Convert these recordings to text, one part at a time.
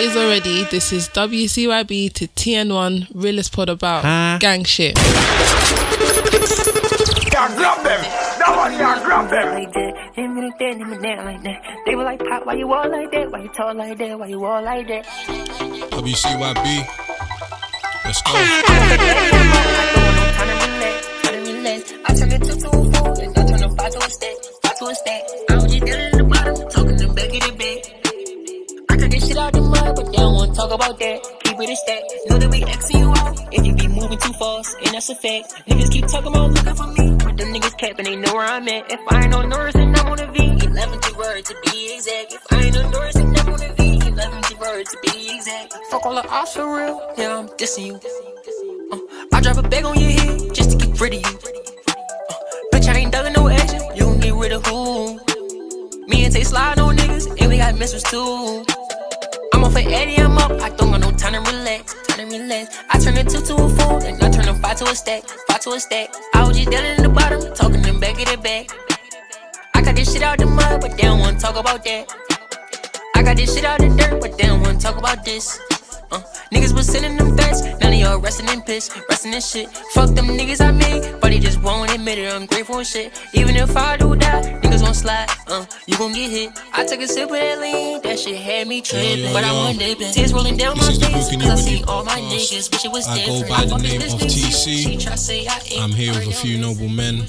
it is already. This is WCYB to TN1 realest pod about Huh? gang shit. Yeah, grab them. That one, yeah, grab them. like that. Hit me like that, hit me like that. They were like, Pop, why you all like that? Why you talk like that? Why you all like that? WCYB. Let's go. I don't want no time to relax, time to relax. I turn it to a four, and I turn a five to a stack, five to a stack. I was just down in the bottom, talking them back in the back. I cut this shit out the mud, but they don't wanna talk about that. Keep it a stack. Know that we Xing you out if you be moving too fast, and that's a fact. Niggas keep talking about looking for me, but them niggas capping, they know where I'm at. If I ain't on Norris, then I'm on a V. 11th word to be exact. If I ain't on Norris, then I'm on a V. 11th word to be exact. Fuck all the odds for real, yeah, I'm dissing you. Uh, I drop a bag on your head just to get rid of you. Uh, bitch, I ain't dugging no action. You gon' get rid of who? Me and Tay slide on niggas, and we got missiles too. I'm off for Eddie, I'm up. I don't got no time to relax, time to relax. I turn a two to a four, and I turn a five to a stack, five to a stack. I was just down in the bottom, talking them back of the back. I got this shit out the mud, but they don't wanna talk about that. I got this shit out the dirt, but they don't wanna talk about this. Uh, niggas was sending them threats, now they all resting in piss, resting in shit. Fuck them niggas I made, but they just won't admit it. I'm grateful and shit. Even if I do die, niggas gon' slide. Uh, you gon' get hit. I took a sip of that lean, that shit had me tripping, but I yo. wasn't dipping. Tears rolling down This my is face, cause I see With all my niggas, wish it was I go different. by the name this of. TC. She try say I ain't I'm here with a few noble men.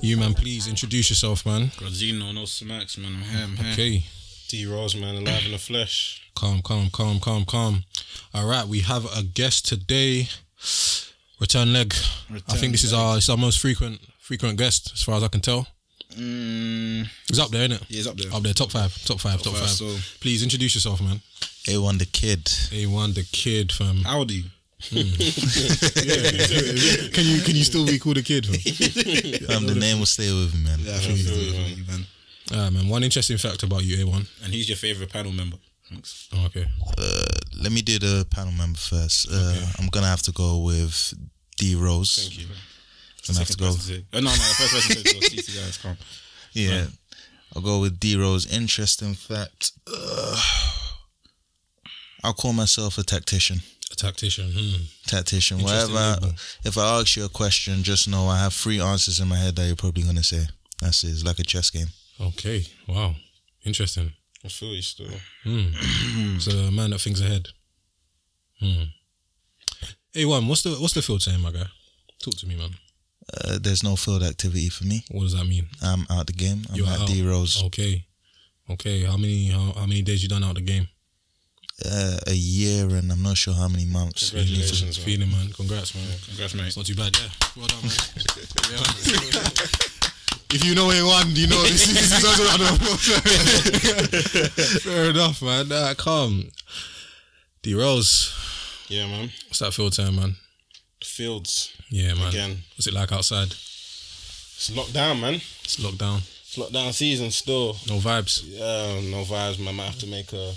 You man, please introduce yourself, man. Grazino, no smacks, man. I'm here, I'm here. Okay. D Rose, man, alive in the flesh. Calm, calm, calm, calm, calm. All right, we have a guest today. Return leg. I think this is our it's our most frequent frequent guest, as far as I can tell. Mm, He's up there, isn't it? yeah, he's up there. Up there, top five, top five, top, Top five. five, so- Please introduce yourself, man. A1 the kid. A1 the kid, fam. Audi. can you can you still be called a kid, fam? Um, the name will stay with me, man. Yeah, I feel you, man. Ah, man. One interesting fact about you, A1. And he's your favorite panel member. Thanks. Oh, okay. Uh, let me do the panel member first. Uh, I'm gonna have to go with D Rose. Thank you. I'm Gonna have to go. Second person said- Oh, no, no, the first person said was TC guys. Come. Yeah, I'll go with D Rose. Interesting fact. Uh, I'll call myself a tactician. A tactician. Hmm. Tactician. Whatever. label. If I ask you a question, just know I have three answers in my head that you're probably gonna say. That's it. It's like a chess game. Okay. Wow. Interesting. I feel you still. So a man that thinks ahead. Hmm. A1, what's the what's the field saying, my guy? Talk to me, man. Uh, there's no field activity for me. What does that mean? I'm out the game. I'm You're at out. D Rose. Okay. Okay. How many how, how many days you done out the game? Uh, a year and I'm not sure how many months. Congratulations, man. Feeling, man. Congrats, man. Congrats, mate. It's not too bad, yeah. Well done, man. Yeah. If you know A1, you know this is, this is also Fair enough, man. Nah, calm. D Rose, Yeah, man. what's that field time, man? The fields. Yeah, man. Again. What's it like outside? It's locked down, man. It's locked down. It's lockdown season still. No vibes. Yeah, no vibes, man. Might have to make a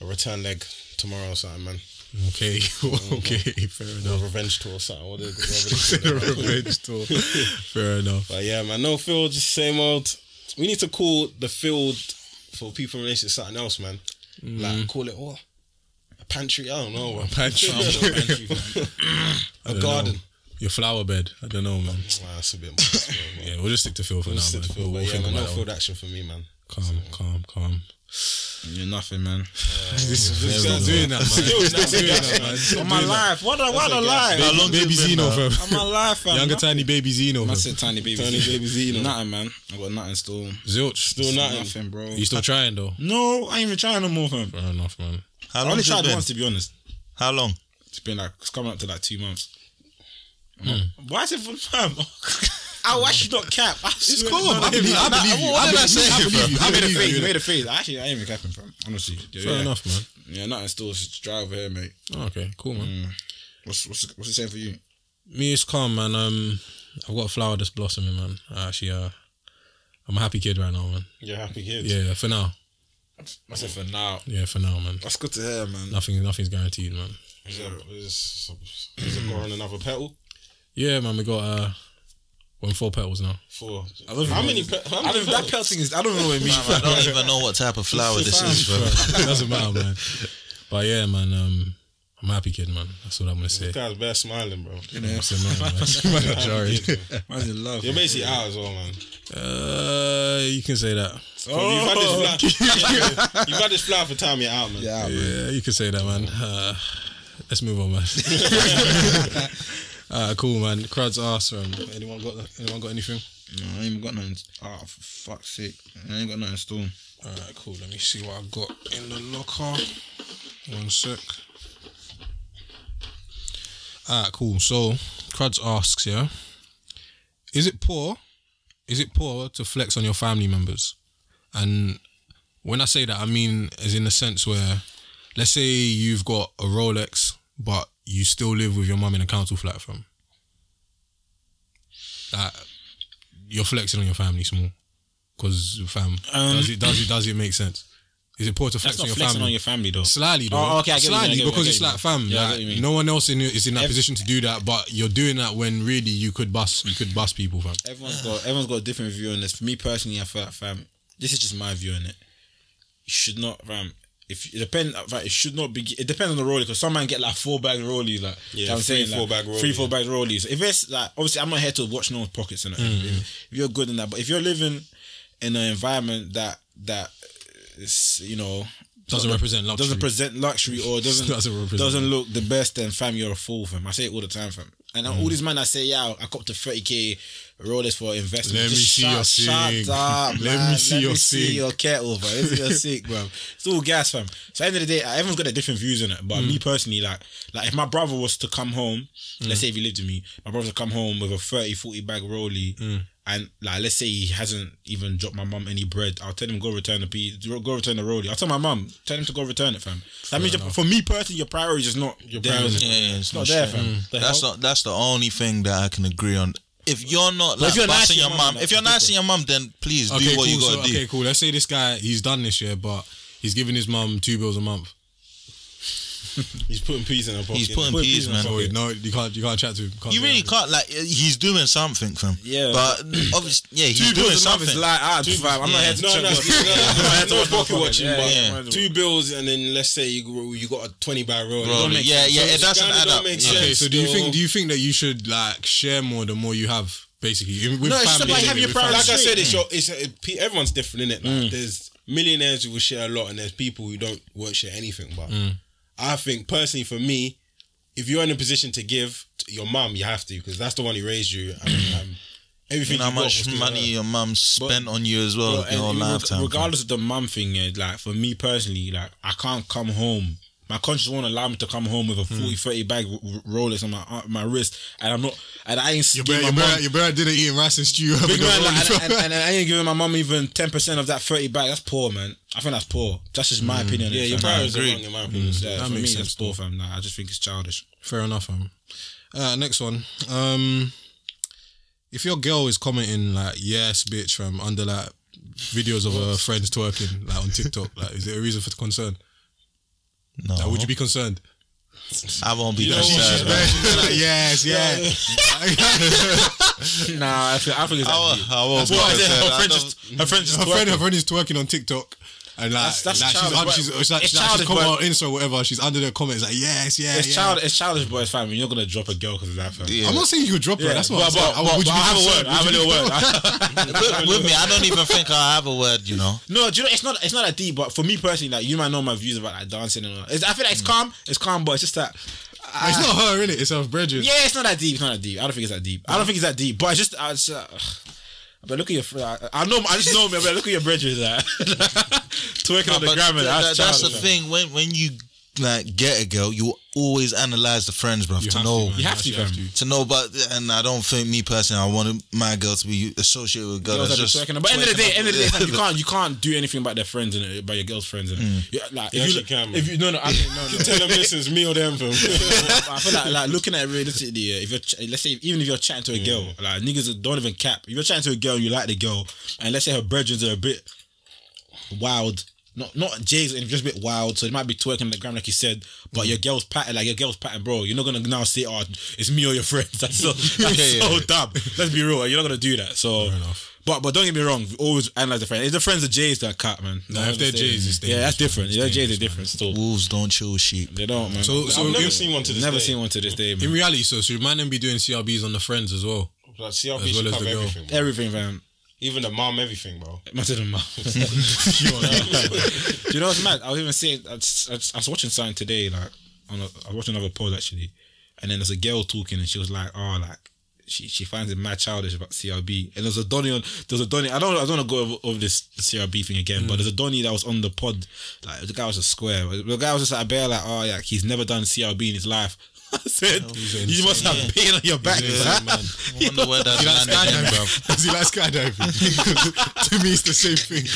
a return leg tomorrow or something, man. Okay, mm-hmm. okay, fair A enough. revenge tour or something. What it. Revenge tour. Fair enough. But yeah, man, no field, just same old. We need to call the field for people in relation to something else, man. Mm. Like call it what? A pantry? I don't know. A pantry. pantry a garden. know. Your flower bed. I don't know, man. Nah, that's a bit much. Yeah, we'll just stick to field for Just now, man. field, We'll, but we'll yeah, man, no field action for me, man. Calm, calm, calm. You're nothing, man. This this guy's guy's doing that, man. Stop doing that, man. On my life. What a what a life. How long baby Zeno, fam? On my life, fam. Younger tiny baby Zeno, I fam. said tiny baby. Tiny baby Zeno. Nothing, man. I got nothing still. Zilch. Still nothing. Nothing, bro. You still trying though? No, I ain't even trying no more, fam. Fair enough, man. How I long only it tried been? once, to be honest. How long? It's been like it's coming up to like two months. Hmm. Why is it for fam? I actually not cap. I It's cool. no, I believe, I believe you. I believe, say, I believe you. I made a face. you. I made a face. Actually, I ain't even capping, fam. Honestly. Yeah, Fair yeah. enough, man. Yeah, nothing still. Just drive over here, mate. Oh, okay, cool, man. What's what's what's it saying for you? Me, it's calm, man. Um, I've got a flower that's blossoming, man. I actually, uh, I'm a happy kid right now, man. You're a happy kid. Yeah, for now. I said for now. Yeah, for now, man. That's good to hear, man. Nothing, nothing's guaranteed, man. Is it, is, is it going another petal? Yeah, man. We got uh, One four petals now. Four. I don't How many? Pe- how I don't, that petals? pelting is. I don't know what it means. I don't even know what type of flower this is, bro. it doesn't matter, man. But yeah, man. Um, I'm a happy kid, man. That's what I'm gonna say. This guy's bare smiling, bro. That's it, man, man. Man, sorry. Man's in love. You're basically out as well, man. Uh, you can say that. Oh. You've had this flower. you've had this flower for time. You're out, man. Yeah, man. Yeah, you can say that, man. Uh, let's move on, man. Alright, cool, man. Crowd's ass. Um, anyone got anyone got anything? No, I ain't got nothing. Oh, for fuck's sake. I ain't got nothing stolen. Alright, cool. Let me see what I got in the locker. One sec. Alright, cool. So, Cruds asks, yeah, is it poor? Is it poor to flex on your family members? And when I say that, I mean as in the sense where, let's say you've got a Rolex, but you still live with your mum in a council flat from. That you're flexing on your family small, because fam, um, does it does it does it make sense? Is it poor to flex on your flexing family? on your family, though. Slightly, though. Oh, okay, I get what you I Slightly, get because it's like, fam, Yeah, like, what you mean. no one else in is in that position to do that, but you're doing that when really you could bust, you could bust people, fam. Everyone's got everyone's got a different view on this. For me personally, I feel like fam, this is just my view on it. You should not, fam. If it depend, it should not be. It depends on the rollie because some man get like four bag rollies, like Yeah, you know I'm saying, four like, bag three rollies. four bag rollies. If it's like obviously, I'm not here to watch no one's pockets and. Mm, If, if you're good in that, but if you're living in an environment that that is, you know. Doesn't represent luxury. Doesn't present luxury or doesn't Doesn't doesn't look the best. Then fam, you're a fool, fam. I say it all the time, fam. And Mm. all these man, I say, yeah, I got to 30k Rolex for investment. Let me see shut, your shut sink. up, Let man. me see your. Let your me see your kettle, bro. Let me see your sink, bro. It's all gas, fam. So at the end of the day, everyone's got their different views on it. But Mm. me personally, like, like if my brother was to come home, Mm. let's say if he lived with me, my brother to come home with a 30, 40 bag rollie. Mm. And like, let's say he hasn't even dropped my mum any bread. I'll tell him go return the piece, go return the rollie. I'll tell my mum, tell him to go return it, fam. That means for me personally, your priority is not your priority. Yeah, yeah, it's not not there, fam. The That's hell? not. That's the only thing that I can agree on. If you're not like if you're nice to your mum, if you're nice to your mum, then please do Okay, what cool. you gotta so, do. okay, cool. Let's say this guy he's done this year, but he's giving his mum two bills a month. He's putting peas in her pocket. He's putting Put peas, man. So no, you can't you can't chat to him. Can't You really can't like. He's doing something, fam. Yeah. but obviously, yeah, he's Two doing bills is something. like, ah, fam, I'm not here to No, check no, no, your- no, no, no pocket watching, Yeah, but yeah. two bills and then let's say you you got a twenty bar roll. Roll it. Yeah, yeah, it doesn't add up. Make Yeah. sense Okay, so do you think do you think that you should like share more the more you have, basically? With No, it's just family, about having your with family. like I said, it's, your, it's a, pe- everyone's different in it. Like, There's millionaires who will share a lot, and there's people who don't won't share anything. But I think personally, for me, if you're in a position to give to your mum, you have to because that's the one who raised you. And, um, everything You know how much was 'cause of money your mum spent on you as well Bro, your whole lifetime. regardless of the mum thing, yeah, like for me personally, like I can't come home. My conscience won't allow me to come home with a 40, 30 bag r- r- Rolex on my uh, my wrist, and I'm not, and I ain't Your giving brother, my your, mum. brother, your brother didn't eat rice and stew. Big man, like, and, and, and, I ain't giving my mum even ten percent of that thirty bag. That's poor, man. I think that's poor. That's just my opinion. Yeah, your fam. priorities are agree. wrong in my opinion. Yeah, That for makes me, sense, that's poor, fam. Nah, I just think it's childish. Fair enough, um. Uh, next one. Um, if your girl is commenting like "yes, bitch" from under like videos of her friends twerking like on TikTok, like is it a reason for concern? No, Like, would you be concerned? I won't be You that know what? sad. She's man. She's like, yes, yeah. nah, I, think, I think it's I that won't. I won't be what I that said. sad. Her friend just, her friend just her friend, her friend is twerking on TikTok. And like, That's- that's like she's, childish, under, but- she's, she's, it's like, she's, like, childish, she's on Insta or whatever. She's under the comments like, yes, yeah, It's yeah. child, it's childish, boys, fam. You're not gonna drop a girl because of that, fam. Yeah. I'm not saying you could drop her. Yeah, That's what but, I'm saying. but, I- but, would but you I be have a word. I have a little word. with, with me, I don't even think I have a word. You know, No, do you know it's not it's not that deep, but for me personally, like you might know my views about like dancing and all. It's, I feel like it's calm, it's calm, but it's just that. It's not her, innit? It's her brethren. Yeah, it's not that deep. It's not that deep. I don't think it's that deep. I don't think it's that deep. But it's just, I just, uh, but look at your. I, I know. I just know. Man. But look at your bridges. That twerking on the grammar. th- That's, that- that's the thing. When when you like get a girl, you always analyze the friends, bro, to know. to. You have to, Actually fam. to know, but and I don't think me personally, I wanted my girl to be associated with a girl Girls that just. be twerking. But end of the day, end of the day, fam, you can't you can't do anything about their friends and uh, about your girl's friends. And mm. yeah, like You if you actually can, man. if you no no, I mean, no, no. Tell them this is me or them, fam. I feel like, like looking at it realistically, if you're ch- let's say even if you're chatting to a girl, like niggas don't even cap. If you're chatting to a girl and you like the girl, and let's say her brethren are a bit wild, not not Jay's and just a bit wild, so it might be twerking on the gram like you said. But Mm. your girl's pattern, like your girl's pattern, bro. You're not gonna now say, "Oh, it's me or your friends." That's so that's Yeah, yeah, so yeah. dumb. Let's be real. You're not gonna do that. So, enough. but but don't get me wrong. Always analyze the friends. If the friends are Jays, that cut man. No, if they're Jays, it's yeah, that's different. man. Yeah, It's Jays are different. Still, Wolves don't chill sheep. they don't, man. So, so I've never seen one to this never day. seen one to this day, man. in reality, so should man then be doing CRBs on the friends as well? Like, CRB As should well as cover the girl. everything. bro. Everything, man. Even the mom, everything, bro. Have been mad. Do you know what's mad? I was even saying, I was, I was- I was watching something today, like, on a, I was watching another pod actually, and then there's a girl talking, and she was like, oh, like, she, she finds it mad childish about CRB. And there's a Donny on, there's a Donny, I don't, I don't want to go over, over this CRB thing again, but mm. there's a Donny that was on the pod, like, the guy was a square. The guy was just like, bare, like, oh, yeah, he's never done CRB in his life. I said, you must have pain on your back, He's man. man. I wonder where that's He likes landed bro. skydiving. Does he like skydiving? to me, it's the same thing.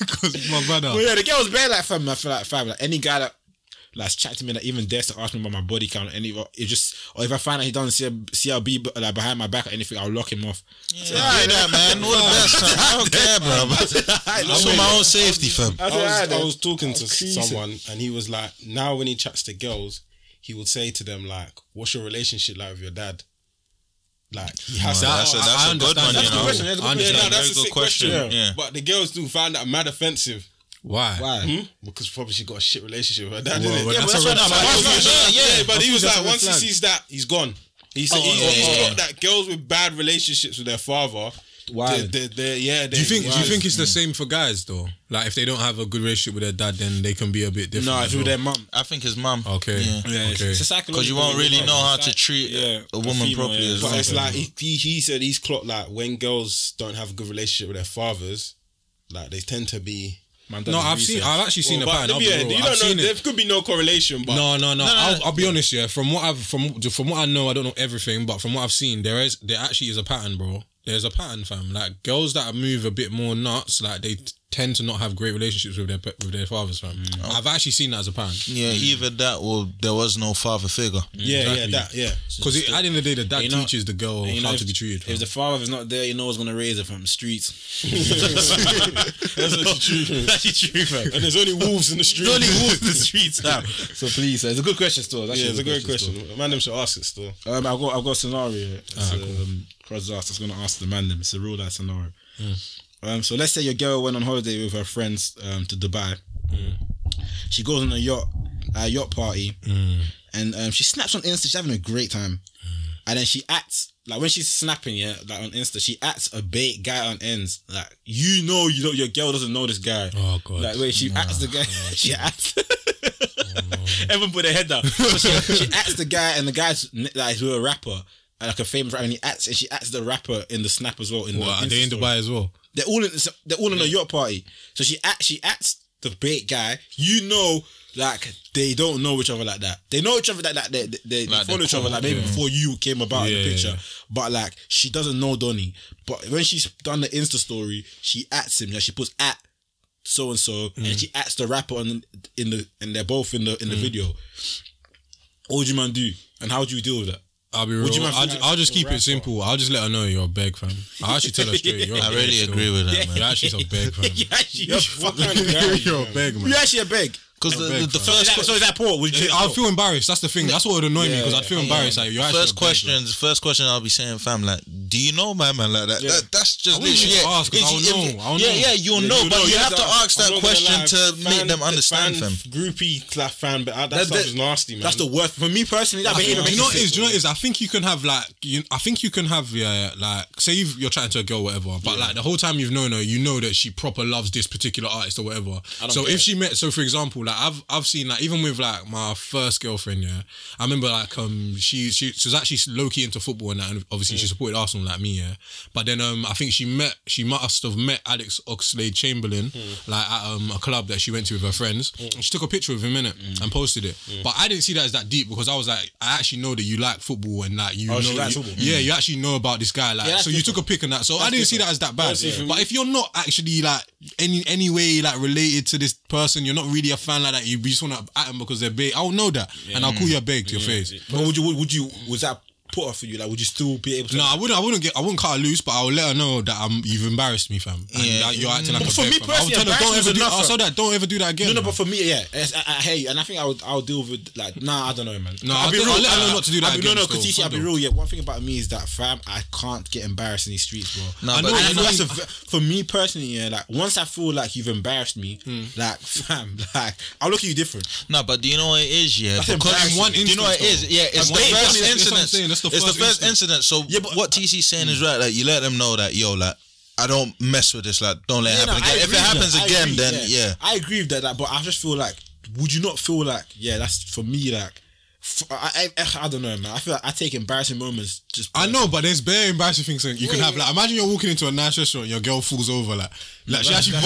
Because my brother. Well, yeah, the girl was bare like fam. I feel like fam. Like any guy that like chat to me that even dares to ask me about my body count, or any it just or if I find out he done CRB but, like behind my back or anything, I'll lock him off. Yeah, do that, man. All the best. I don't care, bro. That's for my own safety, fam. I was, I was talking to someone and he was like, now when he chats to girls, he would say to them like, "What's your relationship like with your dad?" Like he has That- That's a, I- that's I a good one, understand you know. question, that's a good question. Yeah, understand. no, that's Very a good question. question. Yeah. But the girls do find that mad offensive Why? Why? hmm? because probably she got a shit relationship with her dad. Well, innit? well, Yeah, but that's that's a what I'm yeah, Yeah, but he was like, a red once he sees that, he's gone. He's, he's, yeah, he's yeah, got that girls with bad relationships with their father. Why? They, they, they, yeah, Do you think? Do you think it's the same for guys though? Like if they don't have a good relationship with their dad, then they can be a bit different. No, as if you were their mum. I think his mum. Okay. Yeah. Yeah, Okay. it's. Because you won't really know how to treat Yeah, a woman female, properly yeah. as But well. it's like he, he he said he's clocked like when girls don't have a good relationship with their fathers, like they tend to be. Man No, I've seen. I've actually seen Well, a pattern. I'll be yeah, I've know. There it. could be no correlation, but No, no, no. no, I'll, I'll be honest. Yeah, from what I've from from what I know, I don't know everything, but from what I've seen, there is there actually is a pattern, bro. There's a pattern, fam. Like girls that move a bit more nuts, like they t- tend to not have great relationships with their with their fathers, fam. Mm. Oh. I've actually seen that as a parent. Yeah, mm. either that or there was no father figure. Mm. yeah, Exactly. yeah, that, yeah. Because at the end of the day, the dad You know- teaches the girl And you know, how if, to be treated. If the father is not there, you know what's gonna raise her from the streets. That's actually true. That's true, fam. And there's only wolves in the street. Only wolves in the streets now. So please, it's a good question still. It's Yeah, it's a good question. still. Man, them should ask it still. Um, I've got I've got a scenario. It's, ah, um, Cross asked. I was gonna ask the man them. It's a real life scenario. Um, so let's say your girl went on holiday with her friends um, to Dubai. She goes on a yacht, a yacht party, and um, she snaps on Insta. She's having a great time, and then she acts like when she's snapping, yeah, like on Insta, she acts a bait guy on ends. Like you know, you know, your girl doesn't know this guy. Oh, God. Like wait, she acts the guy. she acts. Everyone put their head down. So she, she acts the guy, and the guy's like who a rapper, like a famous rapper, and he acts, and she acts the rapper in the snap as well. In What, the are they in. Dubai as well? They're all in. They're all in a yacht party. So she act. She acts the bait guy. You know, like they don't know each other like that. They know each other like that. They they, they Like follow each other like maybe yeah. before you came about in the picture. yeah. But like she doesn't know Donny. But when she's done the Insta story, she acts him. Like she puts at so and so, and she acts the rapper on in the and they're both in the in the mm. video. What would you man do? And how do you deal with that? I'll be real. Would you mind I'll, think ju- I'll just keep it simple. I'll just let her know you're a beg, fam. I'll actually tell her straight. You're a I beg really still. agree with that, man. You're actually a beg, fam. you actually a What fucking kind of guy are you, You're a man? beg, man. you actually a beg. Because the, the, the fam. So is first that, que- so is that Paul? Would you I'll feel embarrassed. That's the thing. That's what would annoy me because I'd feel embarrassed. Like you're first a beg, question, the first question I'll be saying, fam, like, do you know my man like that? that that's just I wouldn't literally need to it. ask, 'cause It's- I'll if- know, I'll yeah, know. yeah, you'll know, but you have to ask that I'm not gonna question lie, to fan- make them understand, fan, fam. Groupie slash fan, but that, That- stuff that- is nasty, man. That's the worst for me personally. That I behavior think, do you know me what it is? sick. Do you know what it is? I think you can have like you. I think you can have yeah, like say you've, you're chatting to a girl, whatever. But like the whole time you've known her, you know that she proper loves this particular artist or whatever. So if she met, so for example, like I've I've seen like even with like my first girlfriend, yeah, I remember like um she she, she was actually low key into football and that, and obviously she supported Arsenal like me, yeah. But then um I think she met she must have met Alex Oxlade Chamberlain like at um a club that she went to with her friends. And she took a picture of him in it and posted it. But I didn't see that as that deep because I was like I actually know that you like football and like you Oh, know you- yeah you actually know about this guy like Yeah, that's so you took a pic and that so I didn't see that as that bad. different. But if you're not actually like any any way like related to this person, you're not really a fan like that. You just want to at them because they're big. I'll know that and I'll mm. call you a big to your face. But would you would you was that put her for you? Like, would you still be able to? No, I wouldn't. I wouldn't get. I wouldn't cut her loose, but I would let her know that I'm. You've embarrassed me, fam. And yeah. that you're acting like but a for me personally, I would tell her, don't ever do. I said that. Don't ever do that again. No, no. Man. But for me, yeah, I, I, you, and I think I would. I'll deal with like. Nah, I don't know, man. No, I'll, I'll be real. Let her know not to do that. Again, no, no, because see, I'll be real. Yeah, one thing about me is that, fam, I can't get embarrassed in these streets, bro. No, I know. That's for me personally, yeah. Like once I feel like you've embarrassed me, hmm. like fam, like I'll look at you different. No, but do you know what it is? Yeah, because one. Do you know what it is? Yeah, it's the first incident that's the it's first the first incident. So yeah, but, what TC saying is mm. right. Like you let them know that yo, like I don't mess with this. Like don't let it happen no, again. If it happens that. again, agree, then yeah. I agree with that, that, but I just feel like would you not feel like yeah, that's for me like I, I, I, don't know, man. I feel like I take embarrassing moments. Just personally. I know, but there's bare embarrassing things you can have. Like, imagine you're walking into a nice restaurant, your girl falls over, like, like she actually.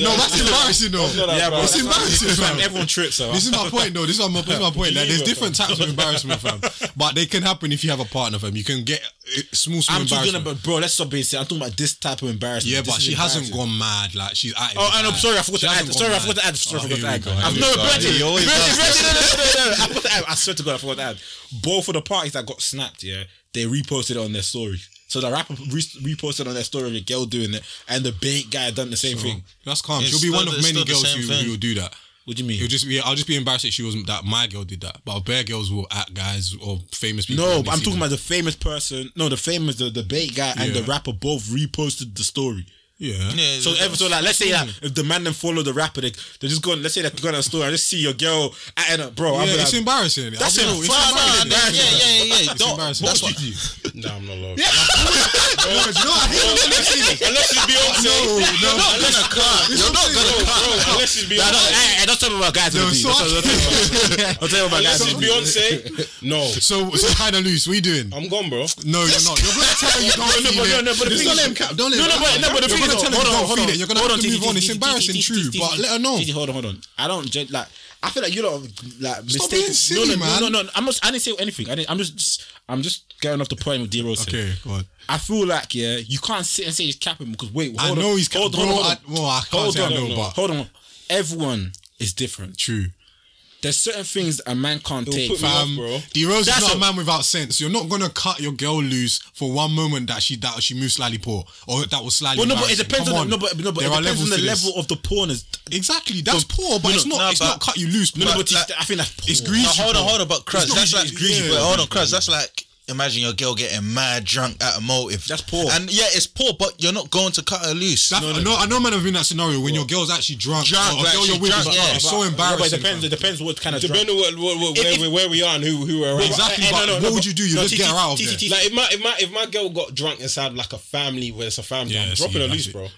No, that's embarrassing though. That's yeah, bro, it's embarrassing. Fam. Everyone trips. This is my point though. This is my, this is my point. Like, there's different types of embarrassment, fam. But they can happen if you have a partner, fam. You can get eh, small, small. I'm talking about, bro. Let's stop being. Serious. I'm talking about this type of embarrassment. Yeah, this but she hasn't gone mad. Like she's. Oh, and I'm sorry. I forgot to add. Sorry, I oh, forgot to add. Sorry, I forgot to add. I've no, Bertie. Bertie, Bertie. No, no, no, no. I forgot to add to God, I forgot that. Both of the parties that got snapped, yeah, they reposted it on their story. So the rapper re- reposted on their story of a girl doing it, and the big guy done the same so, thing. That's calm. It's She'll be one the, of many girls who, who will do that. What do you mean? It'll just be, I'll just be embarrassed that she wasn't that my girl did that. But bare girls will at guys or famous people. No, I'm talking that. about the famous person. No, the famous the, the bait guy and yeah. the rapper both reposted the story. Yeah. so every so like let's say that if the man then follow the rapper, they they just going let's say they go to the store and just see your girl at a bro. Yeah, it's like, embarrassing. That's it. It's embarrassing. Yeah, yeah, yeah. It's Don't. Embarrassing. That's what. No, I'm not low. Yeah. no, it's not. Unless it's Beyonce. No, no. Unless it's. You're not gonna cut. Unless it's Beyonce. Hey, don't talk about guys. No, so I'll about guys. Unless it's Beyonce. No. So so kind of loose. What are you doing? I'm gone, bro. No, you're not. You're gonna tell you don't. No, no, but no, but don't let him cap. Don't let him. No, no, but no, but the thing gonna tell her don't feed it. You're gonna have to move on. It's embarrassing, true, but let her know. Hold on, hold on. I don't like. I feel like you don't like mistakes. Stop being silly, no, no, man. No, no, no. I'm. I didn't say anything. I didn't, I'm just. I'm just getting off the point with D Rose. Okay, go on. I feel like yeah, you can't sit and say he's capping because wait, hold I know he's capping. Hold on, hold on, hold on. Everyone is different. True. There's certain things a man can't It'll take. Fam, bro. D Rose is not a a- man without sense. You're not gonna cut your girl loose for one moment that she that she moves slightly poor or that was slightly. Well, no, but it depends on, the, no, but, no, but it depends on the this. level of the porners. Exactly, that's poor, but No, it's not. no, it's but- not cut you loose. No, no, but it's- I think that's poor. It's greasy. Hold on, hold on, but Cruz, that's like, greasy, but hold on, Cruz, that's like imagine your girl getting mad drunk at a motive. That's poor. And yeah, it's poor, but you're not going to cut her loose. That, no, no, I know, I know, man, have been that scenario when what? your girl's actually drunk. Drunk, like girl you're drunk, yeah. It's so embarrassing. Yeah, but it depends. Man. It depends what kind of. Depends on what, what, what, where, where we are and who who are around. Exactly. Eh, eh, but, no, no, what no, would you do? You just get her out of there. Like if my if my if my girl got drunk inside like a family where it's a family, I'm dropping her loose, bro.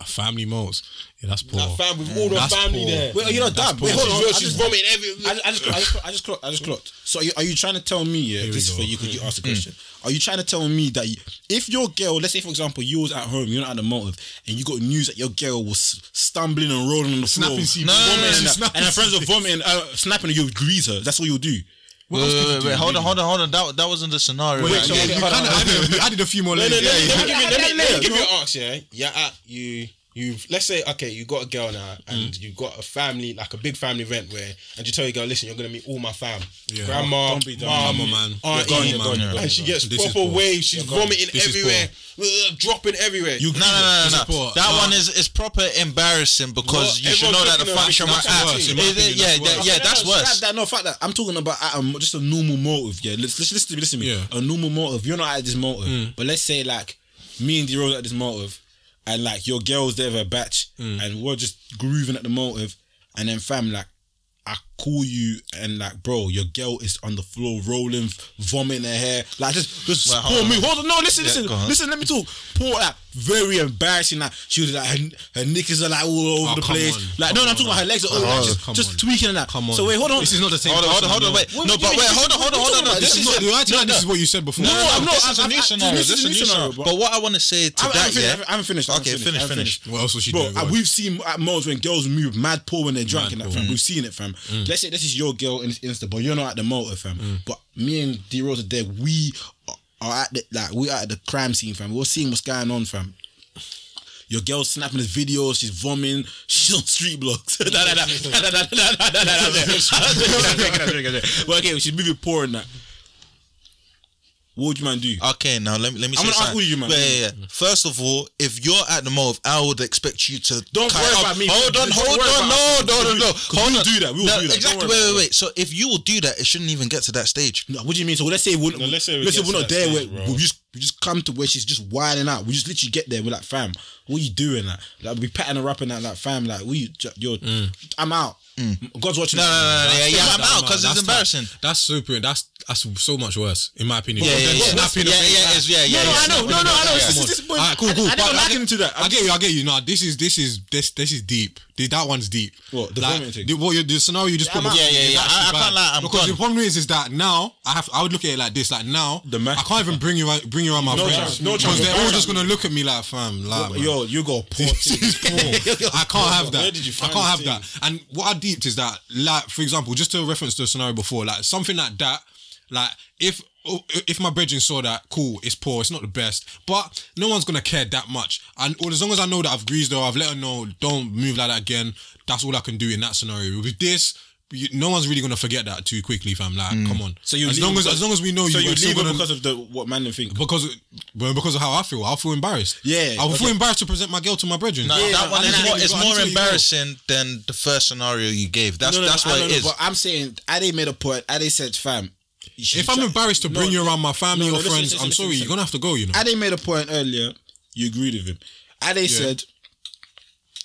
A family moles, Yeah, that's poor. That fam, with all the That's family poor. there. Wait, are you not That's that? Wait, hold on. I She's just, vomiting I, every. just, I just, I just, I just clocked. So are you, are you trying to tell me? Yeah, this is for you because you asked the hmm. question. Are you trying to tell me that if your girl, let's say for example, you was at home, you're not at the motive, and you got news that your girl was stumbling and rolling on the Snapping floor, CP. No, no, no, no, vomiting, no, and, her friends are vomiting, uh, snapping, and you grease her. That's all you'll do. Wait, wait, wait, hold on, hold on, hold on. That, that wasn't the scenario. Wait, so you added added a few more layers. Let me give you an arcs, yeah? You're at, you you've let's say okay you got a girl now and mm. you've got a family like a big family event where and you tell your girl listen you're gonna meet all my fam. Yeah. grandma Don't mom, man. auntie gone, you're gone, and she gets this proper waves she's vomiting everywhere dropping everywhere. You no no no, no, that one is is proper embarrassing because you should know that the fact might act yeah yeah that's worse. no fact that I'm talking about uh, um, just a normal motive yeah. Let's listen to me listen to me. A normal motive. You're not at this motive. Mm. But let's say like me and D-Rose at this motive and like your girls there a batch mm. and we're just grooving at the motive and then fam like I call you and like, bro, your girl is on the floor rolling, vomiting her hair, like just just Wait, pour hold me. Hold on, no, listen, yeah, listen, listen. Let me talk. Poor, like very embarrassing. Like she was like her, her knickers are like all over oh, the place. On. Like come no, no, I'm talking about her legs are all like, just, just tweaking and that. Come on. So wait, hold on. This is not the same. Hold on, hold on, hold on. Wait, no, but wait, hold on, hold on, hold on. This is not. This is what you said before. No, I'm not. This is a new scenario. This is a new scenario. But what I want to say to that, yeah, I haven't finished. Okay, finish, finish. What else was she doing? We've seen at moments when girls move mad poor when they're drunk and that. We've seen it, fam let's say this is your girl in this Insta, but you're not at the motor, fam. Mm. But me and D Rose are there. We are at the like we are at the crime scene, fam. We're seeing what's going on, fam. Your girl snapping the video, she's vomiting, she's on street blocks. But okay, she's moving poor and that. What would you man do? Okay, now let me let me. I'm say gonna ask all you, man. Yeah, yeah, yeah. First of all, if you're at the mall, I would expect you to. Don't worry about me. Hold on, hold on, No, no, us. no, no, Hold we on. do that. We will No, do that. Exactly. Wait, wait, wait. So if you will do that, it shouldn't even get to that stage. No, what do you mean? So let's say we're, No, let's say we let's say get we're not there. stage, we're, bro. we're just we just come to where she's just wilding out. We just literally get there. We're like, fam, what you doing? Like, like we patting her up and that, like, fam, like, we, you're, mm. I'm out. Mm. God's watching. No, no, no, no yeah, yeah, I'm out because it's embarrassing. Like, that's super. That's that's so much worse, in my opinion. Yeah, yeah, yeah. yeah, yeah, yeah, yeah, yeah, No, no, I know, no, no, I know. It's, it's, it's, All right, cool, cool. I, I never liken to that. i get you, I get you. No, this is this is this this is deep. That one's deep. What the like, thing? The, what you, the scenario you just put? Yeah, yeah, yeah. I, can't lie. because the problem is, is that now I have. I would look at it like this. Like now, I can't even bring you bring you around my no friends. Chance, no chance. They're all just gonna look at me like, fam, like, yo, you got poor things. poor. I can't have that. Where did you I can't have that. And what I deeped is that, like, for example, just to reference the scenario before, like something like that, like if if my bridging saw that, cool, it's poor, it's not the best, but no one's gonna care that much. And as long as I know that I've greased her, I've let her know, don't move like that again. That's all I can do in that scenario. With this, you, no one's really gonna forget that too quickly, fam. Like, mm. come on. So you as long as as long as we know so you, you leave because of the what man think because well, because of how I feel. I feel embarrassed. Yeah, I okay. feel embarrassed to present my girl to my brethren. No, yeah, that one is more, it's more embarrassing than the first scenario you gave. That's no, no, that's no, what it is. But I'm saying, Ade made a point. Ade said, fam. If I'm embarrassed to bring you around my family or friends, listen, listen, I'm listen, sorry, you're gonna have to go. You know, Ade made a point earlier. You agreed with him. Ade said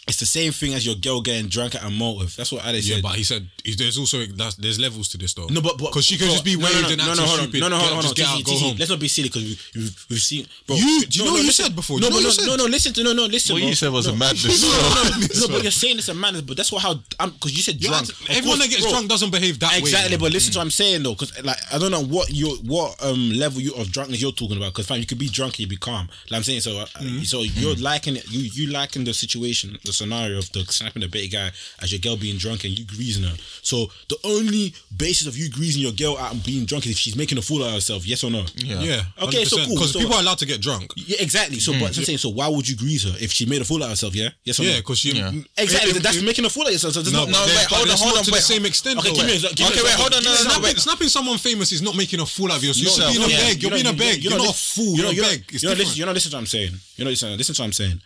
it's the same thing as your girl getting drunk at a motive. That's what Alex said. Yeah, but he said there's also there's levels to this though. No, but because she can just be no, waved no, no, and acting no, no, hold stupid. On, no, no, hold on, get out, go home. Let's not be silly because we, have we've seen. Bro, you do you know what you said before? No, no, no, no. Listen to no, no. Listen. What you said was a madness. No, no, but you're saying it's a madness. But that's what how because you said drunk. Everyone that gets drunk doesn't behave that way. Exactly. But listen to what I'm saying though, because like I don't know what your what um level you of drunkenness you're talking about. Because fam, you could be drunk and you be calm. Like I'm saying, so uh, mm-hmm. so you're liking. You you liking the situation scenario of the snapping the bait guy as your girl being drunk and you greasing her. So the only basis of you greasing your girl out and being drunk is if she's making a fool out of herself. Yes or no? Yeah. yeah okay. So cool. Because so, people are allowed to get drunk. Yeah. Exactly. So, mm. but I'm saying, so why would you grease her if she made a fool out of herself? Yeah. Yes or yeah, no? Yeah. Because she. Yeah. Mm, exactly. It, it, that's it, making a fool out of yourself. So no. Not, no. Wait. Hold on. Hold on. To wait. the same extent. Okay. Give me, give okay. Me, wait. Hold on. No. Snapping, no, snapping someone famous is not making a fool out of yourself. You're being a beg. You're being a beg. You're not a fool. You're a beg. You're not listening. You're not listening to what I'm saying. You're not listening. Listen to what I'm saying.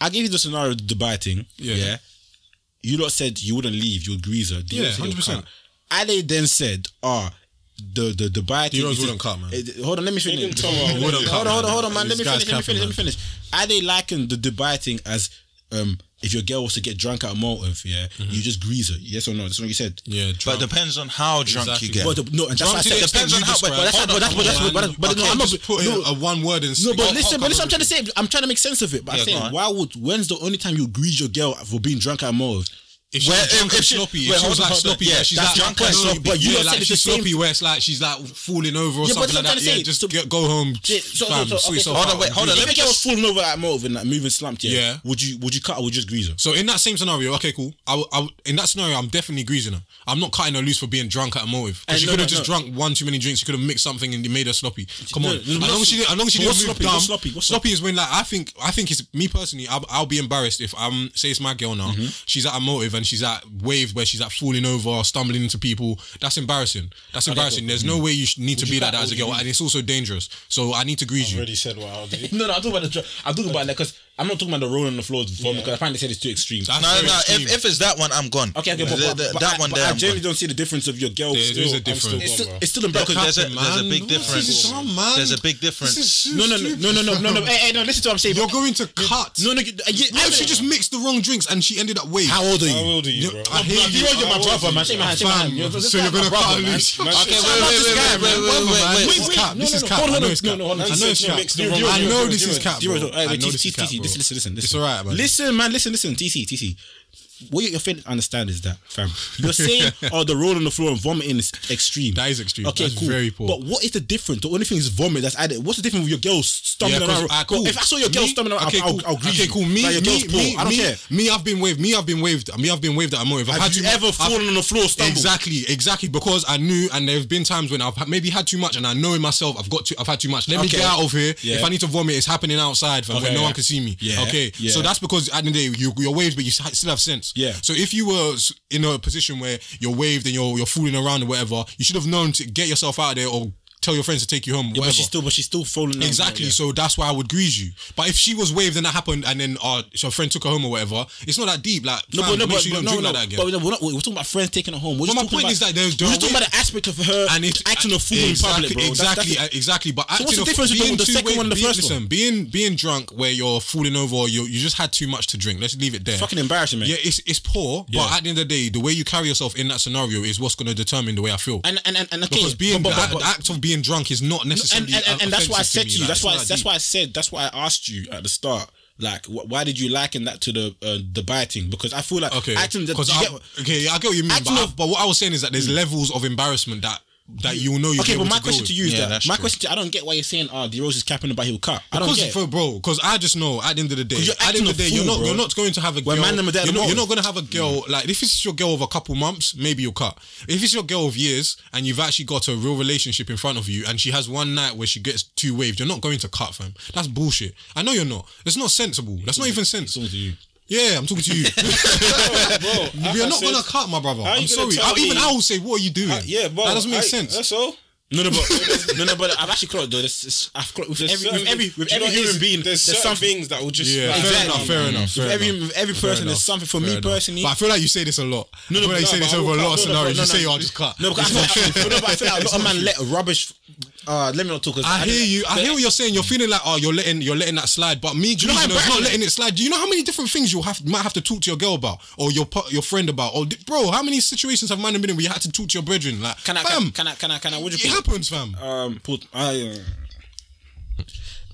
I gave you the scenario, the Dubai thing. Yeah. yeah? You lot said you wouldn't leave. You greaser. Yeah, hundred percent. Ali then said, "Ah, the the Dubai thing." You wouldn't come, man. Eh, hold on, let me finish. Hold on, hold on, hold on, man. Let me finish. Let me finish. Let me finish. Ali likened liking the Dubai thing as um if your girl was to get drunk at Maltov, yeah, mm-hmm. you just grease her. Yes or no? That's what you said. Yeah, drunk. but depends on how drunk exactly. you get. But the, no, and that's what I said. Depends on how. But, but that's not. That's but that's that's, but okay, no, I'm not putting no, a one word in. No, but listen, but listen. I'm trying to say. I'm trying to make sense of it. But yeah, I why would when's the only time you grease your girl for being drunk at a motive? if she's where, drunk if, and sloppy, if she was like sloppy, yeah, she's like drunk and sloppy. But you yeah, like she's sloppy, where it's like she's like falling over or something like that. Yeah, just go home. Hold on, wait, hold on. Let me get falling over at motive and like moving slumped. Yeah, would you would you cut or would you just grease her? So in that same scenario, okay, cool. I, I in that scenario, I'm definitely greasing her. I'm not cutting her loose for being drunk at a motive. She could have just drunk one too many drinks. She could have mixed something and made her sloppy. Come on, as long as she as long as she didn't move dumb. Sloppy sloppy is when like I think I think it's me personally. I'll be embarrassed if I'm say it's my girl now. She's at a motive and she's at wave where she's at falling over, stumbling into people. That's embarrassing. That's embarrassing. There's no way you need to be like that as a girl, and it's also dangerous. So I need to grease you. Already said wow. no, no, I'm talking about the. I'm talking about like because I'm not talking about the rolling on the floor before yeah. because find they said it's too extreme. That's no, no. Extreme. If, if it's that one, I'm gone. Okay, okay, but, the, the, but that I, one there. I generally don't see the difference of your girl. There, still, there's a difference. It's, still, it's still in black. there's a, there's a big difference. man? there's a big difference. No, no, no, no, no, no, no. Hey, hey, no. Listen to what I'm saying. You're going to cut. No, no. Yeah, uh, no, she just mixed the wrong drinks and she ended up way. How old are you? How old are you, bro? I hear you. You're my brother, man. Shake my hand. Shake my hand. So you're gonna cut loose. Okay, wait, wait, wait, wait, wait. This is cap. This is cut. No, no, no. I know it's cap. I know this is cap listen, listen, listen. It's all right, man. Listen, man. Listen, listen. TC, TC what you're failing to understand is that, fam, you're saying, oh, the roll on the floor and vomiting is extreme. That is extreme. Okay, that's cool. very poor. But what is the difference? The only thing is vomit that's added. What's the difference with your girl stumbling yeah, around? Uh, cool. If I saw your girl me, stumbling around, okay, I'll, cool. I'll, I'll Okay, cool. Me, like me, me, I don't me, care. Me, I've been waved. Me, I've been waved. Me, I've been waved at a moment. I've had you ever I've, fallen on the floor stumbled? Exactly, exactly. Because I knew, and there have been times when I've maybe had too much, and I know in myself I've got to, I've had too much. Let okay. me get out of here. Yeah. If I need to vomit, it's happening outside, fam, okay, where no one can see me. Yeah. Okay. So that's because at the end of the day, you, you're waved, but you still have sense. Yeah. So if you were in a position where you're waved and you're you're fooling around or whatever, you should have known to get yourself out of there or tell your friends to take you home. Yeah, whatever. but she's still, but she's still falling. Exactly. yeah. So that's why I would grease you. But if she was waved and that happened, and then uh, your friend took her home or whatever, it's not that deep. Like, No, fam, but no, but, sure but no, no, like that again. but we're not. We're talking about friends taking her home. We're But just my talking point about, is that there's- we're just talking about the aspect of her and it's acting a fool in public, bro. That's- Exactly, that's- uh, exactly. But So what's the difference between the second one and the first one? listen, Being being drunk where you're falling over or you you just had too much to drink. Let's leave it there. fucking embarrassing, man. Yeah, it's it's poor, but at the end of the day, the way you carry yourself in that scenario is what's going to determine the way I feel. And and and, okay, because being but, but, the, but, the act of being drunk is not necessarily and, and, and that's why I said to you. like, That's why. not That's why I said. That's why I asked you at the start. Like, wh- why did you liken that to the uh, the biting? Because I feel like Okay, acting. that- because I, get- okay, I get what you mean, but, I- but what I was saying is that there's levels of embarrassment that that you know you Okay, but my question with. to you is Yeah, that my true. question. To, I don't get why you're saying, "Oh, the rose is capping about he'll cut." I don't Because, get. it. for, bro, because I just know at the end of the day, 'Cause you're at the end of the a day, you're not bro. you're not going to have a When girl. man them are there you're, not, you're not going to have a girl mm. like if it's your girl of a couple months, maybe you'll cut. If it's your girl of years and you've actually got a real relationship in front of you, and she has one night where she gets two waved, you're not going to cut, fam. That's bullshit. I know you're not. It's not sensible. That's not even sense. Talking to you. Yeah, I'm talking to you. bro, like You're I not gonna cut, my brother. I'm sorry. I, even me- I will say, what are you doing? Uh, yeah, bro. that doesn't make I- sense. That's all. No, no, but no, no, but I've actually clocked though. This, this, I've clocked with There's every, with every, with every know what it human is? being. there's certain something. things that will just Yeah, like, fair Exactly. enough, fair enough, fair With every, enough. with every person, there's something for Fair me enough. personally. But I feel like you say this a lot. No, I no, feel like you say this over a lot of cut- no, no, scenarios. You say, no. "Oh, just cut." No, because I feel, like, but I feel like a lot of man let rubbish. Uh, let me not talk. 'cause I hear you. I hear what you're saying. You're feeling like, oh, you're letting you're letting that slide. But me, you know know, not letting it slide. Do you know how many different things you have might have to talk to your girl about, or your your friend about, or bro, how many situations have man been in where you had to talk to your brethren? Like, Can I, fam, can, I, can I, can I? What it happens, fam. Um, put. I. Uh,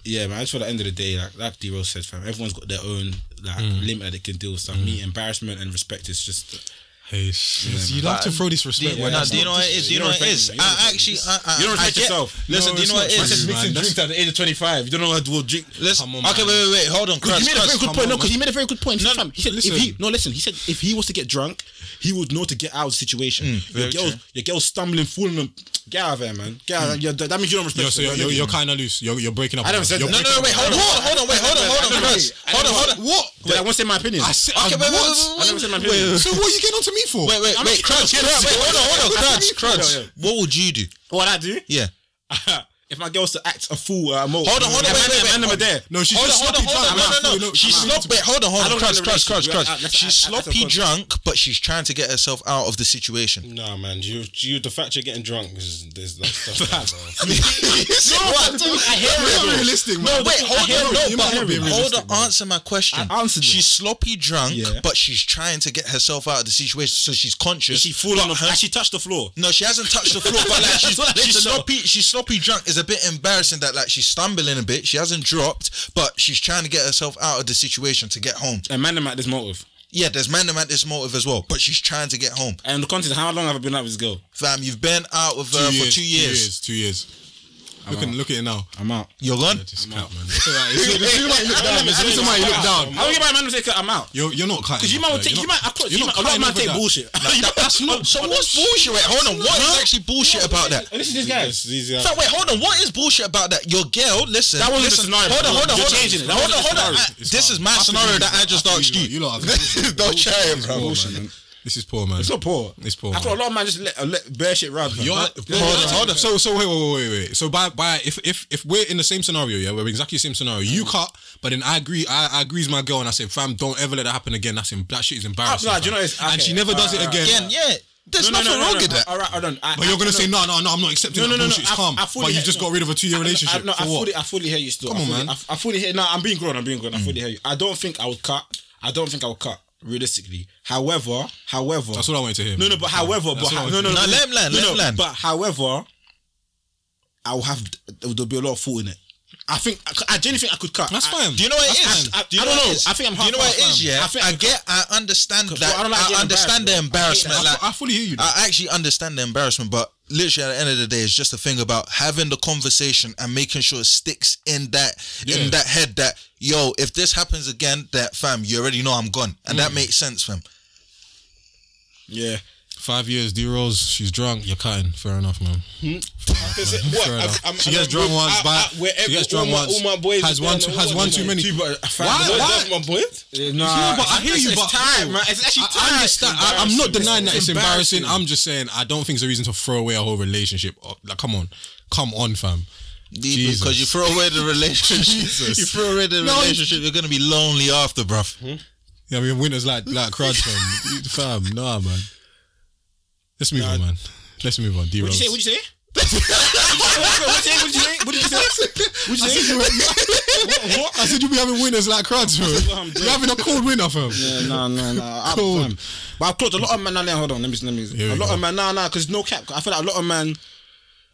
yeah, man. I just at the end of the day, like like D Rose said, fam, everyone's got their own like limit that they can deal with stuff. Me, embarrassment and respect is just. Hey, you love to throw this respect. Do, where do you know what it is? Do you know what it is? I actually. I, I, You don't I respect yourself. Listen, do you know what it not is? true, man. Mixing drinks at the age of 25. You don't know how to drink. Let's, Come on, okay, wait, wait, wait. Hold on, He Cruz, made a very good point. on, No, because he made a very good point. No, Fam, he said listen. if he no listen, he said if he was to get drunk, he would know to get out of the situation. Mm, your very girl, your girl's stumbling, fooling and- Get out of there, man. Get out. of there. That means you don't respect. Yo, so you're, you're, you're kind of loose. You're, you're breaking up. I never said You're that. No, no, no, wait, hold on, hold on, hold on, wait, hold on, hold on, Cruz. Hold on, hold on. What? Did I want to say my opinion? I said, Okay, I, wait, wait, what? wait, I never said my wait, opinion. wait, So what are you getting on to me for? Wait, wait, wait, not- Cruz, Cruz, wait, hold on, hold on, Cruz, Cruz. Yeah, yeah. What would you do? What I do? Yeah. If my girl's to act a fool, uh, mo- Hold on, hold on, and wait, man- wait, and wait. man never there. No, she's Hold on, just hold on, sloppy hold on. drunk. No, no, no. She's sloppy. Wait, hold on, hold I on. don't Cruz, know the Cruz, Cruz, relationship. Cruz. I- I- that's- She's I- that's a sloppy concept. drunk, but she's trying to get herself out of the situation. Nah, man. You, you, the fact you're getting drunk is there's that stuff. like that, bro. What? I hear You're it, not bro. realistic, man. No, wait, hold on, it. no, You but might not hold on, man. answer my question. I answered She's sloppy drunk, Yeah. but she's trying to get herself out of the situation, so she's conscious. She fall on the. But her- She touched the floor. No, she hasn't touched the floor, but like she's, That's what I need she's to know. sloppy. She's sloppy drunk. It's a bit embarrassing that like she's stumbling a bit. She hasn't dropped, but she's trying to get herself out of the situation to get home. And man, them at this motive. Yeah, there's man at this motive as well, but she's trying to get home. And the context, how long have I been out with this girl? Fam, you've been out with her for two years. two years. Two years. Look, at, look at it now. I'm out. You're gone. Just cap, man. You look down. It's it's alright, you look down. How you get my man to say I'm out? You're, you're not cutting. Because you might will that. take, You're you not- might, of course, you're not might, a lot of cutting man take bullshit. That's not. So what's bullshit? Wait, hold on. What is actually bullshit about that? This is this guy. These- these are- So wait, hold on. What is bullshit about that? Your girl, listen. That wasn't the listen, scenario, Hold on, hold on, hold on. changing it. That Hold on, hold on. This is my scenario that I just asked you. You lot have Don't try it, bro. Bullshit, man. This is poor, man. It's not poor. It's poor. I thought a lot of man just let, uh, let bare shit run. man. You're, Huh? hold on, hold on. So, so wait, wait, wait, wait, wait. So, by, by, if, if, if we're in the same scenario, yeah, we're exactly the same scenario. You Mm. cut, but then I agree. I, I agree with my girl, and I said, fam, don't ever let that happen again. That's em- that shit is embarrassing. Ah, no, do you know it's- and she never does it again. Again, yeah. There's No, no, nothing no, no, wrong no. with that. All right, hold on. I- But you're I- gonna no. say no, no, no. I'm not accepting No, that no, no, no. It's I- calm. I fully but you just no. got rid of a two-year relationship. I, no, For I what? fully, I fully hear you still. Come I on, fully, man. I, I fully hear. No, I'm being grown. I'm being grown. I fully hear you. I don't think I would cut. I don't think I would cut realistically. However, however, That's what I wanted to hear. no, no, but however, That's but what I ho- wanted no, no. No, no, let him land, no, let no, him land. But however, I'll have there'll be a lot of fault in it. I think I genuinely think I could cut. That's I- fine. Do you know what it That's is? fine. I- Do you I don't know. it is? I think I'm Do you know what it is? Yeah, I think I I- get, I understand that. I don't like I understand the. I embarrassment. Like, I fully hear you. I actually understand the embarrassment, but literally at the end of the day, it's just a thing about having the conversation and making sure it sticks in that Yeah. in that head that yo, if this happens again, that fam, you already know I'm gone, and Mm. that makes sense, fam. Yeah. Five years, D Rose, she's drunk. You're cutting. Fair enough, man. She gets drunk once, but she gets drunk once. All my boys has one, too, has one too many. Why? That's my point. Uh, nah, yeah, but I hear you. But time, man. It's actually time. I understand. I, am not denying that it's embarrassing. I'm just saying I don't think it's a reason to throw away a whole relationship. Oh, like, come on, come on, fam. Jesus. Because you throw away the relationship, you throw away the no, relationship, you're gonna be lonely after, bruv. Hmm? Yeah, I mean, winners like like crowd fam, fam. Nah, man. Let's move on, man. Let's move on. D What'd you say? What'd you say? What'd you say? What'd you say? What'd you say? What? I said you'll be having winners like crowds, fam. You're having a cold winner, fam. Yeah, nah, nah, nah. Cold. But I've closed a lot of man. Nah, nah, hold on. Let me, let me. Here a lot go. of man. Nah, nah. Because no cap. I feel like a lot of man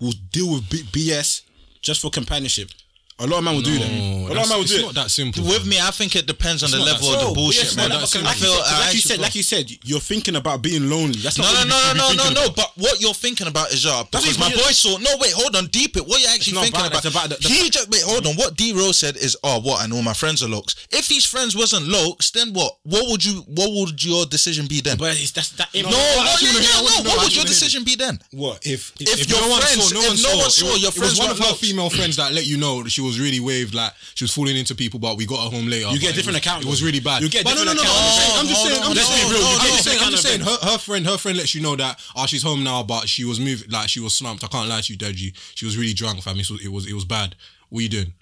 will deal with B- BS just for companionship. A lot of men will do that. A lot of men will do it. It's not that simple. With me, I think it depends on the level of the bullshit, man. I feel like you said, like you said, you're thinking about being lonely. That's not no, no, no, no, no. But what you're thinking about is yeah, because my boy saw. No, wait, hold on, deep it. What you actually thinking about? He just wait, hold on. What D Rose said is, oh, what? And all my friends are lokes. If his friends wasn't lokes, then what? What would you? What would your decision be then? But that's that. No, no, no. What would your decision be then? What if if your friends, if no one saw your friends, one of her female friends that let you know she was really waved, like she was falling into people, but we got her home later. You get a different account. It was really bad. You get but no, no, no, no. I'm just saying. I'm just oh, saying. I'm just saying. I'm just saying. Her friend, her friend lets you know that oh, she's home now, but she was moved, like she was slumped. I can't lie to you, Deji. She was really drunk, fam. It was, it was, it was bad. What are you doing?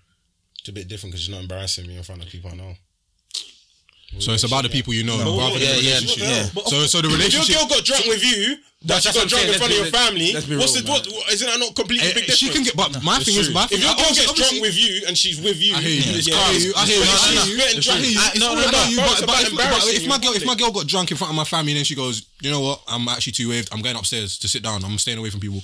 It's a bit different because she's not embarrassing me in front of people I know. So it's about the people you know, No. Yeah, the yeah, yeah. So so the If relationship. your girl got drunk with you, but That's she got drunk saying, in front of your family, let's be what's real, the what, what- isn't that not completely eh, big difference? she can get, but my thing is, my thing. If your girl gets drunk with you and she's with you, I hear you. It's yeah. I hear you. I if hear you. no, no, but- if- my girl, if my girl got drunk in front of my family, then she goes, you know what? I'm actually too waved. I'm going upstairs to sit down. I'm staying away from people.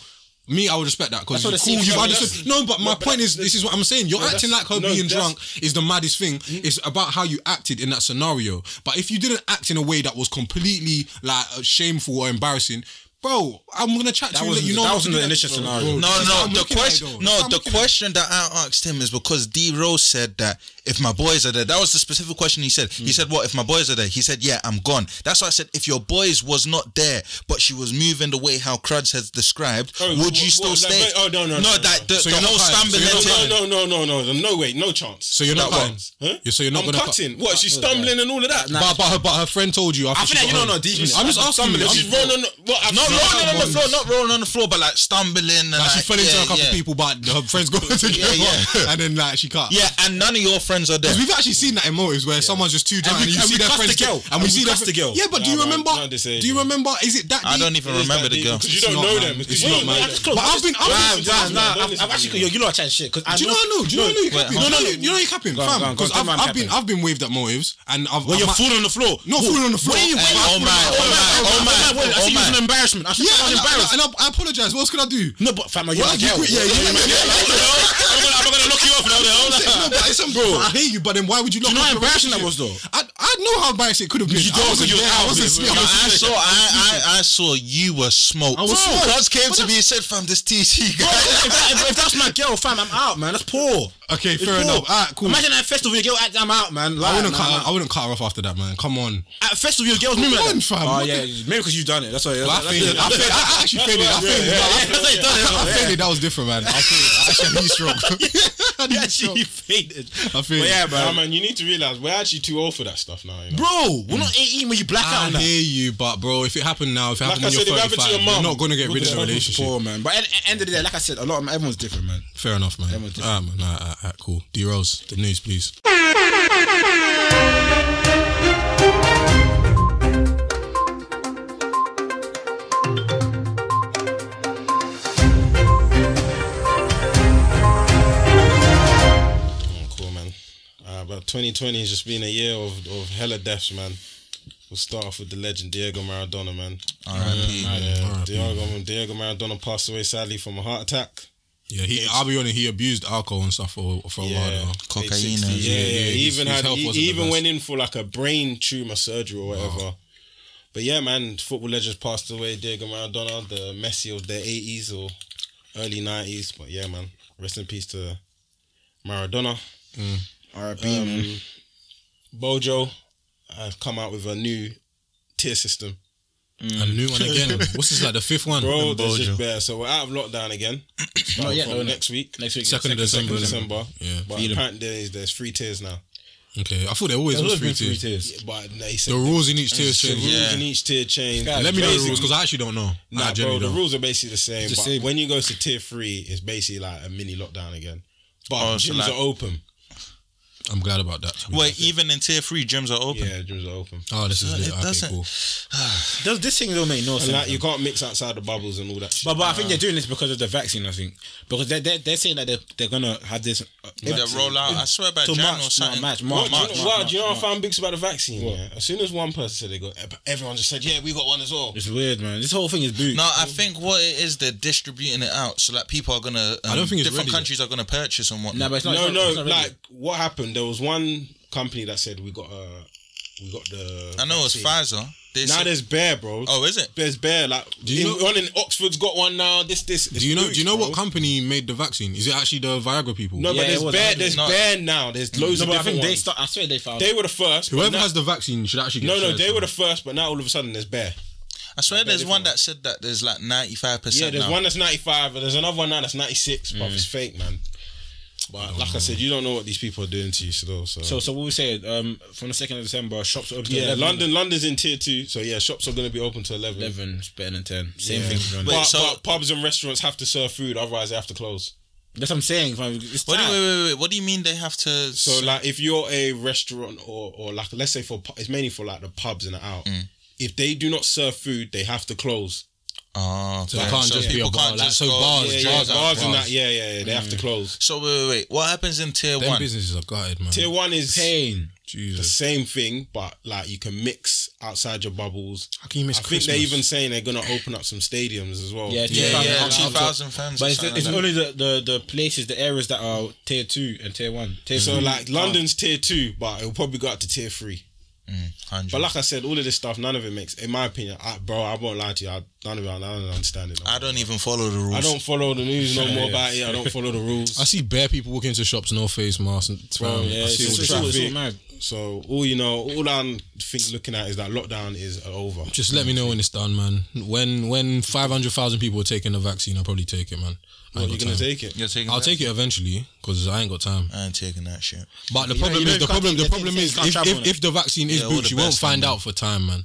Me, I would respect that because you cool. You've understood. No, but my point is, this is what I'm saying. You're no, acting like her no, being drunk is the maddest thing. Mm. It's about how you acted in that scenario. But if you didn't act in a way that was completely like shameful or embarrassing, Bro, I'm gonna chat to you. You know that wasn't the initial scenario. No, no, no. The question, no, the question that I asked him is because D Rose said that if my boys are there, that was the specific question he said. He hmm. said, "What if my boys are there?" He said, "Yeah, I'm gone." That's why I said, if your boys was not there, but she was moving the way how Cruds has described, would you still stay? oh no, no, no. That the, whole stumbling. no, no, no, no, no, no. way, no chance. So you're not cutting. So you're not gonna cutting. What? She's stumbling and all of that. But but her friend told you. I think that you know no know. I'm just asking. She's running. No, rolling on the floor, not rolling on the floor, but like stumbling. And like, she fell into yeah, a couple yeah. people, but her friends got together, yeah, and then like she cut. Yeah, and none of your friends are there. We've actually seen that in motives where someone's just too drunk and, and you and see their friends the girl, and, we, we see their the girl. Yeah, but do you remember? Do you remember? Is it that? I don't even remember the girl because you don't know them. It's not man. But I've been. I've actually. You know I chat shit do you know I know? Do you know you capping? No, no, you know you're capping, fam. Because I've been I've been waved at motives and I've when you're falling on the floor. No, falling on the floor. Oh my! Oh my! Oh my! I see you an embarrassment embarrassment. I should yeah, I was and. I, and I, I apologize. What else could I do? No, but fam, you're well, you, yeah, yeah, yeah, yeah, yeah, yeah, yeah, yeah, yeah, yeah, yeah, yeah, yeah, yeah, yeah, yeah, yeah, yeah, yeah, no, but it's bro. I hear you, but then why would you not? Do you know how embarrassing that was though? I, I know how embarrassing it could have been. You I wasn't, you I wasn't scared. I, I saw I, I, I saw you were smoked. I was bro, smoked. Once came but to me and said, "Fam, this TC guy. Bro, if, if, if, that's my girl, fam, I'm out, man. That's poor. Okay, it's fair poor. enough. All right, cool. Imagine at a festival your girl, I'm out, man. Like, I wouldn't man, cut. Man. I wouldn't cut her off after that, man. Come on. At a festival your girl's moving. Come on, fam. Oh yeah, maybe because you've done it. That's why. I faded. I actually faded. I faded. I faded. That was different, man. I faded. I actually had heat stroke. I had heat stroke needed. I feel but yeah, bro. Nah, man, you need to realize we're actually too old for that stuff now. You know? Bro, we're not 18 when you black out. I now. hear you, but bro, if it happened now, if it like happened I you're 35, your mom, you're not gonna get rid of the relationship, poor, man. But at the end of the day, like I said, a lot of everyone's different, man. Fair enough, man. Everyone's different. Ah, man, nah, nah, nah, cool. D Rose, the news, please. 2020 has just been a year of, of hella deaths, man. We'll start off with the legend Diego Maradona, man. R.I.P. Yeah. Diego, Diego Maradona passed away sadly from a heart attack. Yeah, he. I'll be honest. He abused alcohol and stuff for for a while. Cocaine. Yeah, yeah, yeah. He even had. He, even went in for like a brain tumor surgery or whatever. Wow. But yeah, man, football legends passed away. Diego Maradona, the Messi of the eighties or early nineties. But yeah, man, rest in peace to Maradona. Mm. Um, Bojo has come out with a new tier system. A new one again. What's this like the fifth one? Bro, there's Bojo. just bare. So we're out of lockdown again. Starting yet, from though, next week. Next week, Second of Second December. December. Yeah. But Feel 'em. apparently there's, there's three tiers now. Okay, I thought there always There's was always three been three tiers. tiers. But they said The rules in each tier change. the change. rules in each tier change. Guys, Let me know the rules because I actually don't know. Nah, bro, the don't. rules are basically the same. The but same. when you go to tier three, it's basically like a mini lockdown again. But Oh, so gyms like- are open. I'm glad about that. to Wait, fair. even in tier three, gyms are open. Yeah, gyms are open. Oh, this is So lit. it Okay, doesn't- cool. Does this thing don't make no sense? like you can't mix outside the bubbles and all that. Shit. but but I think they're doing this because of the vaccine. I think because they're they're, they're saying that they're, they're gonna have this. Uh, They roll out. I swear by till Jan or March, no, something. March, What, March, do you know, March, what, do you know March, what I found big about the vaccine? Yeah? As soon as one person said they got, everyone just said, "Yeah, we got one as well." It's weird, man. This whole thing is boot. No, I think what it is, they're distributing it out so that people are gonna. Um, I don't think it's different ready countries are gonna purchase and whatnot. Nah, but it's not. no, it's not, no, it's not like what happened? There was one company that said we got uh we got the. I know it's vaccine. Pfizer. They Now said- there's bare, bro. oh, is it? There's bare. Like, Do you in- know- one in Oxford's got one now. This, this. Do you know? Do you know what company? company made the vaccine? Is it actually the Viagra people? No, Yeah, but it there's was, bare. There's No. bare now. There's loads No, of but I different think they ones. start. I swear they found. They were the first. but Whoever now- has the vaccine should actually get no, no, shares they were it. the first, but now all of a sudden there's bare. I swear there's one one. that said that there's like 95% Yeah, there's now. one that's 95, and there's another one now that's 96, but Mm. it's fake, man. But like I said, you don't know what these people are doing to you, still. So, So so what we say? Um, from the second of December, shops are open. to yeah, 11. London, London's in tier two. So yeah, shops are going to be open to 11. eleven is better than ten. Same Yeah. thing. Wait, But, so- but pubs and restaurants have to serve food, otherwise they have to close. That's what I'm saying. fam. What do you, wait, wait, wait. What do you mean they have to? So like, if you're a restaurant or or like, let's say for it's mainly for like the pubs and the out. Mm. If they do not serve food, they have to close. Oh, So it can't just be people a bar, can't like, just so go- bars, Yeah, Bars yeah, out, bars and that. Yeah, yeah, yeah they have to mm. close. So wait, wait, wait. What happens in tier Them one? businesses are gutted, man. Tier one is Pain. Jesus. the same thing, but like you can mix outside your bubbles. How can you miss I think they're even saying they're gonna open up some stadiums as well. Yeah, Yeah, 2,000 yeah, two thousand fans. But it's, something it's only the, the the places, the areas that are tier two and tier one. Tier So two, like London's tier two, but it'll probably go up to tier three. That. Mm, But like I said, all of this stuff, none of it makes, in my opinion, I, bro. I won't lie to you. I, none of it, I don't understand it. I don't even follow the rules. I don't follow the news no more Yeah. about it. I don't follow the rules. I see bare people walking into shops, no face mask, and Bro, yeah, I it's see all just the it's all- traffic. it's all mad. So all you know, all I'm think looking at is that lockdown is over. Just let me know when it's done, man. When when five hundred thousand people are taking the vaccine, I'll probably take it, man. I Well, you're got gonna time. take it. You're taking I'll that? take it eventually because I ain't got time. I ain't taking that shit. But the You know- problem you know is you the can't problem. take- The the problem thing is is can't if, travel if, on it. if the vaccine is Yeah, all booked, the you won't best, find man. out for time, man.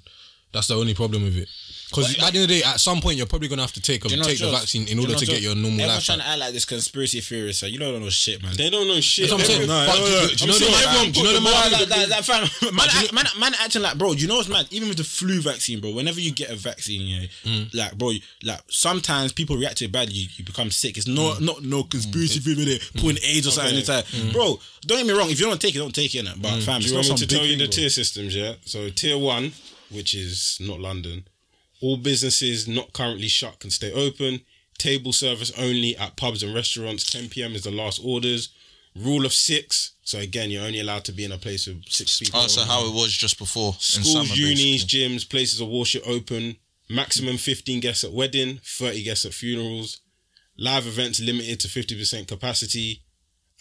That's the only problem with it. Because at the end of the day, at some point, you're probably gonna have to take a, you know take the vaccine in order to Josh? get your normal Everyone's life. trying to act like this conspiracy theorist. So you don't know shit, man. They don't know shit. That's what I'm saying. Everyone- But do- do you know I'm the- do you know put the the man- bar- that, that, that, fam, man, act- man, man acting like, bro, do you know what's mad? Even with the flu vaccine, bro, whenever you get a vaccine, yeah, Mm. like, bro, like, sometimes people react to it badly, you, you become sick. It's not, not no conspiracy Mm. theory, there, putting AIDS or something. Okay. It's like, bro, don't get me wrong, if you don't take it, don't take it, but fam, Do you want me to tell you the tier systems? Yeah. So tier one, which is not London, all businesses not currently shut can stay open. Table service only at pubs and restaurants. 10 p.m. is the last orders. Rule of six. So again, you're only allowed to be in a place with six oh, people. Oh, so how it was just before Schools, summer, unis, basically. gyms, places of worship open. Maximum 15 guests at wedding, 30 guests at funerals. Live events limited to 50% capacity.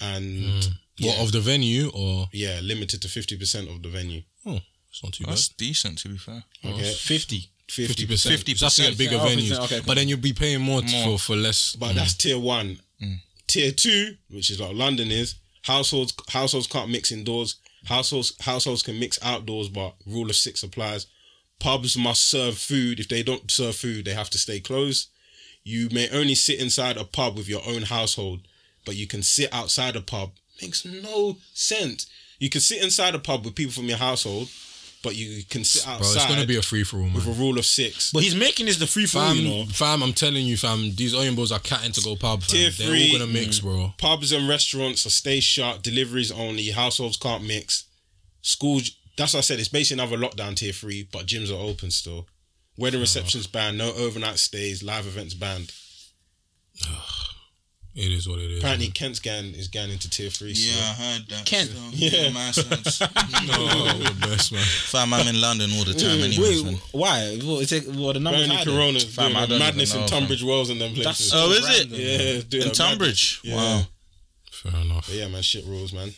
And hmm. What yeah, of the venue or? yeah, limited to 50% of the venue. Oh, it's not too bad. That's decent, to be fair. Okay. 50. Fifty percent. 50%. That's to get bigger Oh, venues. okay, cool. But then you'll be paying more, More. for for less. But that's tier one. Mm. Tier two, which is like London is, households households can't mix indoors. Households households can mix outdoors, but rule of six applies. Pubs must serve food. If they don't serve food, they have to stay closed. You may only sit inside a pub with your own household, but you can sit outside a pub. Makes no sense. You can sit inside a pub with people from your household, but you can sit Bro, outside it's gonna be a free for all, man. with a rule of six. But he's making this the free for all, Fam, you know. fam, I'm telling you, fam, these Oyinbos are catting to go pub. Fam. Tier They're three, all gonna mix, mm. bro. Pubs and restaurants are stay shut, deliveries only, households can't mix. Schools, that's what I said, it's basically another lockdown tier three, but gyms are open still. Wedding receptions banned, no overnight stays, live events banned. It is what it is. Apparently, Kent's gang is going into tier three. so- Yeah, I heard that. Kent. So, Yeah. my sense. Oh, the best, man. Fam, I'm in London all the time, Wait, anyways, man. why? What, is it, what the numbers Apparently, high Corona's Fam, doing I a don't madness even in Tunbridge Wells and them That's places. so Oh, is it? yeah, it's doing In. Tunbridge? Yeah. Wow. Fair enough. But yeah, man, shit rules, man.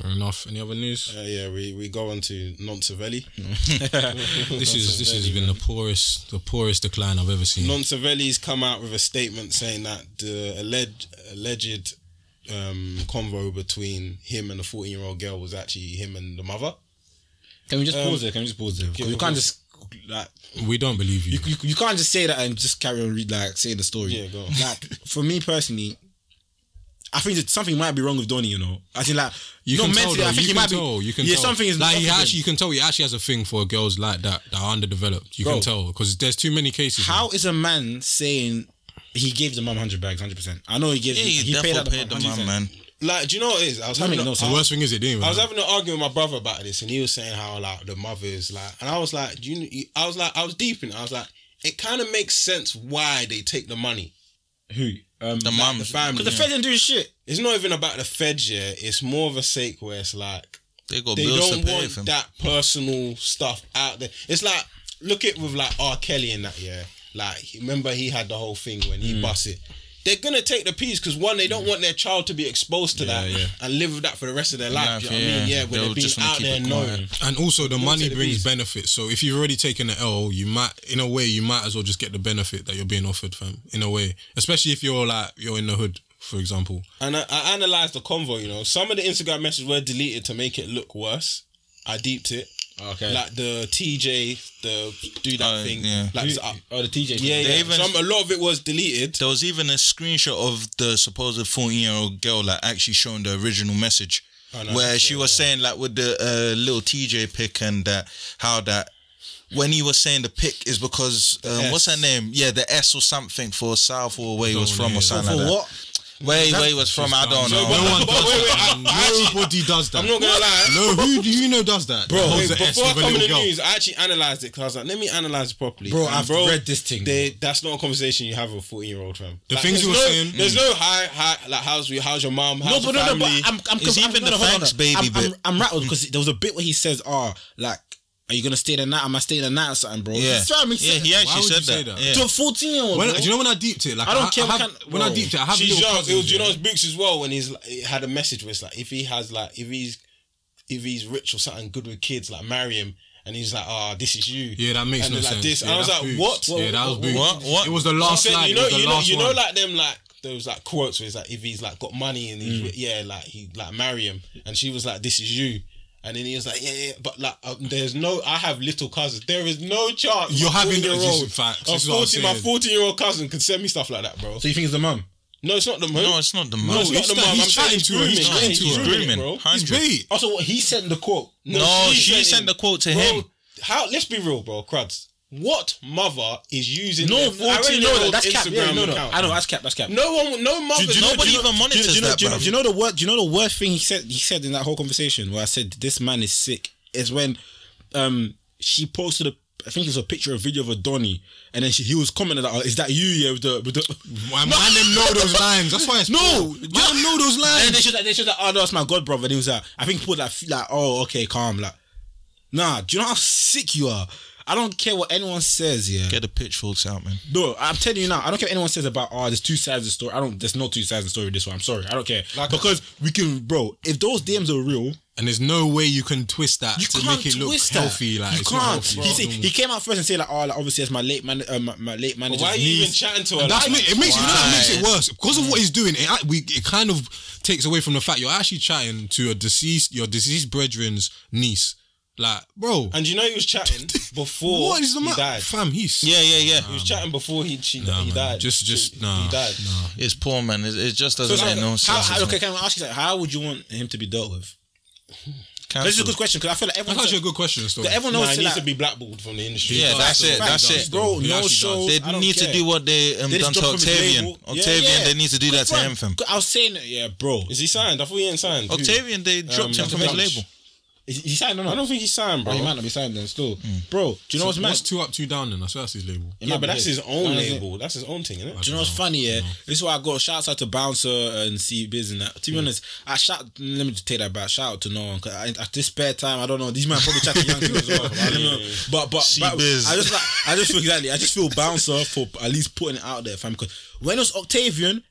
Fair enough. Any other news? Uh, yeah, we, we go on to Nonsavelli. this is this has been the poorest the poorest decline I've ever seen. Nonsavelli's come out with a statement saying that the alleged alleged um, convo between him and the 14 year old girl was actually him and the mother. Can we just Um, pause there? Can we just pause there? 'Cause give You can't just like we don't believe you. you, you, you can't just say that and just carry on read like saying the story. Yeah, go on. Like for me personally, I think that something might be wrong with Donny. You know, I think like You not can tell. mentally. Though. I think you he can might tell. be. You can yeah, tell. something is like he with him. actually. You can tell he actually has a thing for girls like that that are underdeveloped. You Bro. can tell because there's too many cases. How is a man saying he gave the mum hundred bags, hundred percent? I know he gave. Yeah, he, he, he paid out definitely the paid the mum, man, 100%. man. Like, do you know what it is? I was That having a- no The sense. worst thing is it didn't. Even I was matter. having an argument with my brother about this, and he was saying how like the mother is like, and I was like, do you? I was like, I was deep in. it. I was like, it kind of makes sense why they take the money. Who? Um, The Like, mum. the family. Because the feds didn't do shit. It's not even about the feds, yeah. It's more of a sake where it's like They got they bills don't to pay want for. that personal stuff out there. It's like look at with like R. Kelly and that, yeah. Like remember he had the whole thing when Mm. he bust it. They're gonna take the piece because one, they don't mm. want their child to be exposed to that yeah. and live with that for the rest of their life. Life, do you know what I mean? yeah. Yeah, when They'll they're being just out there it and quiet. known. And also, the money take the brings benefits. So if you've already taken the L, you might, in a way, you might as well just get the benefit that you're being offered, fam. In a way, especially if you're like you're in the hood, for example. And I, I analyzed the convo. You know, some of the Instagram messages were deleted to make it look worse. I deeped it. Okay. Like the TJ, the do that Oh, thing. yeah. Like, Who- uh, oh, the TJ. yeah, They yeah. even- Some, a lot of it was deleted. There was even a screenshot of the supposed 14 year old girl like actually showing the original message. Oh, no, where that's she it, was yeah. saying like with the uh, little TJ pic and that how that when he was saying the pic is because um, what's her name? Yeah, the S or something for South or where he was from know. or something For like that. what? Where, he- he was from, I don't know. no one But does wait, wait, that. I- I actually- Nobody does that. I'm not gonna lie. No, who do you know does that? Bro, Holds Wait, before I come in the girl. news, I actually analysed it because I was like, let me analyse it properly. Bro, I've read this thing, They, that's not a conversation you have with a 14 year old fam. The Like, things you were no, saying- There's no hi, hi, like how's we, how's your mom, how's No, your but no, no, family. but I'm, I'm, It's I'm, even the no, thanks, baby I'm, bit. I'm, I'm rattled because there was a bit where he says, ah, like, are you gonna stay the night? Am I staying the night or something, bro?" Yeah, It's trying to make yeah, sense. he Why actually would said you say that. that? Yeah. to a 14 year old. When, do you know when I deeped it? Like I don't ha- care what have- kind- when I bro. deeped it, I have She's little young. It cousins, was, you know, yeah. it's Books as well when he's like, it had a message where it's like if he has like if he's if he's rich or something good with kids, like marry him. And he's like, "Oh, this is you." Yeah, that makes and no they're sense. this. Yeah, and I was that's like, Boots. "What?" Yeah, that was Boots. What? What? It was the I'm last saying, slide. you it know, was the you know, last you know, one. like them, like those like quotes where it's like if he's like got money and Mm. he's ri- yeah, like he like marry him, and she was like, "This is you," and then he was like, "Yeah, yeah," but like um, there's no, I have little cousins. There is no chance You're my having- 14-year-old this is facts. a This is what I'm 14 my 14 year old cousin could send me stuff like that, bro. So you think it's the mum? No, it's not the mum. No, it's not the mum. No, mom. it's not he's the sta- mum. he's I'm saying chatting to her, he's grooming. chatting to he's her. grooming, Grooming. bro. He's Hundred. bait. Also, what he sent the quote. No, she sent sent him. the quote to Bro, him. How? Let's be real, bro. Cruds. What mother is using No, their I already 14 know year that. old That's cap. Instagram Yeah, no, no. account? I know that's cap. That's cap. No one, no mother. Do you know- Nobody do know- even monitors do you know, that, do you do you know the word? Do you know the worst thing he said? He said in that whole conversation where I said this man is sick is when um she posted a. I think it was a picture, a video of a Donny, and then she, he was commenting like, oh, "Is that you? Yeah, with the with the." Man, man, them know those lines. That's why it's No, poor. man, know those And lines. then she was like, then she was like, "Oh no, that's my god brother." And he was like, I think he put that like, "Oh, okay, calm." Like, nah, do you know how sick you are? I don't care what anyone says. Yeah, Get the pitchforks out, man. No, I'm telling you now. I don't care what anyone says about oh, there's two sides of the story. I don't. There's no two sides of the story. With this one. I'm sorry. I don't care because we can, bro. If those DMs are real, And there's no way you can twist that you to can't make it look twist healthy. Like you it's not can't. healthy. He, It's he came out first and said like, oh, like, obviously it's my late man, uh, my, my late manager's Why are you even chatting to her? And that's like it makes you know that makes it worse because of what he's doing. It, we, it kind of takes away from the fact you're actually chatting to a deceased your deceased brethren's niece. Like, bro, And you know he was chatting before what is the he matter, died. fam? He's Yeah, yeah, yeah. He was chatting before he she, Nah, he man. died. Just, just he, nah, he died. nah. It's poor, man. It, it just doesn't make no how- sense. How, how, okay, can I ask you that? How would you want him to be dealt with? This is a good question because I feel like That's everyone. actually a good question. Still, Everyone Nah, knows he to needs like, to be blackballed from the industry. Yeah, that's it. Fact, That's does. it. bro. He No actually show. They I don't need to do what they um, They done just to dropped from his Octavian. label. Yeah, Octavian, yeah. they need to do that to Fam, him, fam. I was saying, that, yeah, bro. Is he signed? I thought he ain't signed. Who? Octavian, they dropped him Um, from his Dutch. label. Is he signed or not? I don't think he's signed, bro. Bro, he might not be signed then still. Hmm. Bro, do you know what's mad? what's two up, two down? Then I swear that's his label. It Yeah, but that's his. his own Nah, it? label. That's his own thing, isn't it? Do you know what's funny? Yeah, this is why I got shouts out to Bouncer and C Biz and that. To be hmm. honest, I shout. Let me just take that back. Shout out to no one because at this spare time, I don't know. These men probably chat to young people as well. I don't know. But but, but C-Biz. I just like I just feel exactly. I just feel Bouncer for at least putting it out there, fam. Because when it was Octavian,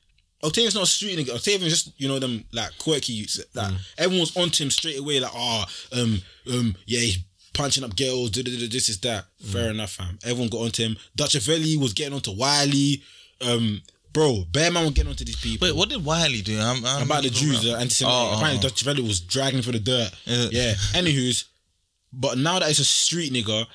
Octavian's not a street nigga. Octavian's just you know them like quirky youths. Like everyone's onto him straight away. Like oh um um yeah he's punching up girls. This is that. Fair enough, fam. Everyone got onto him. Dutchavelli was getting onto Wiley. Um, bro, Bear Man was getting onto these people. Wait, what did Wiley do? I'm, I'm about the Jews, even- uh, anti-Semitic. Oh, oh, Apparently, oh. Dutchavelli was dragging for the dirt. Yeah. Yeah. Anywho's, but now that it's a street nigga,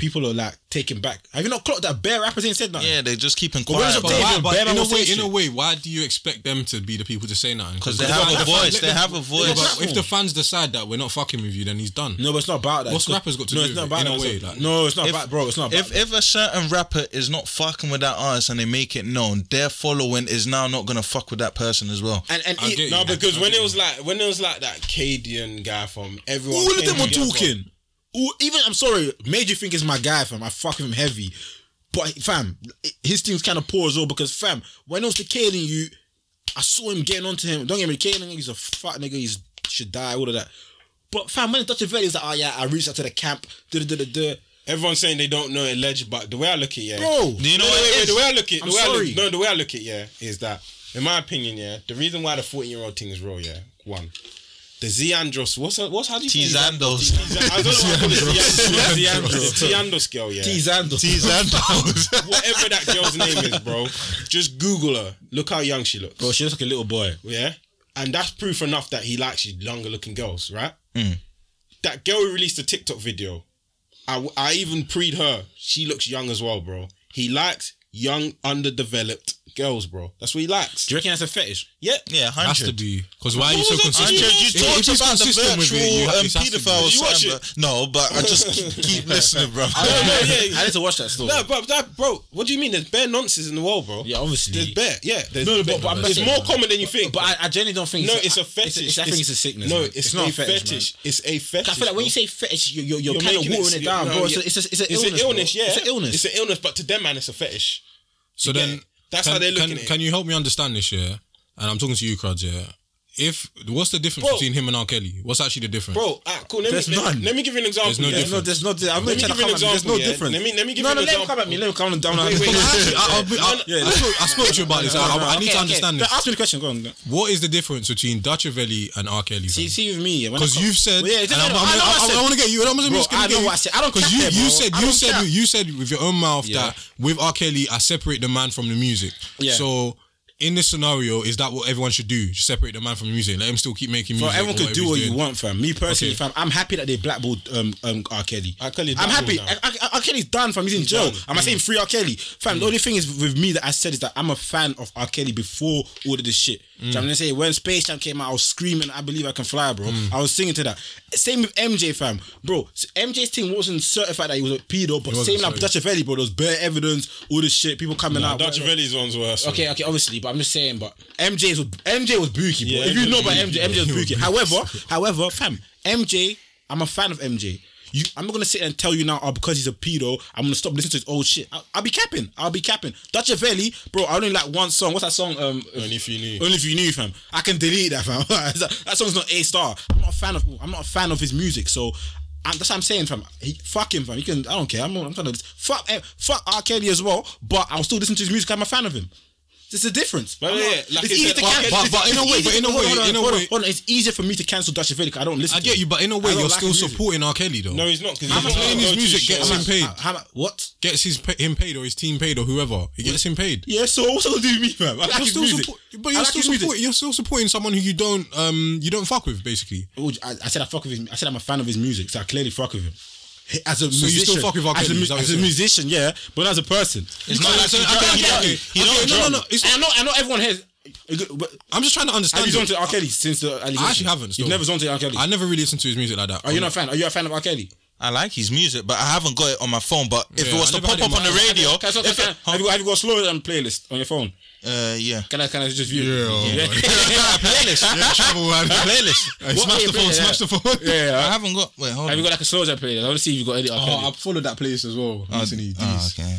people are like taking back. Have you not clocked that Bare rappers ain't said nothing? Yeah, they're just keeping quiet. But, why, but in a way, in a way, why do you expect them to be the people to say nothing? Because they let have a voice. They the- have a voice. if the fans decide that we're not fucking with you, then he's done. No, but it's not about that. What's rappers got to no, do it's not about in that. a way, like- no, it's not If- about, bro. It's not about If that. if a certain rapper is not fucking with that artist and they make it known, their following is now not gonna fuck with that person as well. and and I it- get No, because when it was like when it was like that Cadian guy from everyone, all of them were talking. Even I'm sorry, made you think it's my guy, fam. I fuck him heavy, but fam, his team's kind of poor as well because fam, when it was the Kaden you, I saw him getting onto him. Don't get me Kaden, he's a fat nigga. He's should die. All of that. But fam, when Dutchavelli is like, oh yeah, I reached out to the camp. Da da da da. Everyone's saying they don't know alleged, but the way I look at it, yeah, Bro, Do you know no, what wait, wait, the way I look at it, I'm the way I sorry. look, no, the way I look at it, yeah, is that in my opinion, yeah, the reason why the 14 year old thing is real, yeah, one. The Ziandros, what's her, what's how do you say T-Zandos. T- I don't know what I call it. Ziandros. The girl, yeah. T-Zando. Whatever that girl's name is, bro. Just Google her. Look how young she looks. Bro, she looks like a little boy. Yeah. And that's proof enough that he likes younger looking girls, right? Mm. That girl who released a TikTok video. I, I even preed her. She looks young as well, bro. He likes young, underdeveloped girls, bro. That's what he likes. Do you reckon that's a fetish? Yeah. Yeah, Has to hundred. be because why are you so What was that? consistent? Hundred. You If- if talked he's about the consistent with virtual it, you ha- um, it has to be. paedophile. You watch Samba. No, but I just keep listening, bro. No, no, yeah. I need to watch that story. No, but that, bro, what do you mean? There's bare nonsense in the world, bro. Yeah, obviously. There's bare, yeah. There's, No, no, but- but I'm it's saying- more common than you think. But I, I genuinely don't think. no, it's a fetish. It's I think it's a sickness. No, man. it's, not a a fetish. fetish. man. It's a fetish. I feel like when bro. you say fetish, you're, you're, you're, You're kind of making it- watering it down, no, bro. It's, yeah. a, it's, a, it's an It's illness. an illness, bro. yeah. It's an illness. It's an illness, but to them, man, it's a fetish. So then, it? That's can, how they're looking can. Can you help me understand this? Yeah, and I'm talking to you, Cruds. Yeah. If what's the difference Bro. between him and R. Kelly? What's actually the difference? Bro, ah, cool. Let There's me, let, none. let me give you an example. There's no yeah. There's no, there's no, I'm Let not me trying to give you come an at me. There's no example, yeah? difference. Let me- let me give no, you no, an let me example. come at me. Let me calm down. Wait, wait, Actually, I, I'll be, I, Yeah. I, spoke, I spoke to you about this. I, I, I need to understand this. Ask me the question. Go on. What is the difference between Dutchavelli and R. Kelly? See, see with me. Because you've said, yeah, and I'm, no, I'm, I know what I I, said. want to get you. I'm just Bro, gonna I get know what I said. I don't Because you, you said you said you said with your own mouth that with R. Kelly, I separate the man from the music. Yeah. So. In this scenario, is that what everyone should do? Just separate the man from the music. Let him still keep making Bro, music. everyone or could do he's what you doing. want, fam. Me personally, Okay. fam, I'm happy that they blackballed um, um, R. Kelly. R. Kelly's I'm happy. blackballed R. R- R. Kelly's done, fam. He's in jail. done. Am I saying free R. Kelly? Fam, the only thing is with me that I said is that I'm a fan of R. Kelly before all of this shit. Know I'm gonna say when Space Jam came out, I was screaming, I believe I can fly, bro. Mm. I was singing to that. Same with MJ, fam. Bro, MJ's thing wasn't certified that he was a pedo, but same like. Dutchavelli, bro. There was bare evidence, all this shit, people coming out. Dutch whatever. Velli's one's worse. Okay, okay, obviously, but I'm just saying, but MJ was MJ was bookie, bro. Yeah, if you know about MJ, MJ was bookie. However, however, fam, MJ, I'm a fan of MJ. You, I'm not gonna sit and tell you now, oh, because he's a pedo, I'm gonna stop listening to his old shit. I'll, I'll be capping. I'll be capping. Dutchavelli, bro. I only like one song. What's that song? Um, Only if you knew. Only if you knew, fam. I can delete that, fam. that, song's not a star. I'm not a fan of. I'm not a fan of his music. So. And that's what I'm saying, fam. He, fuck him, fam. He can. I don't care. I'm. I'm trying to fuck. eh, Fuck R. Kelly as well. But I'll still listen to his music. I'm a fan of him. There's a difference. But yeah, not- like it's easy said, to cancel. but- but in a way- but in a way- hold on, in a hold on, way- hold on. It's easier for me to cancel Dutch because I don't listen. I to get him. you, but in a way, you're like still supporting R. Kelly though. No, he's not. Because How playing his music gets him paid? What? Gets his him paid or his team paid or whoever. He gets him paid. Yeah. So what's that gonna do me, fam? I like You're his still music. support, but I you're like still his supporting. You're still supporting someone who you don't um you don't fuck with basically. I, I said I fuck with his. I said I'm a fan of his music, so I clearly fuck with him. As a So you musician, still fuck with R. as a, Kelly, mu- is that what as a musician, yeah, but as a person. It's not like So- okay, okay, okay. he Okay, no, no, no. It's And I know, I know everyone has. I'm just trying to understand. have you it. zoned to R. Kelly since the allegation? I actually haven't. Still. You've never zoned to R. Kelly. I never really listened to his music like that. Are you not a fan? Are you a fan of R. Kelly? I like his music, but I haven't got it on my phone. But if Yeah, it was I to pop up on the radio, I, can I, if can have, you got, have you got a slow jam playlist on your phone? Uh, yeah, Can I can I just view? Yeah. it? playlist, Yeah, travel man. playlist. Hey, smash the you phone. playing? Smash the phone. Yeah. I haven't got. Wait, hold Have you got like a slow jam playlist? I want to see if you got any R. Kelly. Oh, I've followed that place as well. Recently, Oh, these. okay.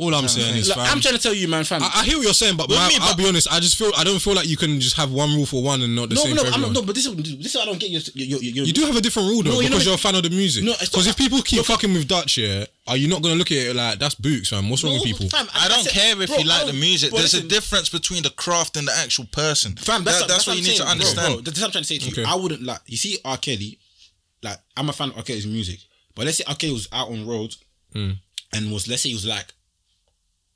All I'm saying is, Look, fam, I'm trying to tell you, man, fam. I, I hear what you're saying, but With my, me, I'll but- be honest. I just feel I don't feel like you can just have one rule for one and not the no, same no, for I'm everyone. not, no, but this is this is I don't get. Your, your, your, your, You do have a different rule though No, you know because you're a fan of the music. No, it's Because if people keep fucking with Dutch here, are you not gonna look at it like that's boots, fam? What's wrong with people? fam, I don't said- care if bro, you I like don't- the music. bro, There's a listen, difference between the craft and the actual person. Fam, that's, That- that's what you need to saying, bro, understand. Bro, that's what I'm trying to say to you. I wouldn't like. You see, R. Kelly, like I'm a fan of R. Kelly's music, but let's say R. Kelly was out on road Hmm. and was let's say he was like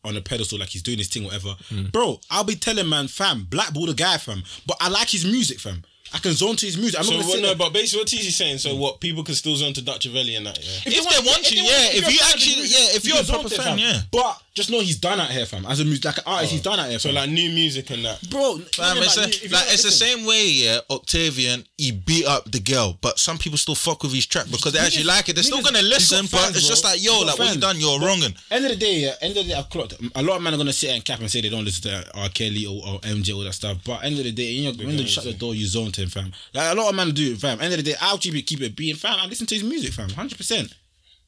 on a pedestal, like he's doing his thing, whatever. Hmm. Bro, I'll be telling man, fam, blackball the guy, fam. But I like his music, fam. I can zone to his music. I'm So not what, say no, that. but basically what TC's saying, so what people can still zone to Dutchavelli and that, yeah. If they want to, yeah. If you actually, yeah. If you're a proper fan, yeah. But just know he's done out here, fam. As a music, like an artist, he's oh. done out here, So fam. like new music and that. bro, Fam, it's, a, if like, it's the same way, yeah. Octavian, he beat up the girl, but some people still fuck with his track because they actually like it. They're still gonna listen, but fans, it's just like, yo, got like what you done, you're But wronging. End of the day, yeah, end of the day, I've clocked. A lot of men are gonna sit and cap and say they don't listen to R. Kelly or, or MJ all that stuff. But end of the day, in your, when you shut the door, you zone to him, fam. Like a lot of men do, it, fam. End of the day, I'll keep it, keep it being, fam. I listen to his music, fam. Hundred percent,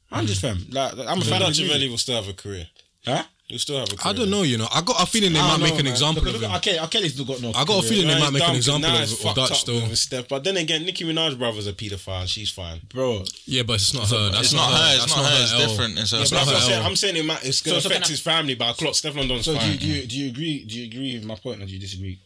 hundred fam. Like I'm a fan of Dutch his Valley music. will still have a career. Huh? He'll still have a career. I don't know. You know, I got a feeling they I might don't make an man. example Because of look him. at R. Kelly. Kelly's still got no. I got a career. feeling they Now might he's make an dumped, example now of, he's of fucked Dutch up still. with Steph. But then again, Nicki Minaj brothers are paedophile. She's fine. bro. Yeah, but it's not her. That's It's not her. It's That's not her. her It's L. different. It's Yeah, it's but not that's what I'm saying. I'm saying it might, it's going to So- so affect can I- his family, but I clock Steph London's So do fine. you, do you do you agree? Do you agree with my point, or do you disagree?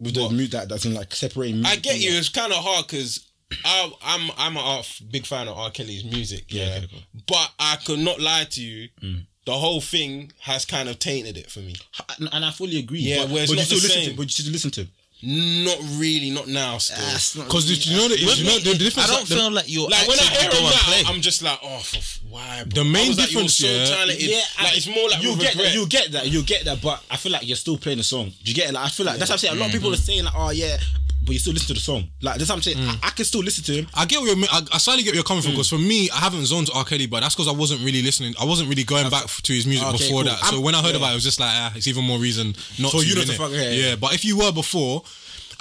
With the mute that that's in like separating. I get you. It's kind of hard because I'm I'm a art, big fan of R. Kelly's music. Yeah, Yeah, okay, cool. but I could not lie to you. Mm. The whole thing has kind of tainted it for me. and, and I fully agree. Yeah, but, where but you still listen to, but you still listen to. him. Not really, not now. Still, Because really- you know that With you know the, the difference. I don't the, feel like you're like when I active hear to him go and play. now, I'm just like, oh, for, f- why? Bro? The main I was like, difference, you're so yeah- talented. Yeah, like it's more like you get regret. that, you get that, you get that, but I feel like you're still playing the song. Do you get it? Like I feel like that's what I'm saying. A lot of mm-hmm. people are saying like, oh yeah, but you still listen to the song. Like that's what I'm saying. I, I can still listen to him. I get what you're, I, I slightly get where you're coming from because for me, I haven't zoned to R. Kelly, but that's because I wasn't really listening. I wasn't really going back to his music Okay, before cool. that. So I'm- when I heard yeah. about it, it was just like, ah, it's even more reason not For to. you innit? fuck- yeah, yeah, yeah. but if you were before,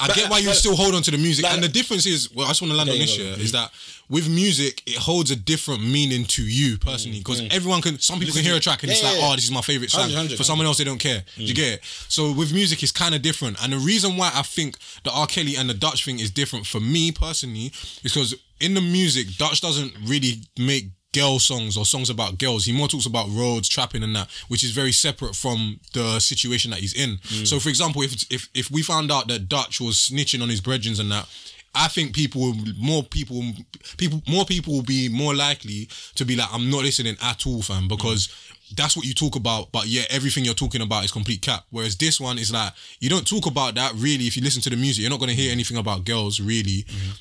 I But- get why you but- still hold on to the music. like- and the difference is, well, I just want to land on this year, is that with music, it holds a different meaning to you personally because everyone can, some people can hear a track and it's Mm, like, yeah, yeah. oh, this is my favorite song. 100, 100. For someone else, they don't care. Do you get it? So with music, it's kind of different. And the reason why I think the R. Kelly and the Dutch thing is different for me personally is because in the music, Dutch doesn't really make girl songs or songs about girls. He more talks about roads, trapping, and that, which is very separate from the situation that he's in. Mm. So, for example, if if if we found out that Dutch was snitching on his brethren and that. I think people, will- more people, people, more people will be more likely to be like, I'm not listening at all, fam, because mm. that's what you talk about. But yeah, everything you're talking about is complete cap. Whereas this one is like, you don't talk about that really. If you listen to the music, you're not gonna hear anything about girls really. Mm-hmm.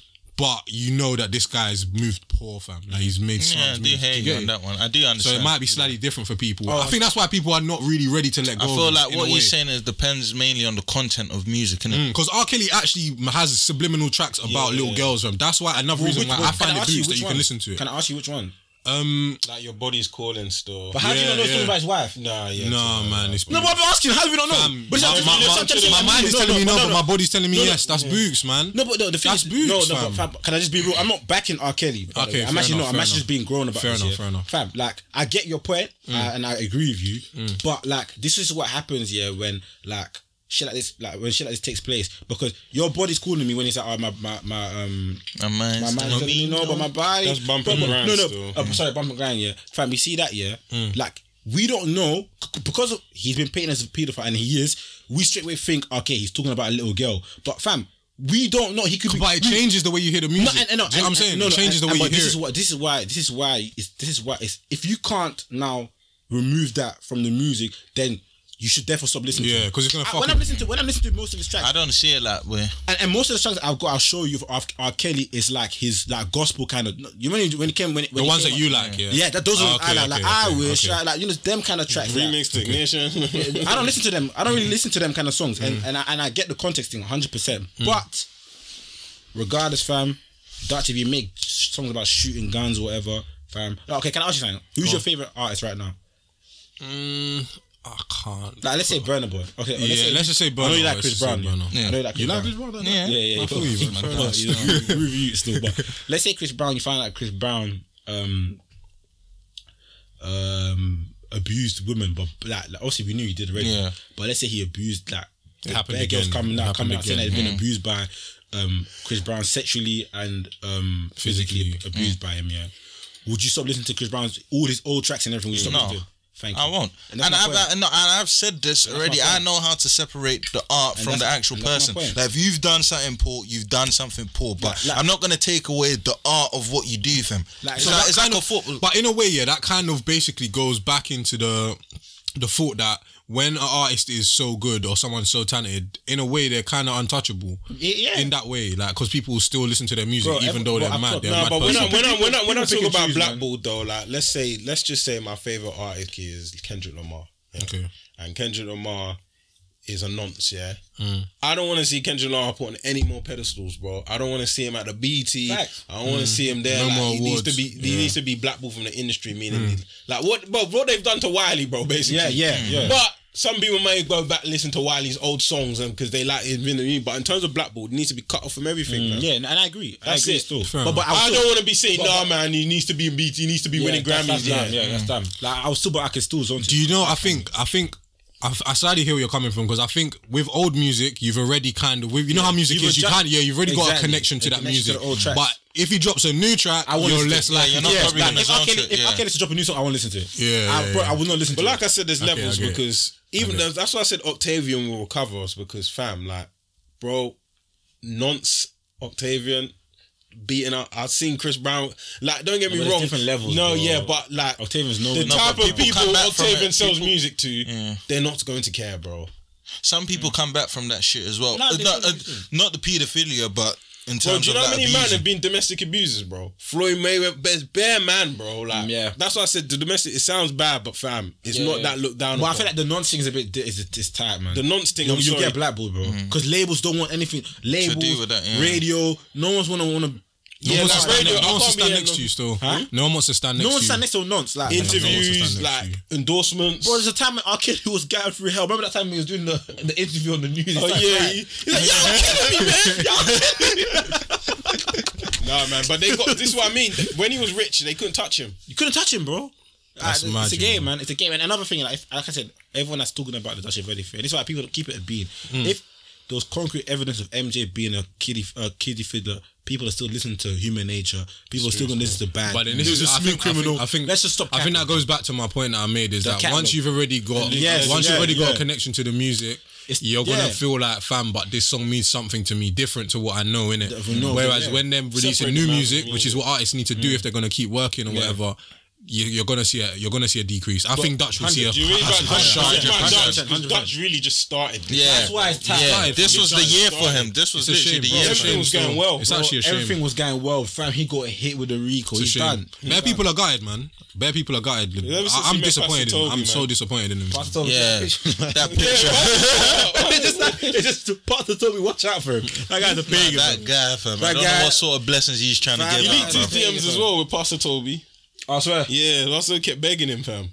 But you know that this guy's moved poor, fam. Like he's made mm. Yeah, I do moves. hear Do you on it? that one. I do understand. So it might be slightly different for people. Oh, I think that's why people are not really ready to let go. I feel like what you're saying is depends mainly on the content of music, innit? Mm, because R. Kelly actually has subliminal tracks about little girls, fam. That's why another reason Which- why which- I find it boots that you one? can listen to it. Can I ask you which one? Um, like your body's calling still. But how do you Yeah, not know yeah. something about his wife? Nah, yeah. no, man, it's No, but I'm asking. How do we not know? Fam, But it's my, not- my, it's my, not- it's not- my mind is no, telling me no, no, but my body's telling me No, no. yes. That's boots, man. No, but no, the thing That's is, boots, no, no, fam. but fam, can I just be real? I'm not backing R. Kelly. by the Okay, way. I'm fair actually enough, not. I'm fair actually enough. just being grown about Fair this. enough, yeah? fair enough. Mm. Fam, like I get your point, uh, and I agree with you. But like, this is what happens, yeah, when like shit like this, like when shit like this takes place, because your body's calling me when it's like, oh, my my my um. My mind's My mind's telling me no, but my body. That's bump Bro, but- grind No, no. still. uh, sorry, bump and grind. Yeah, fam. You see that? Yeah, Mm. like we don't know because of, he's been painted as a pedophile, and he is. We straight away think, okay, he's talking about a little girl, but fam. We don't know. He could be. But it changes the way you hear the music. no, and, and, no, Do you know what I'm saying? and- no, it changes and- the way and- you hear this is what this is why this is why it's, this is why it's, if you can't now remove that from the music, then you should therefore stop listening. to Yeah, because it's gonna I- fuck when with I'm listening to when I'm listening to most of his tracks, I don't see it that way. and, and most of the songs I've got, I'll show you of R. Kelly is like his like gospel kind of. You when he, when he came when, when The ones came that out- you like, yeah. Yeah, that those Oh, ah, are okay, I like. like okay, I okay, wish, okay. like, like you know them kind of tracks. like- Remix Ignition. I don't listen to them. I don't really listen to them kind of songs, and mm. and I, and I get the context thing 100. percent mm. But regardless, fam, Dutch, if you make songs about shooting guns or whatever, fam. Okay, can I ask you something? Who's your favorite artist right now? Mm, I can't. Like, let's say Burna Boy. Okay. Yeah, let's, say, let's just say Burna. I know you like Chris Brown. Yeah. I know you like Chris you Brown. like Chris Brown? Yeah. Yeah, yeah. Review it still, but let's say Chris Brown. You find out like Chris Brown um, um, abused women, but like, like obviously we knew he did already. Yeah. But let's say he abused like it happened girls coming out, coming out saying they've been mm. abused by um, Chris Brown sexually and um, physically, physically abused mm. by him. Yeah. Would you stop listening to Chris Brown's all his old tracks and everything? Would you stop no. listening to? Thank you. I won't. And, and I've, I, uh, no, and I've said this and already. I know how to separate the art and from the actual person. Like if you've done something poor, you've done something poor. But like, I'm not gonna take away the art of what you do, fam. Like, so like, it's like of, a football. But in a way, yeah, that kind of basically goes back into the the thought that when an artist is so good or someone's so talented, in a way they're kind of untouchable. Yeah, in that way, like because people still listen to their music bro, even though bro, they're mad. They're no, mad but person. when I when I when I, talk about blackboard though, like let's say let's just say my favorite artist is Kendrick Lamar. Yeah? Okay, and Kendrick Lamar is a nonce, yeah. Mm. I don't want to see Kendrick Lamar put on any more pedestals, bro. I don't want to see him at the BET. I don't mm. want to see him there. No like, more he awards. needs to be he yeah. needs to be blackballed from the industry. Meaning, mm. like what, bro, what they've done to Wiley, bro, basically. Yeah, yeah, mm. yeah. But some people may go back listen to Wiley's old songs and because they like his me. But in terms of Blackball, it needs to be cut off from everything. Mm, yeah, and I agree. That's I agree it. Still. But, but I, I don't want to be saying, nah, man, he needs to be in BET. He needs to be yeah, winning Grammys. That's, yeah, yeah, that's mm. damn. Like I was still, but I can still. Do you know? I think I think I, I slightly hear where you're coming from because I think with old music, you've already kind of, with, you know yeah. how music is, you can't, yeah, you've already exactly. got a connection to a that connection music. To but if he drops a new track, I you're less to, like, you're not yeah, like, If, I can, if yeah. I can to drop a new song, I won't listen to it. Yeah. I, yeah, bro, I will not listen but to like it. But like I said, there's okay, levels because even though, that's why I said Octavian will recover us because, fam, like, bro, nonce Octavian beating up. I've seen Chris Brown. Like, don't get me no, wrong. Different levels. No, bro. yeah, but like Octavian's no the type of people Octavian sells people, music to. Yeah. They're not going to care, bro. Some people come back from that shit as well. Uh, not, uh, not the pedophilia, but in terms bro, do you know how many men have been domestic abusers, bro? Floyd Mayweather, bare man, bro. Like, yeah. That's why I said the domestic. It sounds bad, but fam, it's yeah, not yeah. that looked down. Well, I feel like the nonce is a bit is is tight, man. The nonce thing, you, get get blackballed, bro, mm-hmm. because mm-hmm. labels don't want anything. Labels, that, yeah. radio, no one's gonna wanna no yeah, one wants to stand, radio, no one to stand next to you still. Huh? No one wants to stand next to you. No one stand next to nonce. Like interviews, like endorsements. Bro, there's a time our kid who was going through hell. Remember that time he was doing the, the interview on the news? Oh like, yeah, right. he's like, y'all killing me, man. Y'all killing me. nah, man. But they got this. Is what I mean. When he was rich, they couldn't touch him. You couldn't touch him, bro. That's like, it's a game, man. It's a game. And another thing, like, like I said, everyone that's talking about the Dutch Verde thing, this is why people keep it a bean. Mm. If there was concrete evidence of MJ being a kiddie, a kiddie fiddler people are still listening to Human Nature. People are still going to listen to Bad. But then this is a smooth think, criminal. I think, I think let's just stop. I think that goes back to my point that I made is The that cat once you've already got Yes, once yeah, you've already got a connection to the music. It's- you're gonna yeah. feel like fam, but this song means something to me different to what I know in it. Whereas yeah. when they're releasing Separate new music, which is what artists need to do mm. if they're gonna keep working or whatever, you, are gonna see a you're gonna see a decrease. I but think Dutch will see a. decrease. Dutch, really just started. Yeah, that's why it's tough. Yeah. This was the year started. for him. This was literally shame, the year. Everything was going well. It's bro. actually a shame. Everything was going well. Fam, he got hit with a recall. He's done. Bare done. people are gutted, man. Bare people are gutted. I, am disappointed. Toby, I'm so disappointed in him. Yeah, that picture. It's just just Pastor Toby. Watch out for him. That guy's a. That guy, fam. I don't know what sort of blessings he's trying to give. He leaked his DMs as well with Pastor Toby. I swear. Yeah, Russell kept begging him, fam.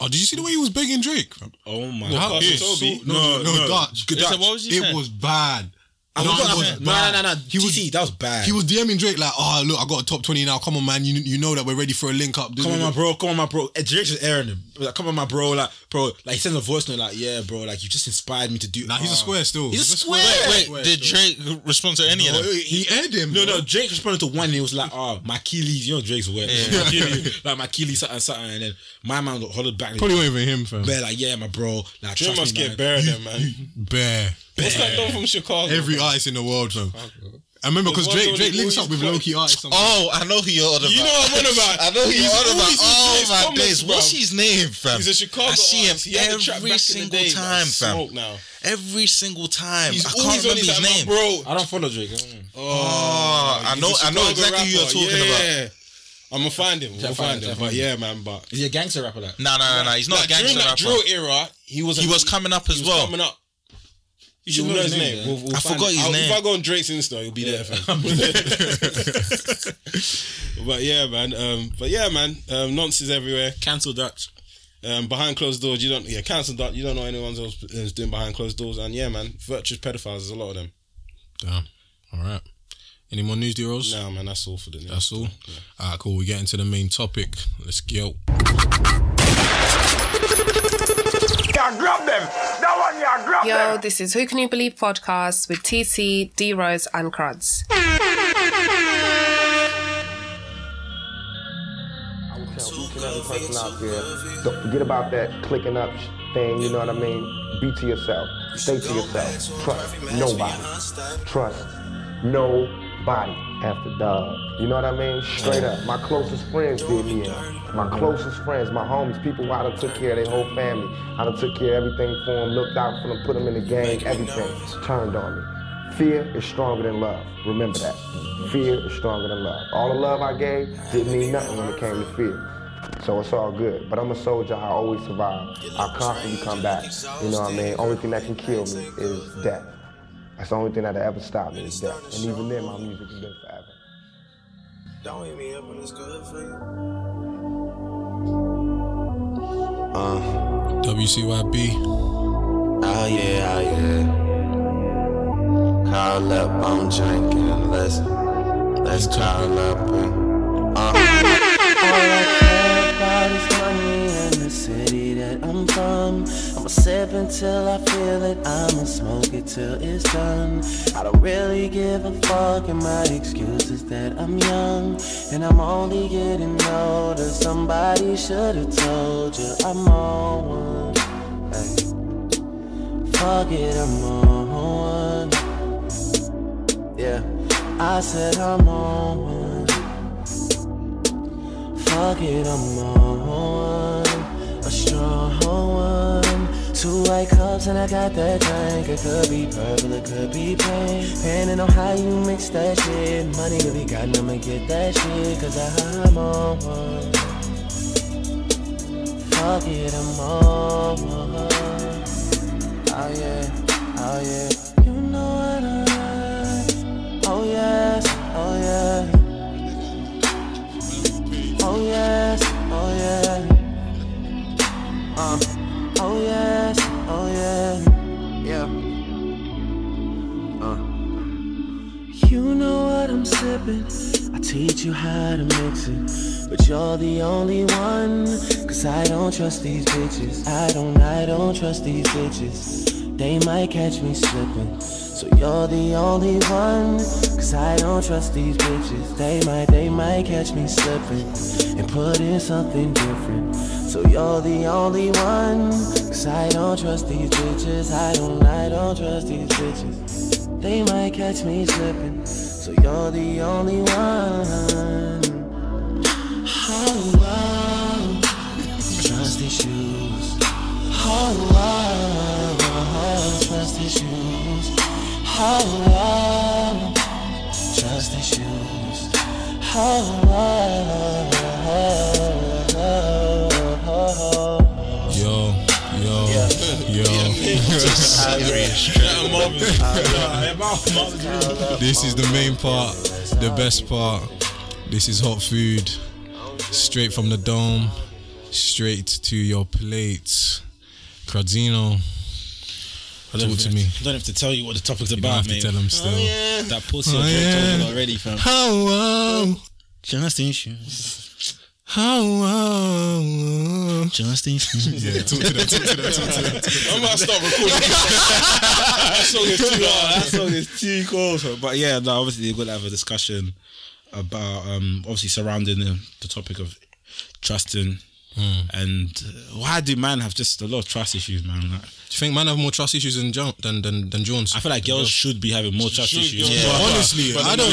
Oh, did you see the way he was begging Drake? Oh my Well, god. Toby? No, no, no, no, no, Dutch. Dutch. what was It saying? was bad. No, no, no, no, no. He was, GT, that was bad. He was DMing Drake like, oh look, I got a top twenty now. Come on, man. You you know that we're ready for a link up. Dude. Come on, my bro. Come on, my bro. And Drake just airing him. Like, come on, my bro. Like, bro. Like, he sends a voice note like, yeah, bro. Like, you just inspired me to do. Nah, he's uh, a oh. square still. He's, he's a square. Wait, wait did Drake respond to any no, of them? He aired him. No, bro. no. Drake responded to one. and He was like, oh, my Keelys. You know, Drake's weird. Yeah. Like my Keeley, something, something. And then my man got hollered back. Probably wasn't even him, fam. Bear like, yeah, my bro. Like, Drake must get bare, man. Bear. What's that done from Chicago? Every artist in the world, though. I remember because Drake Drake links up with Loki key Oh, I know who you're on about. You know what I'm on about. I know who you're He's on about. always Oh my comments, days, what's his name, fam? He's a Chicago I see him every single time, fam. Every single time. He's I can't on remember his his name. bro. I don't follow Drake. I don't. Oh, I know, I know exactly who you're talking about. I'm gonna find him. We'll find him. But yeah, man. But Is he a gangster rapper? Like? Nah, nah, nah, nah. He's not a gangster rapper. during that drill era, he was He was coming up as well. coming up. You should know his name. name. We'll, we'll I forgot his I'll, name. If I go on Drake's Insta, you'll be yeah. there. but yeah, man. Um, but yeah, man. Um, nonsense everywhere. Cancel Dutch. Um, behind closed doors, you don't. Yeah, cancel Dutch. You don't know anyone else doing behind closed doors. And yeah, man, virtuous pedophiles. There's a lot of them. Damn. All right. Any more news, D Rose? No, man. That's all for the news. That's all. Yeah. All right, cool. We get into the main topic. Let's go. That one, yeah, grab Yo, them. this is Who Can You Believe podcast with TC, D Rose, and Cruds. I would tell each and every person out there, don't forget about that clicking up thing, you know what I mean? Be to yourself. Stay to yourself. Trust nobody. Trust nobody after dog. You know what I mean? Straight up. My closest friends did me in. My mm-hmm. closest friends, my homies, people I done took care of their whole family. I done took care of everything for them, looked out for them, put them in the game, everything. Turned on me. Fear is stronger than love. Remember that. Fear is stronger than love. All the love I gave didn't mean nothing when it came to fear. So it's all good. But I'm a soldier. I always survive. I constantly come back. You know what I mean? Only thing that can kill me is death. That's the only thing that'll ever stop me is death. And even then, my music is forever. Don't wake me up when it's good for you. Uh, WCYB. Oh ah, yeah, oh yeah. Call up, I'm drinking. Let's let's call up and uh. All I care about is money and city that I'm from. I'ma sip until I feel it. I'ma smoke it till it's done. I don't really give a fuck, and my excuse is that I'm young and I'm only getting older. Somebody should've told you I'm on one. Hey. Fuck it, I'm on one. Yeah, I said I'm on one. Fuck it, I'm on one. Strong one. Two white cups and I got that drink. It could be purple, it could be pink. Depending on how you mix that shit. Money could be gotten, I'ma get that shit. Cause I'm on one. Fuck it, I'm on one. Oh yeah, oh yeah. You know what I. Oh yes, oh yeah. Oh yeah. Uh, oh yes, oh yeah. Yeah. Uh. You know what I'm sipping. I teach you how to mix it. But you're the only one. Cause I don't trust these bitches. I don't, I don't trust these bitches. They might catch me slipping. So you're the only one. Cause I don't trust these bitches. They might, they might catch me slipping. And put in something different. So you're the only one. Cause I don't trust these bitches. I don't, I don't trust these bitches. They might catch me slipping. So you're the only one. Oh. Trust issues. Oh, wow. Trust issues. Oh, wow. Trust issues. Oh, wow. This is the main part, the best part. This is hot food, straight from the dome, straight to your plate. Cradzino, talk to me. I don't have to tell you what the topic's You don't about, have to mate. tell them oh, still. That pussy Oh, I yeah. you already, fam. How wow, Just issues. How wow. Just issues. Yeah, talk to them, talk to them, talk to them. I'm gonna start recording. that song is too hard. that song is too cool. But yeah, no, obviously we're gonna have a discussion about um obviously surrounding the, the topic of trusting and uh, why do man have just a lot of trust issues, man? Like, Do you think man have more trust issues than John, than than than Jones? I feel like girls should be having more trust Should, issues. yeah. But- honestly, but I they're don't.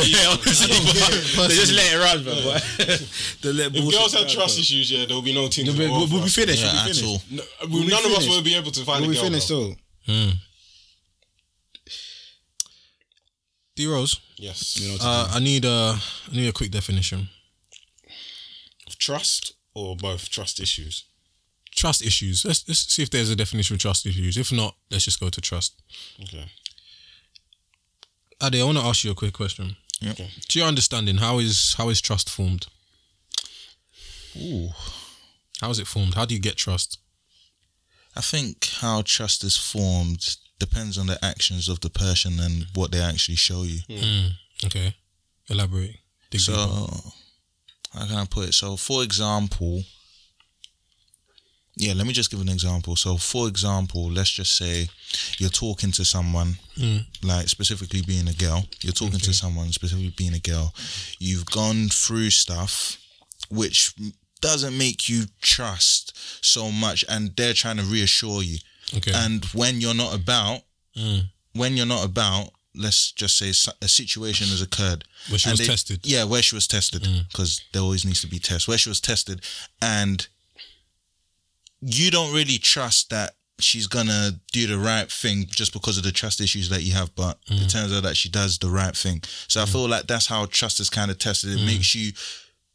not they just let it run, man. But they let If girls had run, trust bro. issues, yeah, there will be no team. to We'll, we'll, we'll be finished. Yeah, we'll be at finished. all. No, We'll be none of us will be able to find We'll a be finished. bro. So D Rose. Yes. you know, Uh, I need a I need a quick definition. Of trust or both trust issues. Trust issues. Let's, let's see if there's a definition of trust issues. If not, let's just go to trust. Okay. Ade, I want to ask you a quick question. Yeah. Okay. To your understanding, how is how is trust formed? Ooh. How is it formed? How do you get trust? I think how trust is formed depends on the actions of the person and what they actually show you. Mm, okay, elaborate. Dig So, deeper. How can I put it? So, for example, yeah, let me just give an example. So, for example, let's just say you're talking to someone, mm. like specifically being a girl, you're talking to someone, specifically being a girl, you've gone through stuff which doesn't make you trust so much, and they're trying to reassure you. Okay. And when you're not about, mm. when you're not about, let's just say a situation has occurred Where she and was tested. Yeah, where she was tested, mm. because there always needs to be tests. Where she was tested, and you don't really trust that she's gonna do the right thing just because of the trust issues that you have, but it mm. turns out that she does the right thing. So I mm. feel like that's how trust is kind of tested. It makes you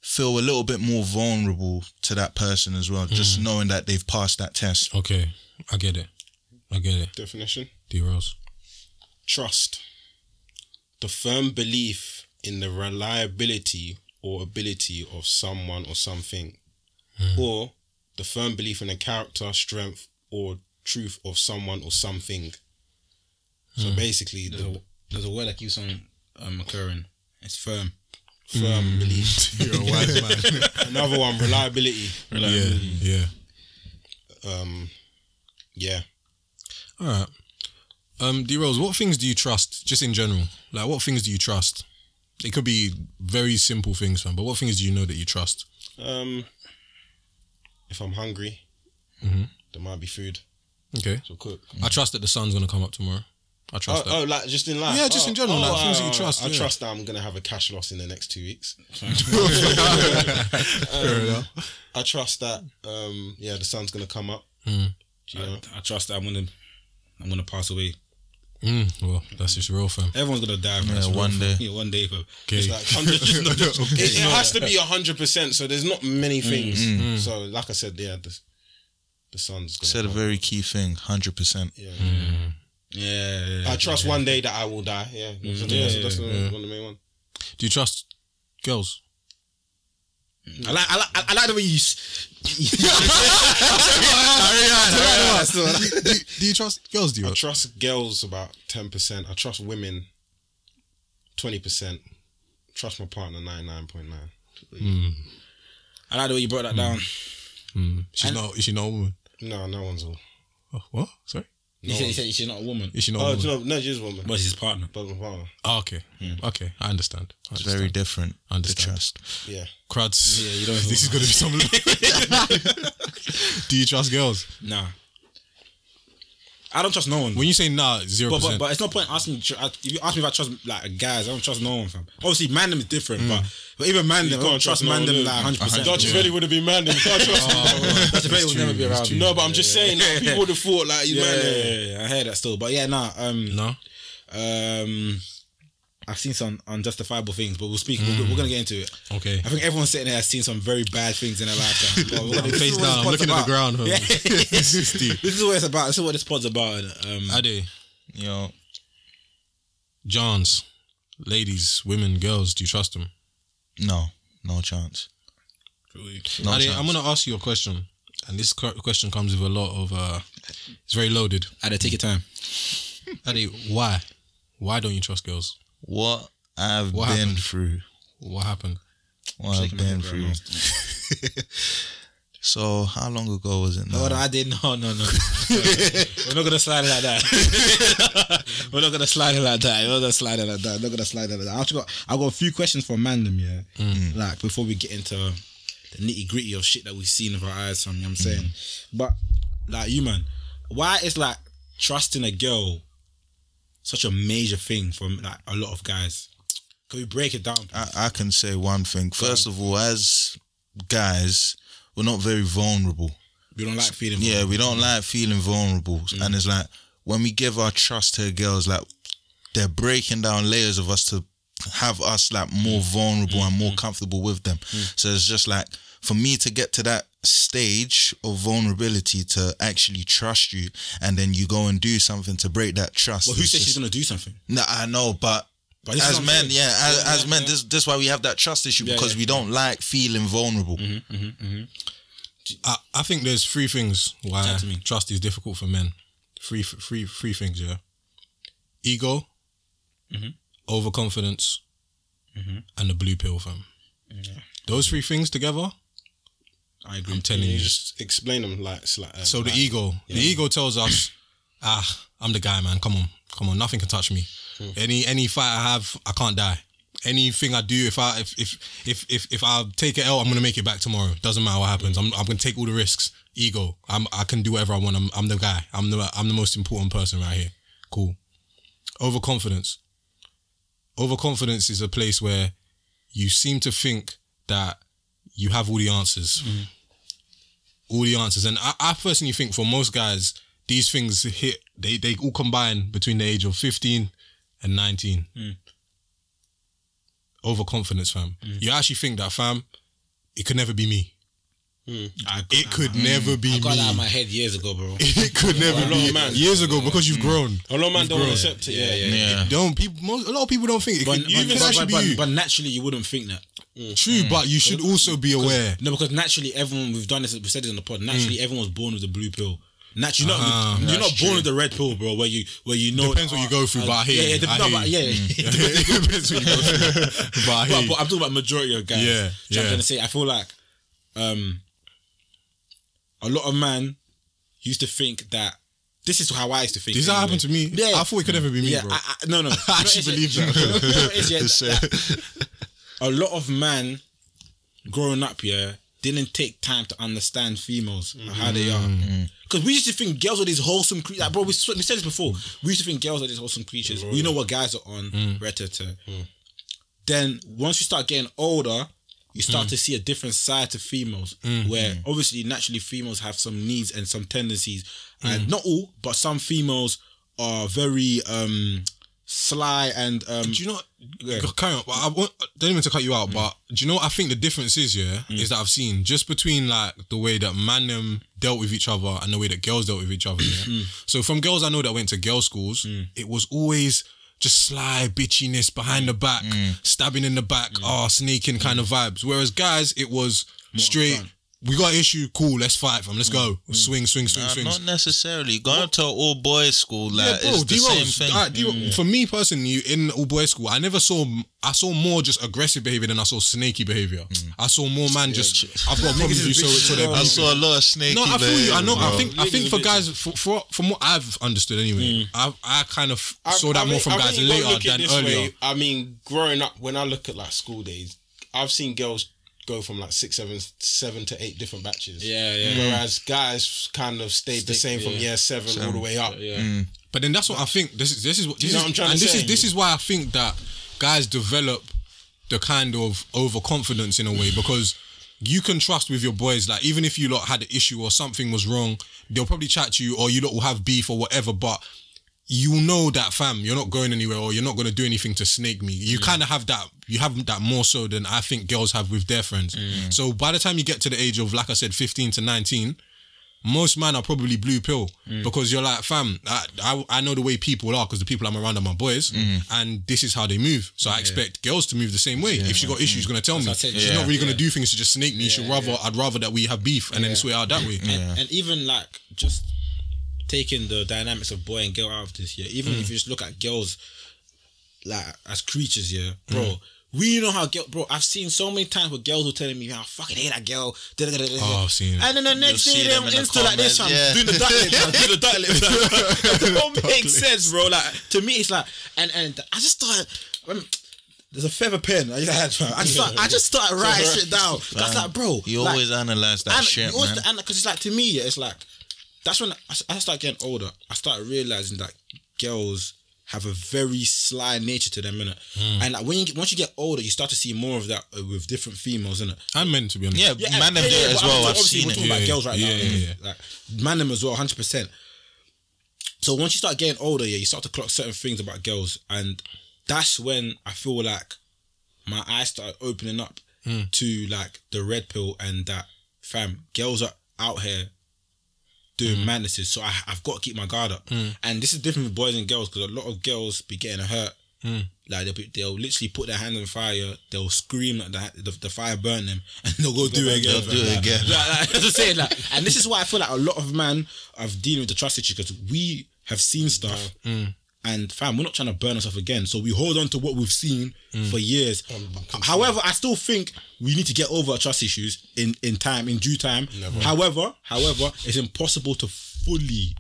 feel a little bit more vulnerable to that person as well, just knowing that they've passed that test. Okay, I get it. I get it. Definition: D Rose. trust, the firm belief in the reliability or ability of someone or something, or the firm belief in the character, strength, or truth of someone or something. So basically, There's the a, there's a word that keeps on um, occurring. It's firm. firm belief. You're a wise man. Another one, reliability. yeah, yeah. Um, yeah. All right. Um, D Rose, what things do you trust, just in general? Like, what things do you trust? It could be very simple things, man. But what things do you know that you trust? Um, if I'm hungry, there might be food. Okay. So cook. I trust that the sun's gonna come up tomorrow. I Oh, trust that. oh, like just in life. Yeah, just Oh, in general, like, things that you uh, trust, I yeah. trust that I'm gonna have a cash loss in the next two weeks. Fair enough. I trust that. Um, yeah, the sun's gonna come up. Do you know? I trust that I'm gonna I'm gonna pass away. Mm, well, that's just real, fam. Everyone's gonna die. Yeah, one day. Yeah, one day. Fam. Okay. It's like 100 it, it has to be hundred percent. So there's not many Mm, things. So like I said, yeah, the, the sun's gonna Said a very key thing, hundred percent. Yeah. Mm. Yeah, yeah, I trust one day that I will die. Yeah, that's, that's, that's the- one the main one. Do you trust girls? Mm. I like, I like, I like the way you. do, do you trust girls? Do you? I trust girls about ten percent. I trust women twenty percent. Trust my partner ninety nine point nine. Mm. I like the way you brought that mm. down. She's not. Is she not a woman? No, no one's all. Oh, what? Sorry. You said, you said she's not a woman, Is she not? Oh a woman? no, no, she's a woman. but she's his partner. But my partner. Oh, okay. Hmm. Okay. I understand. I It's understand. very different. The Understand. trust. Yeah. Crads. Yeah, you don't- This is gonna be some. do you trust girls? Nah, I don't trust no one. When you say nah, zero But, but, percent. but it's no point asking. tr- uh, If you ask me if I trust like guys, I don't trust no one, fam. Obviously, man them is different, but but even man them, I don't can't trust trust no man one, them yeah. like hundred percent. Dutchavelli would have been man. Then you can't trust him. Dutchavelli will never be around. me. No, but I'm just saying, like, people would have thought like you Yeah, man. yeah, yeah. yeah, yeah, I hear that still, but yeah, nah. Um, no. um, I've seen some unjustifiable things, but we'll speak. We're, we're gonna get into it. Okay. I think everyone sitting there has seen some very bad things in their lifetime. But we're gonna- I'm face down. this I'm pod's looking at the ground. Yeah. this is. This is what it's about. This is what this pod's about. innit? Um, Ade, Yo, Johns, ladies, women, girls. Do you trust them? no, no chance. No Ade, chance. I'm gonna ask you a question, and this question comes with a lot of. uh It's very loaded. Ade, take your time. Ade, why? Why don't you trust girls? What I've What been happened? through. What happened? What I've been through. so how long ago was it? No, now? no, I didn't. No, no, no. We're not gonna slide it like that. We're not gonna slide it like that. We're not gonna slide it like that. We're not gonna slide it like that. I actually got, I got a few questions for Mandem, yeah. Mm. Like before we get into the nitty gritty of shit that we've seen with our eyes, from you know what I'm mm. saying. But like you, man, why is like trusting a girl such a major thing for like a lot of guys? Can we break it down? I, I can say one thing. First of all, as guys, we're not very vulnerable. we don't like feeling. Vulnerable. Yeah, we don't like feeling vulnerable. Mm. And it's like when we give our trust to girls, like they're breaking down layers of us to have us like more Mm. vulnerable and more comfortable with them. So it's just like for me to get to that stage of vulnerability to actually trust you and then you go and do something to break that trust. But who it's said she's gonna do something? Nah, I know, but But as men, yeah, as, Yeah, as yeah, men, yeah. this this why we have that trust issue Yeah, because yeah. we don't like feeling vulnerable. Mm-hmm, mm-hmm, mm-hmm. I, I think there's three things why to me. trust is difficult for men. Three, three, three things. Yeah, ego, Mm-hmm. overconfidence, and the blue pill, fam. Those three things together, I agree. I'm telling You you. just explain them like, like uh, So the like- ego, the ego tells us, ah, I'm the guy, man. Come on, come on. Nothing can touch me. Any any fight I have, I can't die. Anything I do, if I if if if if, if I take it out, I'm gonna make it back tomorrow. Doesn't matter what happens. I'm I'm gonna take all the risks. Ego. I'm I can do whatever I want. I'm I'm the guy. I'm the I'm the most important person right here. Cool. Overconfidence. Overconfidence is a place where you seem to think that you have all the answers mm-hmm. all the answers. And I, I personally think for most guys, these things hit they they all combine between the age of 15 and 19. Mm. Overconfidence, fam. Mm. You actually think that, fam, it could never be me. Mm. I, It could never be I got that out of my head years ago, bro. It could never lot be of man- years ago because you've grown. A lot of man don't grown. accept it. Yeah, yeah. Yeah. Don't people? Most, a lot of people don't think it But, could, but, but, but, be but, you. but naturally, you wouldn't think that. True, but you should also be aware. No, because naturally, everyone we've done this. We said this on the pod. Naturally, Mm. everyone was born with the blue pill. Naturally, you're Uh-huh. not, you're not born with the red pill, bro. Where you where you know Depends what you go through, but I hear yeah, you. yeah, dep- I no, hear but, you. yeah. it depends what you go through. But I hear But, but I'm talking about majority of guys. Yeah, So I'm yeah. trying to say, I feel like um, a lot of man used to think that this is how I used to think. This anyway. happened to me. Yeah, I thought it could never be me, yeah, bro. I, I, no, no, I actually believe that. You know what it is, yeah, that- that- a lot of men growing up, yeah, didn't take time to understand females and how they are. Mm. Mm. Because we used to think girls are these wholesome creatures. Like, bro, we, we said this before. We used to think girls are these wholesome creatures. We know what guys are on. Mm. Retata. Then once you start getting older, you start to see a different side to females, where obviously naturally females have some needs and some tendencies, and not all, but some females are very um sly and um. do you know? Yeah. Carry on. But I want, don't even to cut you out, mm. but do you know what I think the difference is? Yeah, mm. is that I've seen just between like the way that man them dealt with each other and the way that girls dealt with each other. Yeah? Mm. so from girls I know that went to girls' schools, it was always just sly bitchiness behind the back, stabbing in the back, ah, sneaking kind of vibes. Whereas guys, it was straight. fun. We got an issue. Cool. Let's fight, fam. Let's go. Mm. Swing, swing, swing, Nah, swing. not necessarily. Going to an all boys school, like Yeah, bro, it's the D-Rose, same thing. alright, D- mm. For me personally, in all boys school, I never saw I saw more just aggressive behavior than I saw snaky behavior. Mm. I saw more man just I've got problems with you, so so they're I saw a lot of snaky. no, I feel you. I know. I think. I think for guys, for, for from what I've understood anyway, I I kind of saw that more from guys think you gotta later than earlier. way. I mean, growing up, when I look at like school days, I've seen girls go from like six, seven, seven to eight different batches. Yeah, yeah. Mm. Whereas guys kind of stayed the same from yeah. year seven, all the way up. Yeah. Mm. But then that's what I think. This is this is what you this know is, what I'm trying and to this say? is this is why I think that guys develop the kind of overconfidence in a way because you can trust with your boys. Like even if you lot had an issue or something was wrong, they'll probably chat to you or you lot will have beef or whatever. But you know that fam, you're not going anywhere or you're not going to do anything to snake me. You kind of have that. You have that more so than I think girls have with their friends. Mm. So by the time you get to the age of like I said, 15 to 19 most men are probably blue pill mm. because you're like, fam, I, I, I know the way people are because the people I'm around are my boys, mm. and this is how they move. So I expect girls to move the same way. if she got issues, she's gonna tell me. She's yeah, not really gonna yeah. do things to just snake me. She'd rather, I'd rather that we have beef and then sort it out that way. and, and even like just taking the dynamics of boy and girl out of this, yeah. Even if mm. you just look at girls like as creatures, yeah, mm. bro. We know how girl, bro. I've seen so many times where girls were telling me, "I fucking hate that girl." Oh, I've seen. And then the next You'll day, see they're on in the Insta like this, comments, fam, yeah. doing the duck lip, fam, doing the duck lip. fam. It don't make sense, bro. Like to me, it's like, and and I just started. um, there's a feather pen. I just had, fam. I just, started, I just started writing shit down. That's like, bro. You like, always analyze that and shit, man. Because it's like to me, yeah, it's like that's when I, I started getting older. I start realizing that girls have a very sly nature to them, innit? Hmm. And like when you get, once you get older, you start to see more of that uh, with different females, innit? I'm meant to be honest. yeah, Yeah, man, them yeah, do yeah, it as well. I've obviously seen we're it. talking about Yeah, girls right yeah, now, yeah, yeah. like man them as well, hundred percent. So once you start getting older, yeah, you start to clock certain things about girls, and that's when I feel like my eyes start opening up Hmm. to like the red pill and that fam girls are out here doing Hmm. madnesses. So I, I've got to keep my guard up, and this is different with boys and girls because a lot of girls be getting hurt. Hmm. Like they'll, be, they'll literally put their hand on fire, they'll scream like the, the, the fire burn them, and they'll go do it again. They'll do it again. Like, like, saying. Like, and this is why I feel like a lot of men are dealing with the trust issue because we have seen stuff, And fam, we're not trying to burn ourselves again. So we hold on to what we've seen Mm. for years. However, I still think we need to get over our trust issues in, in time, in due time. However, however, it's impossible to fully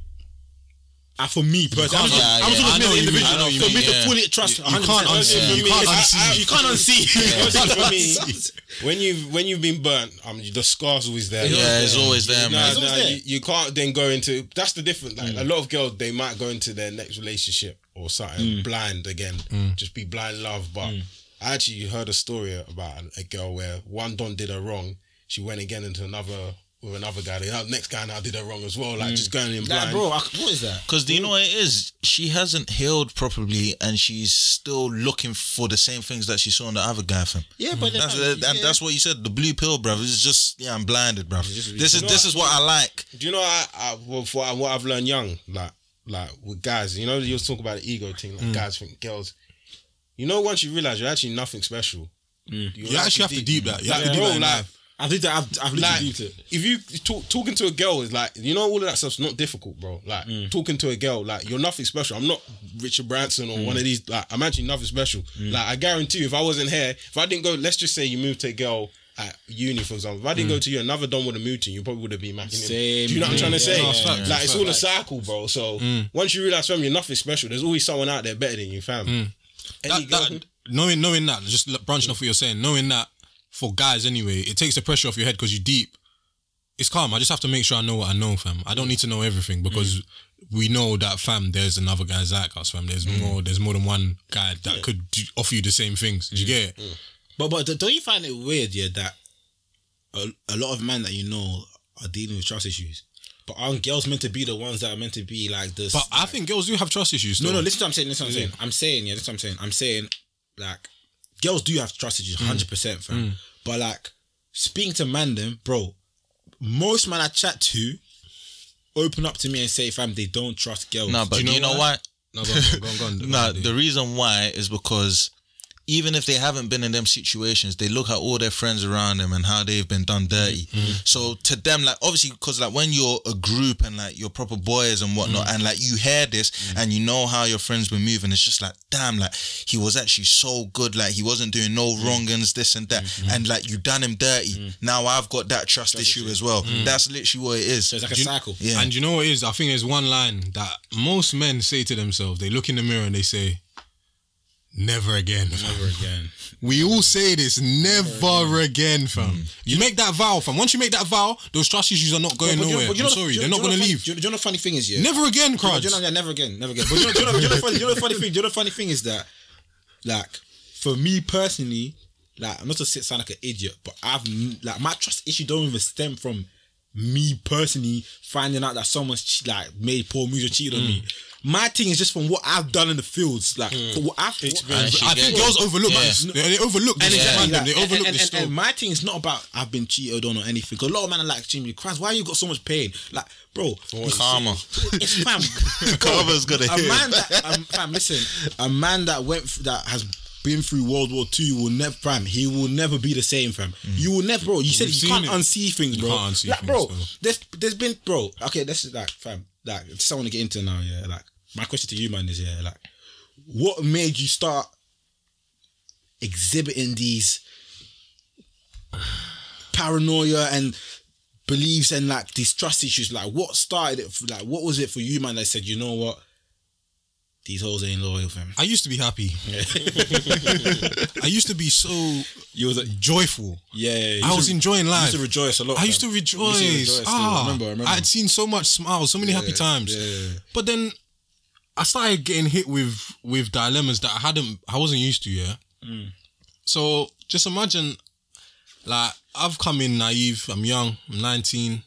uh, for me personally, I'm, can't- just- yeah, I'm yeah, just looking at the individual. I know what you For me to fully trust, You- you can't 100%. unsee, you can't unsee. You can't unsee. For me, when you when you've been burnt, um, the scar's always there. Yeah, it's always there, Nah, man. Always nah, there. you, you can't then go into. That's the difference. Like a lot of girls, they might go into their next relationship or something blind again, just be blind love. But I actually heard a story about a girl where one don did her wrong. She went again into another with another guy. The next guy now did her wrong as well. Like mm. just going in Like, blind. bro, I, what is that? Because do you know what it is? She hasn't healed properly, and she's still looking for the same things that she saw in the other guy. Fam. Yeah, but That's, then, and that's what you said. The blue pill, bruv. It's just yeah, I'm blinded, bruv. This is this is what I like. Do you know I, I well, for what I've learned young, like like with guys, you know, you talk about the ego thing, like mm. guys think girls. You know, once you realize you're actually nothing special, mm. You actually have to deep that. You have Like, to deep bro, that in like, life. I've lived that. I've, I've like literally lived it. if you talk, talking to a girl is like you know all of that stuff's not difficult, bro. Like mm. talking to a girl, like you're nothing special. I'm not Richard Branson or mm. one of these. Like I'm actually nothing special. Mm. Like I guarantee you, if I wasn't here, if I didn't go, let's just say you moved to a girl. At uni, for example, if I didn't go to you, another don would have moved to you. You probably would have been macking him. Same Do you know what I'm trying to say? Yeah, like it's it's all a cycle, bro. So once you realize, fam, you're nothing special. There's always someone out there better than you, fam. Any That, girl- that, knowing knowing that, just branching off what you're saying, knowing that for guys anyway, it takes the pressure off your head because you're deep. It's calm. I just have to make sure I know what I know, fam. I don't need to know everything because we know that, fam. There's another guys like us, fam. There's mm. more. There's more than one guy that could do, offer you the same things. Do you mm. get it? Mm. But but don't you find it weird, yeah, that a, a lot of men that you know are dealing with trust issues, but aren't girls meant to be the ones that are meant to be like this? But I think girls do have trust issues. no, though. no. Listen to what I'm saying. Listen to what I'm saying. I'm saying yeah. To what I'm saying. I'm saying like girls do have trust issues, mm. hundred percent, fam. Mm. But like speaking to man, them, bro, most man I chat to open up to me and say, fam, they don't trust girls. No, but do you know, why? No, go on, go on, go on. Go on, No, D. the reason why is because even if they haven't been in them situations, they look at all their friends around them and how they've been done dirty. Mm-hmm. Mm-hmm. So to them, like obviously, because like when you're a group and like you're proper boys and whatnot, mm-hmm. and like you hear this and you know how your friends been moving, it's just like, damn, like he was actually so good, like he wasn't doing no wrongins, this and that, and like you done him dirty. Now I've got that trust, issue as well. That's literally what it is. So it's like a you- cycle. yeah. And you know what it is? I think there's one line that most men say to themselves. They look in the mirror and they say, "Never again." Never again. We all say this, never again, fam. Mm. You make that vow, fam. Once you make that vow, those trust issues are not going But know- nowhere. but you I'm sorry, they're not going to leave. Do you know the funny thing is, yeah? Never again, know- crowd. you know, yeah, never again, never again. But you know, you know, you know, the funny, you know the funny thing? Do you know the funny thing is that, like, for me personally, like, I'm not to sit sound like an idiot, but I've like my trust issue don't even stem from me personally finding out that someone's che- like made poor or cheated on me. Mm. My thing is just from what I've done in the fields, like for what I've she I think girls overlook Yeah. They, overlook this. and exactly, man, like, they overlook and, this and, and my thing is not about I've been cheated on or anything. Because a lot of men are like Jimmy Christ, why you got so much pain? Like, bro, Karma. it's fam. Karma's gonna a hit. man that um, fam, listen, a man that went th- that has been through World War Two will never fam. He will never be the same, fam. You will never, bro. You said you can't it. unsee things, You bro. can't unsee like, things, bro. though. There's there's been, bro. Okay, this is like, fam. Like, I want to get into now. Yeah, like my question to you, man, is yeah, like, what made you start exhibiting these paranoia and beliefs and like these trust issues? Like, what started it? For, like, what was it for you, man? That said, you know what? These hoes ain't loyal, fam. I used to be happy. I used to be so You was a, joyful. yeah, yeah, you I was to- enjoying you life. used to rejoice a lot. I used to rejoice. Used to rejoice ah, I remember, I remember. I'd seen so much smiles, so many happy times. yeah, yeah, yeah. But then I started getting hit with with dilemmas that I hadn't, I wasn't used to. Yeah. Mm. So just imagine, like I've come in naive. I'm young. I'm 19,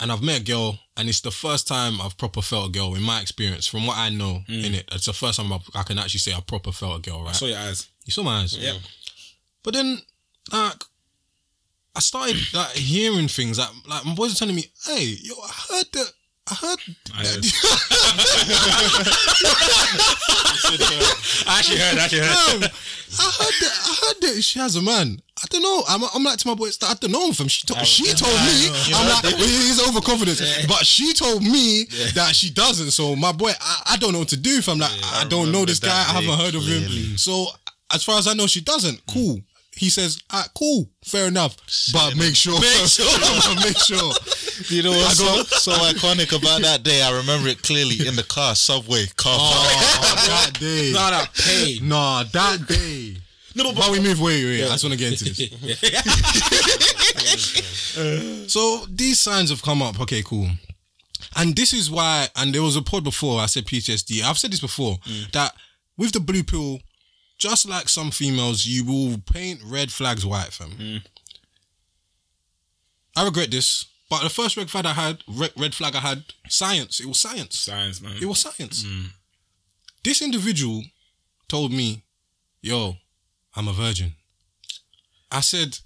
and I've met a girl, and it's the first time I've proper felt a girl in my experience. From what I know in it, it's the first time I've, I can actually say I proper felt a girl. Right. I saw your eyes. You saw my eyes. Yeah. But then, like, I started like hearing things like like my boys are telling me, "Hey, yo, I heard that." I heard. I heard. I actually heard. I actually heard. I heard that. I heard that she has a man. I don't know. I'm, I'm like to my boy. I don't know. Fam. She, told she I told me. I'm like, well, he's overconfident. But she told me that she doesn't. So my boy, I, I don't know what to do. If I'm like, I, don't know this guy. I haven't heard of him. So as far as I know, she doesn't. Cool. He says, ah, cool, fair enough. But make sure, Make sure. make sure. You know what's so, so iconic about that day? I remember it clearly in the car, subway, car. Oh, that day. No, no, hey. Nah, that day. No, but, But we move. Wait, wait. I just want to get into this. so these signs have come up. Okay, cool. And this is why. And there was a pod before. I said PTSD. I've said this before that with the blue pill, just like some females, you will paint red flags white, fam. Hmm. I regret this, but the first red flag I had, red, red flag I had, science. It was science. Science, man. It was science. Hmm. This individual told me, "Yo, I'm a virgin." I said,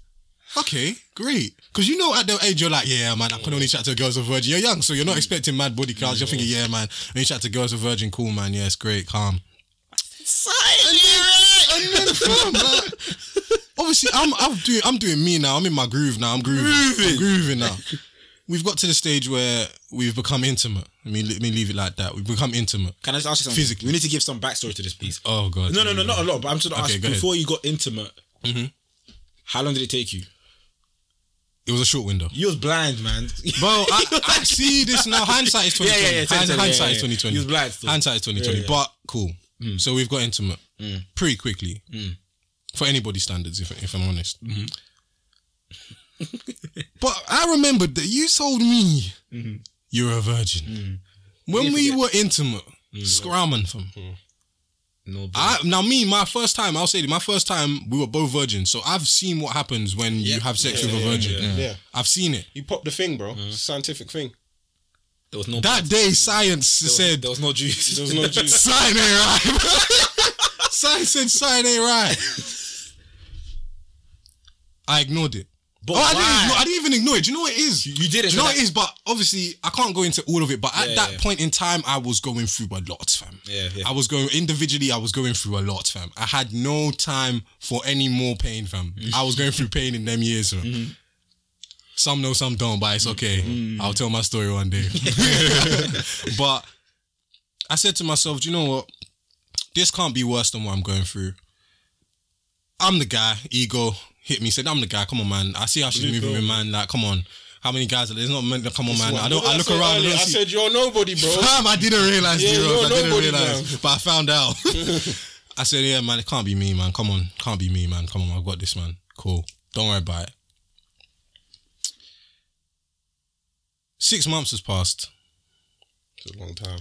"Okay, great." Because you know, at the age you're like, "Yeah, man, I can only chat to girls of virgin." You're young, so you're not hmm. expecting mad body counts. You're thinking, "Yeah, man, only chat to girls of virgin. Cool, man. Yeah, it's great, calm." And then, and then fam, like, obviously, I'm I'm doing I'm doing me now. I'm in my groove now. I'm grooving. I'm grooving now. We've got to the stage where we've become intimate. I mean, let me leave it like that. We've become intimate. Can I just ask you something? Physically. We need to give some backstory to this piece. Oh god. No, no, no, not a lot. But I'm just gonna Okay, ask go ahead. before you got intimate. Mhm. How long did it take you? It was a short window. You was blind, man. Bro, I, I see this now. Hindsight is Yeah, 2020. yeah, yeah, Hind- 2020, hindsight yeah, is yeah. 2020. You was blind still. Hindsight is 2020. Yeah, Mm. yeah. But cool. So we've got intimate pretty quickly. Mm. For anybody's standards, if, if I'm honest. Mm-hmm. but I remembered that you told me Mm-hmm. you're a virgin. Mm. When we were intimate, scramming from. No, I, now me, my first time, I'll say it, my first time, we were both virgins. So I've seen what happens when you have sex with a virgin. Yeah. I've seen it. You pop the thing, bro. Scientific thing. there was no. That day, science said there was no juice. There was no juice. Sign ain't right. Sign said sign ain't right. I ignored it. But oh, I didn't, ignore, I didn't even ignore it. Do you know what it is? You did it, Do you know what it is? But obviously, I can't go into all of it. But at Yeah, that yeah. point in time, I was going through a lot, fam. Yeah, yeah. I was going individually. I was going through a lot, fam. I had no time for any more pain, fam. I was going through pain in them years, fam. Mm-hmm. Some know, some don't, but it's okay. I'll tell my story one day. but I said to myself, do you know what? This can't be worse than what I'm going through. I'm the guy. Ego hit me. Said I'm the guy. Come on, man. I see how she's moving, with man. Like, come on. How many guys? are there? There's not many. Come on, man. I don't. I look said around. I, earlier, don't I said you're nobody, bro. Fam, I didn't realize, Yeah, you're I didn't nobody, realize, man. but I found out. I said, "Yeah, man, it can't be me, man. Come on, can't be me, man. Come on, I've got this, man. Cool. Don't worry about it." Six months has passed, It's a long time.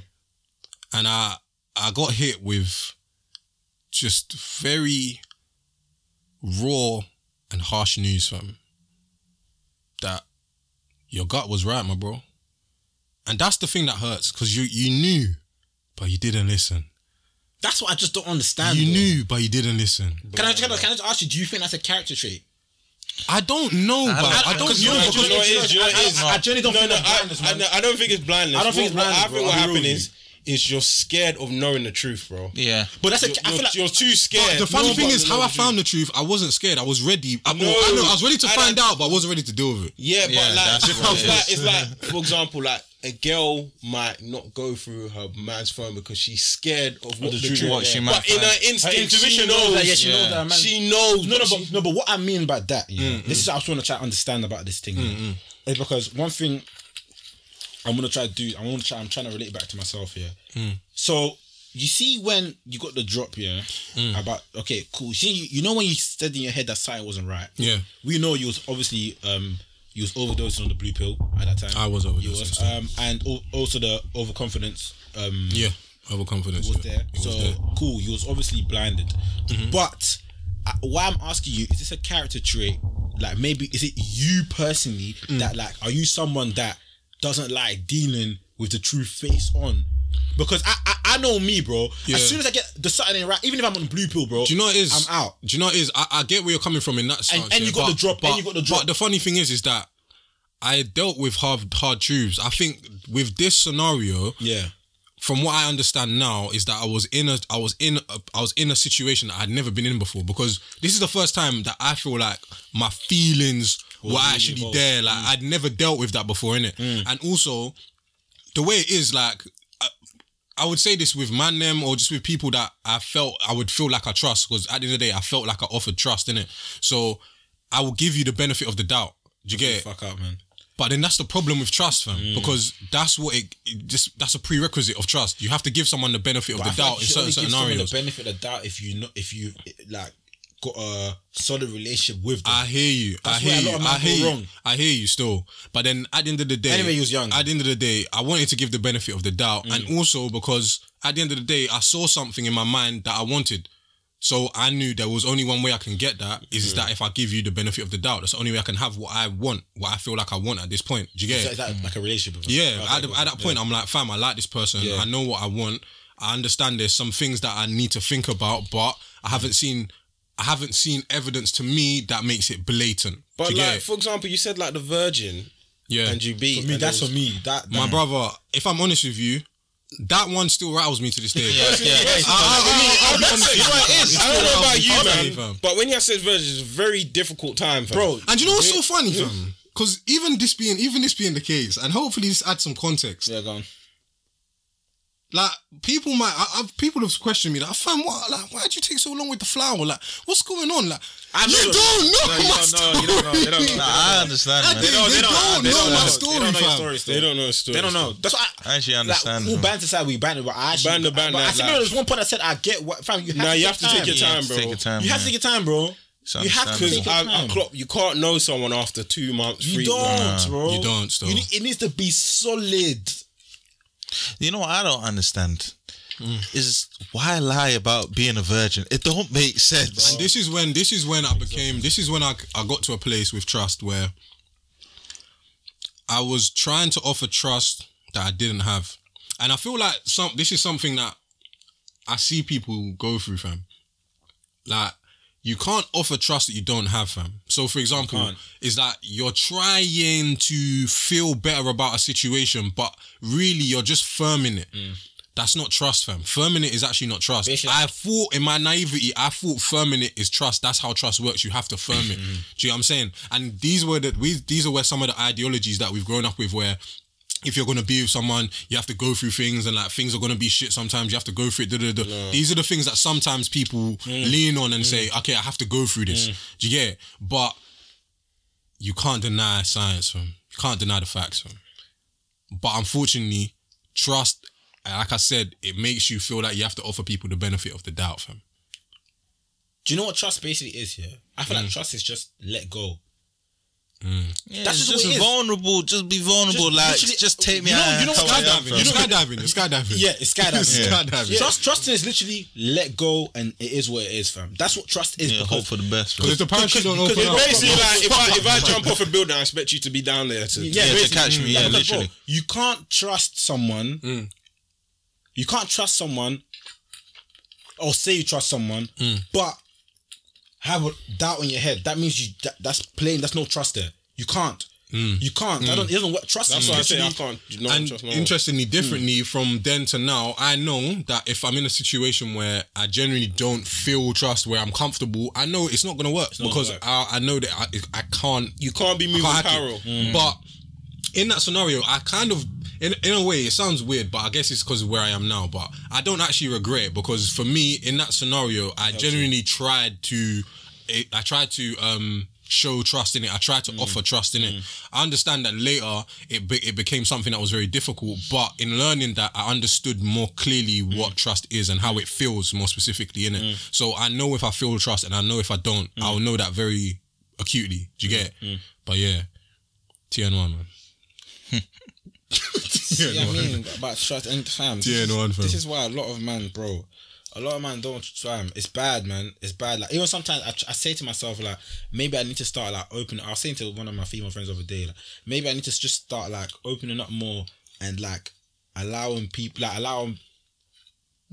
and I I got hit with just very raw and harsh news, fam. That your gut was right, my bro. And that's the thing that hurts because you you knew, but you didn't listen. That's what I just don't understand. You bro. knew, but you didn't listen. Can I, can I can I just ask you? Do you think that's a character trait? I don't know, but I, don't You know. know, do you know what it is? You know what it is? I- I genuinely don't no, think no, that's I, blindness, I, man. I don't think it's blindness. I don't think it's What- what blindness, I think what I'll be real happened with is, is you're scared of knowing the truth, bro. Yeah. But that's a. You're, I feel like you're too scared. The funny No, thing is, how I found the truth, I wasn't scared. I was ready. I, No. I, know, I was ready to I find don't- out, but I wasn't ready to deal with it. Yeah, but like, that's it's, what it like it's like, for example, like a girl might not go through her man's phone because she's scared of what the, the truth. truth, what she but might in find. her instinct, Her intuition she knows knows. that. Yeah, she Yeah. knows that. Man. She knows. No, no, she- but no, but what I mean by that, yeah, this is what I was trying to try to understand about this thing. yeah, Is because one thing I'm gonna try to do, I'm gonna try, I'm trying to relate back to myself here. So you see when you got the drop, yeah, about okay, cool. See, you, you know when you said in your head that something wasn't right. Yeah. we know you was obviously um you was overdosing on the blue pill at that time. I was You overdosing, was, so- um, and al- also the overconfidence. Um, Yeah, overconfidence. was yeah. there. It so was there. Mm-hmm. cool. You was obviously blinded. But uh, why I'm asking you is this a character trait? Like maybe is it you personally Mm. that like are you someone that doesn't like dealing with the truth face on? Because I I, I know me, bro. Yeah. As soon as I get the ain't right, even if I'm on blue pill, bro. Do you know what it is? I'm out. Do you know what it is? I, I get where you're coming from in that stance. and you yeah, got the but- drop, and But, you got the drop. But the funny thing is, is that I dealt with hard hard truths. I think with this scenario, Yeah. from what I understand now is that I was in a I was in a, I was in a situation that I'd never been in before because this is the first time that I feel like my feelings were really actually involved. there. Like I'd never dealt with that before, innit? And also the way it is, like I, I would say this with man them or just with people that I felt I would feel like I trust because at the end of the day I felt like I offered trust in it. So I will give you the benefit of the doubt. Do you get it? Fuck up, man. But then that's the problem with trust, fam. Mm. Because that's what it, it just that's a prerequisite of trust. You have to give someone the benefit of But I the feel doubt in certain give scenarios. the benefit of doubt if you know if you like got a solid relationship with them. I hear you. I That's where hear you. I hear you. wrong. I hear you still. But then at the end of the day, Anyway, he was young. At the end of the day, I wanted to give the benefit of the doubt, Mm. and also because at the end of the day, I saw something in my mind that I wanted. So I knew there was only one way I can get that is Mm. that if I give you the benefit of the doubt, that's the only way I can have what I want, what I feel like I want at this point. Do you get Is it? that, is that like a relationship? Yeah, Okay, at, the, at that point, I'm like, fam, I like this person. Yeah. I know what I want. I understand there's some things that I need to think about, but I haven't seen, I haven't seen evidence to me that makes it blatant. But Do you like, get it? for example, you said like the Virgin yeah, and you beat. For me, and that's there for me. That, my brother. If I'm honest with you, that one still rattles me to this day. Yeah, yeah. I, I, will be honest with you. I don't know rattles about me you, constantly, man. fam. But when you said Virgin, it's a very difficult time, fam. bro. And you know what's so funny, fam? Because even this being, even this being the case, and hopefully this adds some context. Yeah, go on. Like people might, I, I've, people have questioned me like, fam, what? Like, why'd you take so long with the flower? Like, what's going on? Like, I you know- don't know No, you my don't know. story. You don't know. They don't know. Nah, I understand, man. They, they don't, they don't- they know don't my story, They don't know your fam. story still. They don't know the story. They don't know. That's why I actually understand, Like, all man. banter aside, we banter, but I actually Banter, the But I still like- know there's one point I said I get what fam. You have Nah, to you have to take your time, to bro. Take your time. You have to take your time, bro. It's You have to take your I, time. I clock, you can't know someone after two months. You three don't, bro. You don't, still. It needs to be solid. You know what I don't understand mm. is why lie about being a virgin? It don't make sense. And this is when this is when I became this is when I I got to a place with trust where I was trying to offer trust that I didn't have. And I feel like some this is something that I see people go through, fam. Like you can't offer trust that you don't have, fam. So for example, is that you're trying to feel better about a situation, but really you're just firming it. Mm. That's not trust, fam. Firming it is actually not trust. I thought in my naivety, I thought firming it is trust. That's how trust works. You have to firm it. Do you know what I'm saying? And these were the we these are where some of the ideologies that we've grown up with where if you're gonna be with someone, you have to go through things and like things are gonna be shit sometimes. You have to go through it. Da, da, da. These are the things that sometimes people mm. lean on and mm. say, okay, I have to go through this. Mm. Do you get it? But you can't deny science, fam. You can't deny the facts, fam. But unfortunately, trust, like I said, it makes you feel like you have to offer people the benefit of the doubt, fam. Do you know what trust basically is here? I feel like Mm. trust is just let go. Yeah, That's it's just just what it is. vulnerable. Just be vulnerable. Just like, just take me you know- out. you know how I am, Skydiving, fam. you're skydiving, you're skydiving. Yeah, it's skydiving. It's skydiving. Trust, trusting is literally let go, and it is what it is, fam. That's what trust is. Yeah, hope for the best. Because if the parachute don't because open it's up, Basically, like if I if I jump off a building, I expect you to be down there to. yeah, Yeah, to catch me, yeah, because, bro, literally. you can't trust someone. Mm. You can't trust someone, or say you trust someone, but have a doubt in your head. That means you. That, that's plain. That's no trust there. You can't. Mm. You can't. I mm. don't, it doesn't work. Trust. That's why I say I can't. No, and trust no interestingly, mm. differently from then to now, I know that if I'm in a situation where I genuinely don't feel trust, where I'm comfortable, I know it's not gonna work because work. I, I know that I, I can't. You can't be moving parallel. But in that scenario, I kind of, in, in a way, it sounds weird, but I guess it's because of where I am now. But I don't actually regret it because for me, in that scenario, I genuinely tried to, I tried to um show trust in it. I tried to mm. offer trust in it. Mm. I understand that later it be, it became something that was very difficult, but in learning that, I understood more clearly mm. what trust is and how it feels more specifically in it. So I know if I feel trust and I know if I don't, I'll know that very acutely. Do you get it? But yeah, TN1 man. Yeah, I mean about trust and fam. This, Yeah, is, no one, fam. this is why a lot of man, bro, a lot of man don't fam. It's bad, man. It's bad. Like even sometimes I, I say to myself like maybe I need to start like opening. I was saying to one of my female friends the other day like maybe I need to just start like opening up more and like allowing people like allowing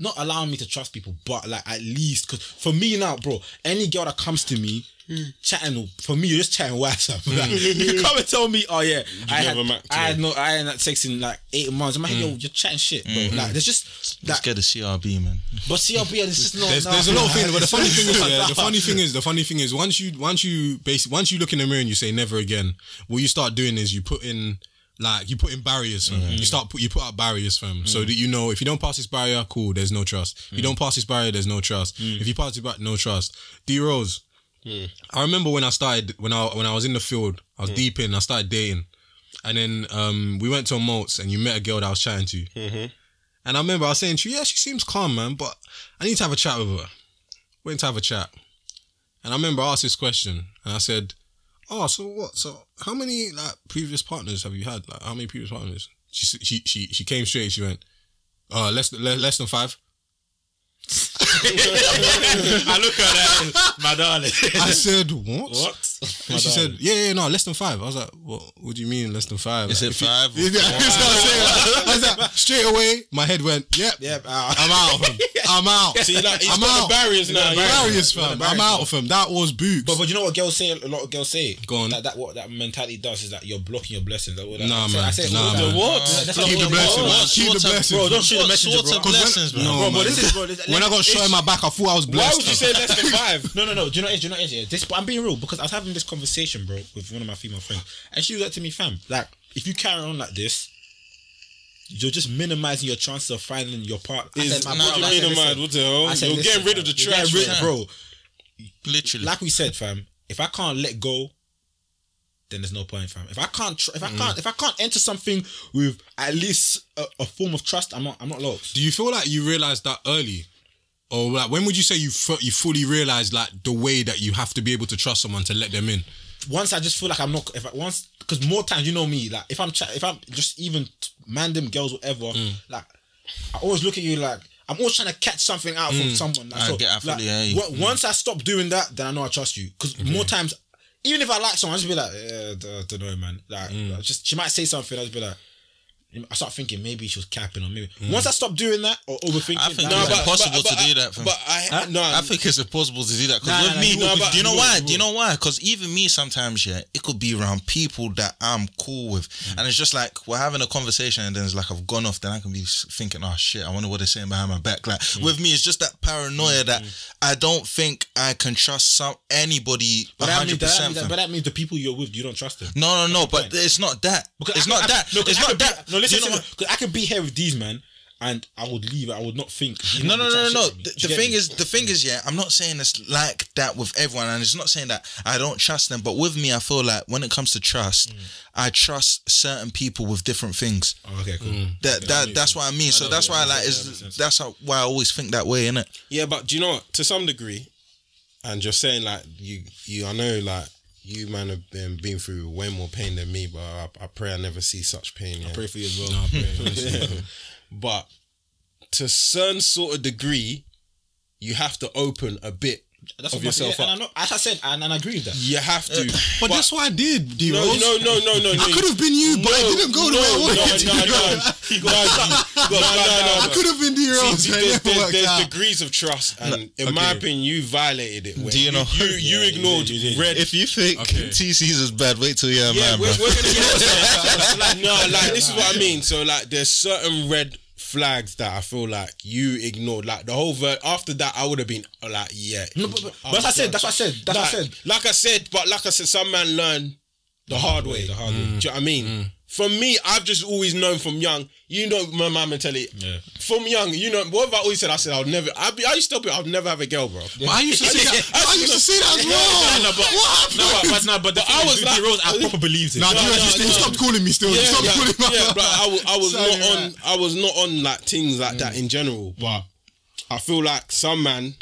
not allowing me to trust people, but like at least because for me now, bro, any girl that comes to me. Hmm. Chatting for me, you're just chatting WhatsApp. Like, hmm. you come and tell me, oh yeah, I had, have a Mac I had too? no, I had that sex in like eight months. I'm like, yo, hmm. you're chatting shit, bro. Like, there's just Let's get the CRB, man. But CLB, it's just not. There's, nah, there's a lot of things, but the funny thing is, yeah, the funny thing is, the funny thing is, once you, once you, basically, once you look in the mirror and you say never again, what you start doing is you put in, like, you put in barriers, fam. Mm-hmm. You start put, you put out barriers, fam, so mm. that you know if you don't pass this barrier, cool, there's no trust. If you mm. don't pass this barrier, there's no trust. Mm. If you pass it back, no trust. D Rose, I remember when I started, when I when I was in the field, I was deep in, I started dating, and then um, we went to a maltz and you met a girl that I was chatting to. Mm-hmm. And I remember I was saying to you, yeah, she seems calm, man, but I need to have a chat with her. Went to have a chat. And I remember I asked this question and I said, Oh, so what? So how many like previous partners have you had? Like how many previous partners? She she she she came straight, she went, uh less than less than five. I look at that, my darling. I said, What? What? And she said, yeah, yeah, no, less than five. I was like, what, what do you mean less than five? Is Like, it if you- five? Yeah, that's I'm saying. I was like, straight away, my head went, yep, Yep. Uh, I'm out. I'm out. See, like, he's I'm out. the barriers now. The yeah. barriers, fam. I'm out of him. That was boots. But but you know what girls say? A lot of girls say. Go on. That, that what that mentality does is that you're blocking your blessings. That, that, Nah, I say- man. I say, Nah, all man. the what? Uh, keep the blessings. saying. Keep the blessings. Bro, don't shoot the What messenger, bro. of 'Cause blessings, bro? no, but this is bro. When I got shot in my back, I thought I was blessed. Why would you say less than five? No, no, no. Do you know what it is? Do you know what it is? Yeah, This, but I'm being real because I was having this conversation, bro, with one of my female friends, and she was like to me, "Fam, like if you carry on like this." You're just minimizing your chances of finding your part. I Is- said, my what brother- do you I mean, said, man? listen. What the hell? I said, You're listen, getting rid of the you're trash, rid- bro. Literally. Like we said, fam. If I can't let go, then there's no point, fam. If I can't, tr- if I can't, if I can't enter something with at least a, a form of trust, I'm not, I'm not lost. Do you feel like you realized that early? Or like when would you say you fu- you fully realized like the way that you have to be able to trust someone to let them in? Once I just feel like I'm not. If I once, because more times you know me, like if I'm, chat, if I'm just even man them girls, whatever, Mm. like I always look at you like. I'm always trying to catch something out from someone. Like, Mm. I so, get- I fully like, hear you. on- Once I stop doing that, then I know I trust you. Because more times, even if I like someone, I just be like, eh, I don't know, man. Like, Mm. like, just she might say something, I just be like, I start thinking maybe she was capping or maybe. Mm. Once I stop doing that or overthinking, I think then it's I'm like, impossible to do that. But I no, I think it's impossible to do that because Nah, with nah, me, you will, do you know you why? Do you know why? Because even me, sometimes, yeah, it could be around people that I'm cool with, hmm. and it's just like we're having a conversation, and then it's like I've gone off. Then I can be thinking, oh shit, I wonder what they're saying behind my back. Like hmm. with me, it's just that paranoia hmm, that I don't think I can trust some anybody but that, means, hundred that, percent. means, but that means the people you're with, you don't trust them. No, no, no, but point. it's not that. Because it's I not I- that. No, 'cause it's not that. No, listen, you know listen, because I could be here with these man, and I would leave. I would not think. No, no, no, no, no. shit to me. The, the thing me? is, the thing is, yeah, I'm not saying it's like that with everyone, and it's not saying that I don't trust them. But with me, I feel like when it comes to trust, mm. I trust certain people with different things. Oh, okay, cool. Mm. That that that's what I mean. So that's why I like is that's how, why I always think that way, innit? Yeah, but do you know what? To some degree, and you're saying like you, you, I know like you man have been been through way more pain than me, but I, I pray I never see such pain. Yeah? Pray for you as well. but to certain sort of degree, you have to open a bit That's of what yourself yeah, up. And I know, as I said, and, and I agree with that. You have to. But, that's what I did, D no, Rose. no, no, no, no, no. I could have been you, but I didn't go the way I wanted no, to. no, no, no, no, no, no, I could have been D Rose. See, there's, there's, there's degrees of trust, and in my opinion, you violated it. Where Do you know- You, you, Yeah, you ignored did, you did. red. If you think Okay. TC's is bad, wait till you're a yeah, man, we're, bro. we're gonna get like, no, like this is what I mean. So like, there's certain red flags that I feel like you ignored. Like the whole ver- after that, I would have been uh, like, yeah. No, but, but, but that's what I said. That's what I said. That's like, what I said. Like I said, but like I said, some man learn the hard way. The hard way. Do you know what I mean? From me, I've just always known from young. You know my mum mentality. Yeah. From young, you know what have I always said? I said I'll never. I be. I used to tell people I'll never have a girl, bro. But I used to say that. I used to say that as well. No, but, What no, but, but, no, but, the But I was like- Rose, I proper believed it. Nah, No, no, you you no. stopped calling me still. You Yeah, stopped yeah, calling me. yeah, but I was, I was Sorry, not on. I was not on like things like that in general. But I feel like some man,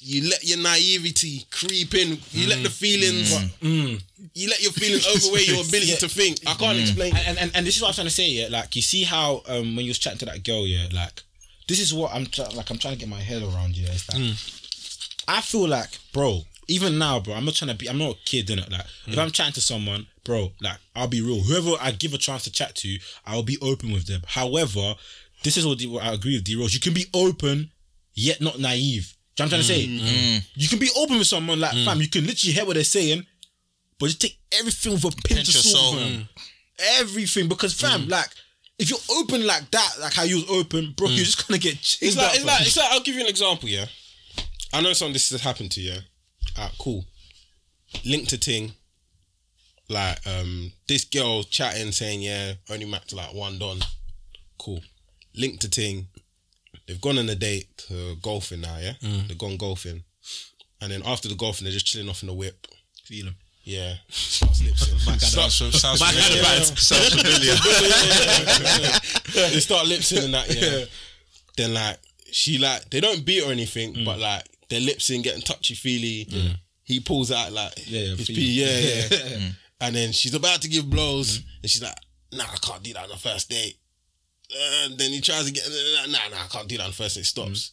you let your naivety creep in. You let mm. the feelings. Mm. Mm. You let your feelings overweigh your ability to think. I can't explain. and, and and this is what I'm trying to say. Yeah, like you see how um when you was chatting to that girl, yeah, like this is what I'm try- like I'm trying to get my head around. Yeah, is that I feel like, bro, even now, bro, I'm not trying to be. I'm not a kid, innit? Like, if I'm chatting to someone, bro, like, I'll be real. Whoever I give a chance to chat to, I'll be open with them. However, this is what, what I agree with D Rose. You can be open, yet not naive. Do you know what I'm trying to say? You can be open with someone, like, fam, you can literally hear what they're saying, but just take everything with a pinch, Pinch of salt, salt. Everything, because, fam, like, if you're open like that, like how you was open, bro, you're just gonna get chased It's like it's like it's like I'll give you an example, yeah. I know something this has happened to you. Ah, cool. Link to Ting. Like um this girl chatting saying, yeah, only max like one don. Cool. Link to Ting. They've gone on a date to golfing now, yeah? They've gone golfing. And then after the golfing, they're just chilling off in the whip. Feel 'em. Yeah. Starts lipsing. Sounds, sounds familiar. Sounds familiar. they start lipsing and that, yeah. Then like she like they don't beat or anything, but like their lipsing getting touchy feely. He pulls out like Yeah, yeah, his pee, you. yeah, yeah. And then she's about to give blows, and she's like, "Nah, I can't do that on the first date." Uh, then he tries to get, "Nah, nah, nah, I can't do that on the first it Stops.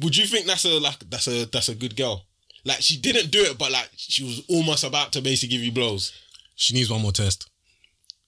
Would you think that's a like that's a that's a good girl? Like she didn't do it, but like she was almost about to basically give you blows. She needs one more test.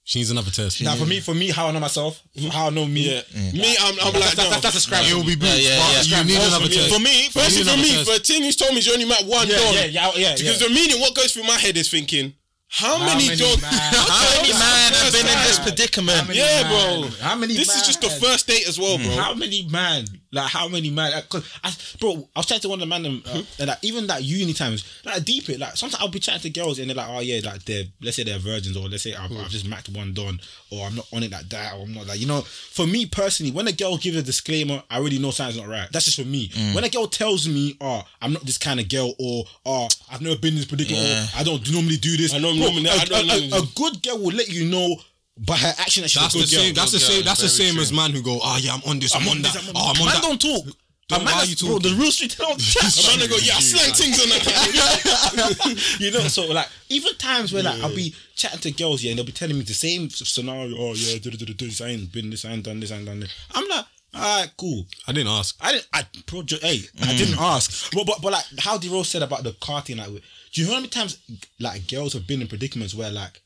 She needs another test. Now, for me, for me, how I know myself, how I know me, Yeah, me, I'm, I'm that's, like, that's, no. that's a scrap. It will be Yeah, boots, yeah, but yeah. you need another for me. test. For me, firstly You need for me, for a test. thing who's told me you only met one Yeah, dog. yeah, yeah, yeah, Because yeah. the meaning, what goes through my head is thinking, how, How many, many dogs? man- How many man have been in this predicament? Yeah, man- bro. How many? This is just the first date as well, bro. How many man? Like how many man? Like, 'cause I, bro, I was chatting to one of the man, them, uh, hmm? and like even that uni times, like deep it. Like sometimes I'll be chatting to girls and they're like, oh yeah, like they're let's say they're virgins or let's say I've, I've hmm. just macked one done or I'm not on it like that or I'm not like you know. For me personally, when a girl gives a disclaimer, I already know something's not right. That's just for me. Hmm. When a girl tells me, oh, I'm not this kind of girl or oh, I've never been in this predicament Yeah. I don't normally do this. I don't Bro, normally- a, I don't a- a- normally- a good girl will let you know by her action that she's That's a the good girl. same. That's the Good same. girl, That's the very same true. as man who go, oh yeah, I'm on this, I'm, on that. I'm Oh, I'm on man that. don't talk. Don't- a man why that's- you bro, talking? the real street they don't chat. A man go, yeah, slang things on that. you know, so like even times where like I'll be chatting to girls, yeah, and they'll be telling me the same s- scenario. Oh yeah, do, do, do, do, this, I ain't been this, I ain't done this, I ain't done this. I'm like, alright, cool. I didn't ask. I didn't. I project. Hey, I mm. didn't ask. But, but but like how D Rose said about the car thing, like, do you know how many times like girls have been in predicaments where like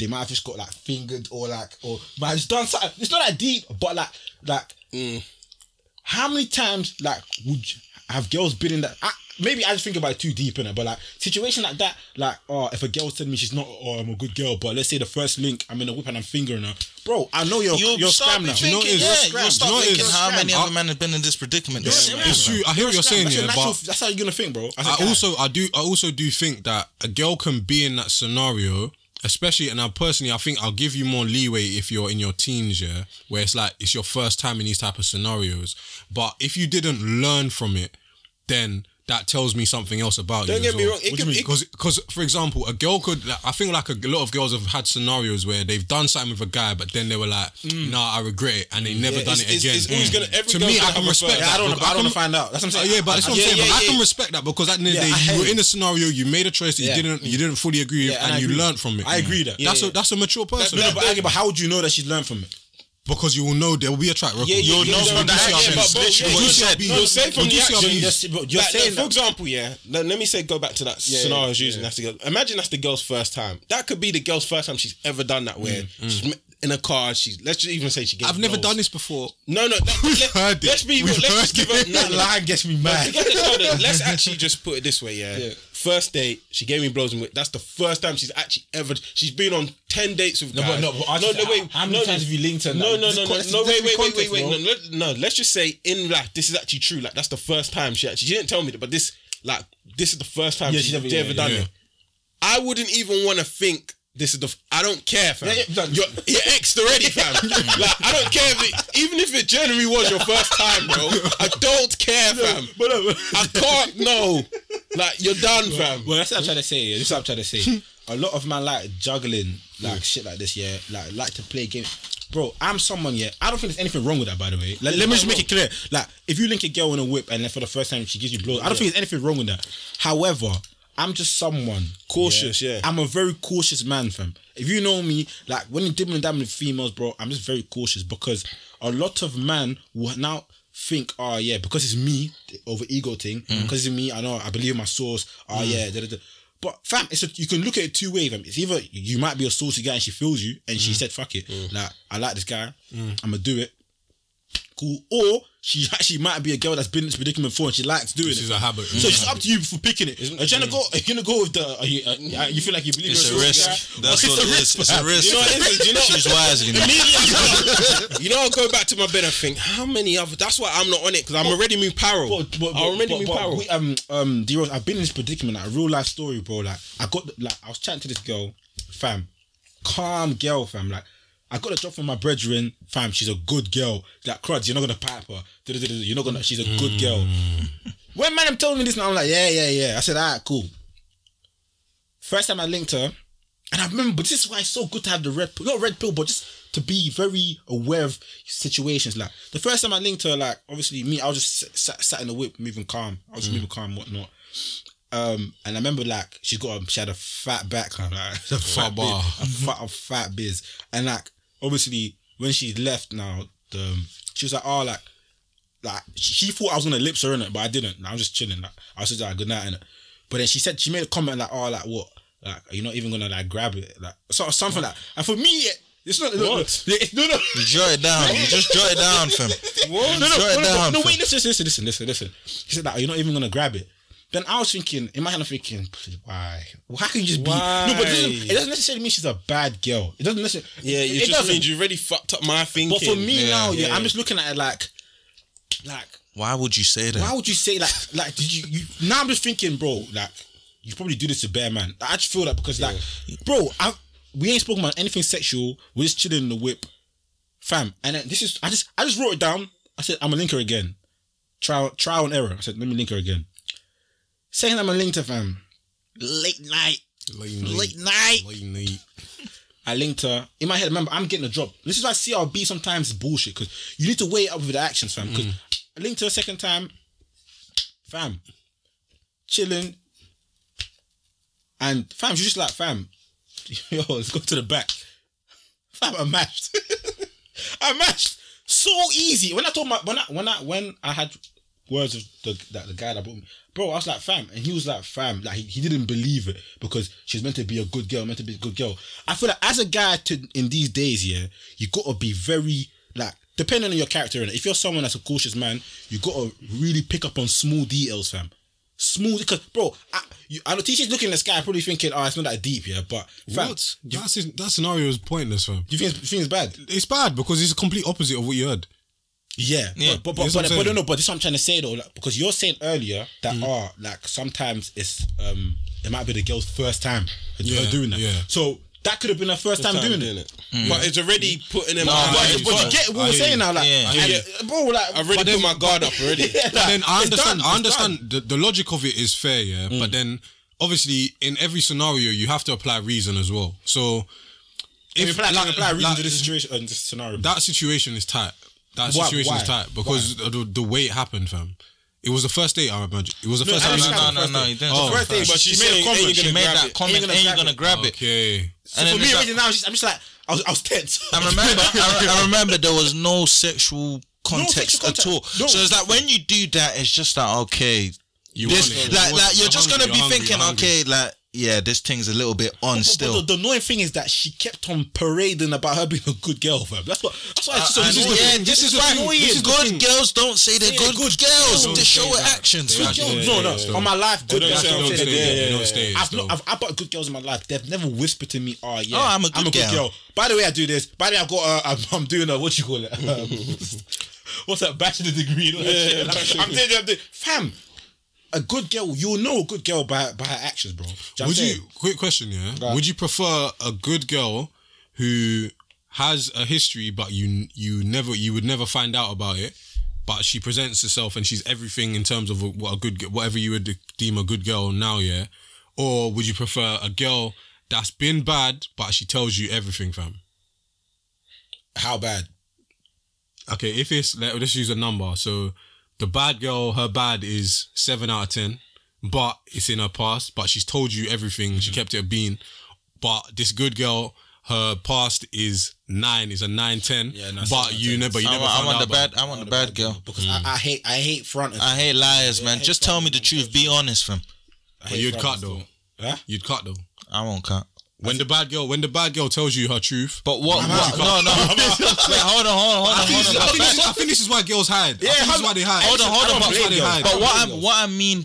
they might have just got like fingered or like or might have just done something. It's not that deep, but like like mm. how many times like would you, have girls been in that? I, maybe I just think about it too deep in it, but like situation like that, like oh, if a girl telling me she's not, oh, I'm a good girl, but let's say the first link, I'm in a whip and I'm fingering her, bro. I know you're You'll you're start scam now. thinking, You know what it is? yeah, Scram. you'll start You know what thinking how many other men have been in this predicament. This You're year. scam. It's true. I hear what you're saying, That's, your yeah, natural, but that's how you're gonna think, bro. I, a I guy. also I do I also do think that a girl can be in that scenario, especially and I personally I think I'll give you more leeway if you're in your teens, yeah, where it's like it's your first time in these type of scenarios. But if you didn't learn from it, then that tells me something else about Don't you. get as me well. wrong, it What do could- you mean? it- Because, because, for example, a girl could. Like, I think like a lot of girls have had scenarios where they've done something with a guy, but then they were like, mm. "Nah, I regret it," and they never Yeah, done it's- it again. it's always mm. gonna- every to me, gonna I can a respect first. that. I don't. because I don't can- want to find out. That's what I'm saying. yeah, but that's what I'm saying. yeah, but I yeah. can respect that because at the end of the day, you were in a scenario, you made a choice that you didn't, you didn't fully agree with, and and you learned from it. I agree that. That's a that's a mature person. No, but, but how would you know that she's learned from it? Because you will know there will be a track record. Yeah, yeah, You'll yeah, know yeah, from the yeah, actions. yeah, but- but- yeah, what you you said- see no, are say bees. from What the you action. You're, you're, you're Like, saying like, for example, yeah. Let, let me say go back to that Yeah, scenario I was using. yeah. That's the girl. Imagine that's the girl's first time. That could be the girl's first time she's ever done that. Where Mm, she's m- in a car. She's let's just even say she. Gave I've never blows. done this before. No, no. Let, let, heard it. let's be. We've let's just give her. it. No, That line gets me mad. Forget it, no, no, Let's actually just put it this way, yeah. Yeah. First date, she gave me blows and. That's the first time she's actually ever. She's been on ten dates with No, guys. but no, but no, no, wait. how many no, times have you linked her? No, no, no, no, no. Wait, wait, wait, wait, wait. No, no. Let's just say in like this is actually true. Like that's the first time she actually. She didn't tell me that, but this like this is the first time Yeah, she's she ever, yeah, done yeah. it. I wouldn't even want to think. This is the. f- I don't care, fam. Yeah, yeah, you're, you're exed already, fam. like I don't care if it, even if it genuinely was your first time, bro. I don't care, fam. But, uh, I can't. No, like you're done, fam. Well, that's what I'm trying to say. Yeah. This is what I'm trying to say. A lot of man like juggling, like shit like this. Yeah, like like to play games. Bro, I'm someone. Yeah, I don't think there's anything wrong with that. By the way, like, let me just make it clear. Like, if you link a girl in a whip and then for the first time she gives you blows, I don't think there's anything wrong with that. However, I'm just someone Cautious, yeah. I'm a very cautious man, fam. If you know me, like when you're dibbling down with females, bro, I'm just very cautious because a lot of man will now think, oh yeah, because it's me over ego thing. Mm. Because it's me, I know I believe my source. Oh yeah, da, da, da. but fam, it's a, you can look at it two ways. Fam. It's either you might be a saucy guy and she feels you and Mm. she said, "Fuck it, mm. like I like this guy, mm. I'm gonna do it." Cool. Or she actually might be a girl that's been in this predicament before and she likes doing This it. is a habit. So it's up to you for picking it. Are you trying to go? Are you gonna go with the? Are you, uh, you feel like you believe It's a risk. guy? That's Or what it is. It's a risk. You know what it is? Do you know? Choose wisely. man. Immediately, you know, I'll go back to my bed and think, how many other? That's why I'm not on it because I'm already moved parallel. But, but, I already but, moved but parallel. we, um, um, D-Rose, I've been in this predicament, like a real life story, bro. Like, I got, like, I was chatting to this girl, fam, calm girl, fam. Like, I got a job from my brethren, fam. She's a good girl. Like, cruds, you're not gonna pipe her. You're not gonna. She's a good girl. When man, I'm telling me this now, I'm like, yeah, yeah, yeah. I said, alright, cool. First time I linked her, and I remember, but this is why it's so good to have the red pill, not red pill, but just to be very aware of situations. Like the first time I linked her, like obviously me, I was just sat, sat, in the whip, moving calm. I was moving calm, whatnot. Um, and I remember like she got a, she had a fat back, like a fat, bar. a fat, a fat biz, and like obviously when she left now, the, she was like, oh, like like she, she thought I was gonna lips her in it, but I didn't. I was just chilling. Like I was just like good night in it. But then she said she made a comment like, "Oh, like what? Like you're you not even gonna like grab it? Like so, something like." And for me, it, it's not. Look, look, it's- no, no. You jot it down. You just jot it down, fam. No, no, Jot no, it no, down. no, fam. wait, listen, listen, listen, listen, listen. He said that you're not even gonna grab it. Then I was thinking, in my head, I'm thinking, why? Well, how can you just be? No, but it doesn't, it doesn't necessarily mean she's a bad girl. It doesn't necessarily. yeah, you it just means you already fucked up my thinking. But for me Yeah, now, yeah, yeah. I'm just looking at it like, like Why would you say that? Why would you say like like did you, you now I'm just thinking, bro, like you probably do this to bare man. I just feel that because like bro, I we ain't spoken about anything sexual. We're just chilling in the whip. Fam. And then this is I just I just wrote it down. I said, I'm gonna link her again. Trial trial and error. I said, let me link her again. Second time I linked her, fam. Late night. Late Late night. Late night. I linked her. In my head, remember, I'm getting a job. This is why CRB sometimes is bullshit because you need to weigh up with the actions, fam. Because I mm. linked her a second time, fam, chilling, and fam, she's just like, fam, yo, let's go to the back. Fam, I mashed. I mashed so easy. When I told my when I when I when I had words of the that the guy that brought me, bro, I was like, fam, and he was like, fam, like he, he didn't believe it because she's meant to be a good girl, meant to be a good girl. I feel like as a guy to in these days, yeah, you gotta be very like depending on your character. And if you're someone that's a cautious man, you gotta really pick up on small details, fam. Small, because bro, I, you, I know TC's looking at the sky, probably thinking, oh, it's not that deep, yeah. But fam, What? That's that scenario is pointless, fam. you think it's, you think it's bad? It's bad because it's the complete opposite of what you heard. Yeah, Yeah. but but That's but, but, I'm but no, no, but this is what I'm trying to say though, like, because you're saying earlier that Mm-hmm. oh, like sometimes it's um it might be the girl's first time Yeah, doing that. yeah. So that could have been her first, time, doing, it. But it's already putting him. No, on but- my But, but you get what we're saying now, like, Yeah. and- bro, like I've already put my guard up already. yeah, But then I understand. done, I understand the, the logic of it is fair, yeah. But then obviously in every scenario you have to apply reason as well. So If you apply, like- apply reason like, to this situation, uh, this scenario. that situation is tight. That Why- situation is why? tight because the, the way it happened, fam. It was the first date, I imagine. It was the No, first I time. didn't no, no, the no, first no, date. you didn't. Oh, first date, first. but she, She made a saying, comment. ain't you She gonna made grab that it? comment, Ain't gonna you grab gonna it. grab it? Okay. And For me, it's already like- now, I'm just, I'm just like, I was, I was tense. I remember, I, I remember there was no sexual context sexual at all. context. No. So it's like when you do that, it's just like okay, You this, want it. like, You want like it. you're You're just hungry, gonna be you're hungry, thinking, you're hungry. okay, like yeah, this thing's a little bit on But- still. But the, the annoying thing is that she kept on parading about her being a good girl, fam. That's what. That's why it's so Uh, and yeah, This this is is why why annoying. This is the good thing. girls don't say they're Yeah, good, good girls. girls They show say that. actions. They fam. actually- Girls, Yeah, no, no. yeah, yeah. On my life, good They don't girls say don't I'm say good, that. yeah, Yeah, yeah, yeah, don't stay, I've, not, I've, I've got good girls in my life. They've never whispered to me, "Oh yeah, Oh, I'm a good girl." By the way, I do this. By the way, I've got. Uh, I'm, I'm doing a what you call it. Um, what's that bachelor degree? and all that shit. I'm doing, I'm doing, fam. A good girl, you'll know a good girl by by her actions, bro. Do you know Would you? Quick question, yeah. Right. Would you prefer a good girl who has a history, but you you never you would never find out about it, but she presents herself and she's everything in terms of what a good whatever you would deem a good girl now, yeah? Or would you prefer a girl that's been bad, but she tells you everything, fam? How bad? Okay, if it's let, let's use a number. So the bad girl, her bad is seven out of ten, but it's in her past. But she's told you everything. She mm. kept it a bean. But this good girl, her past is nine, is a nine ten. Yeah, no, but you nine, never, you I, never want- I found want out the bad. I want the bad girl. because I, I hate I hate fronters. I hate liars, man. hate Just tell me the truth. Be honest, fam. But you'd cut though. Huh? You'd cut though. I won't cut. When the bad girl, when the bad girl tells you her truth. But what? What no, no. Wait, hold on, hold on, I hold on, this, I, hold think on. this I think this is why girls hide. Yeah, I think this is why they hide. Hold on, hold on. don't But, they hide. but what I blame what I mean,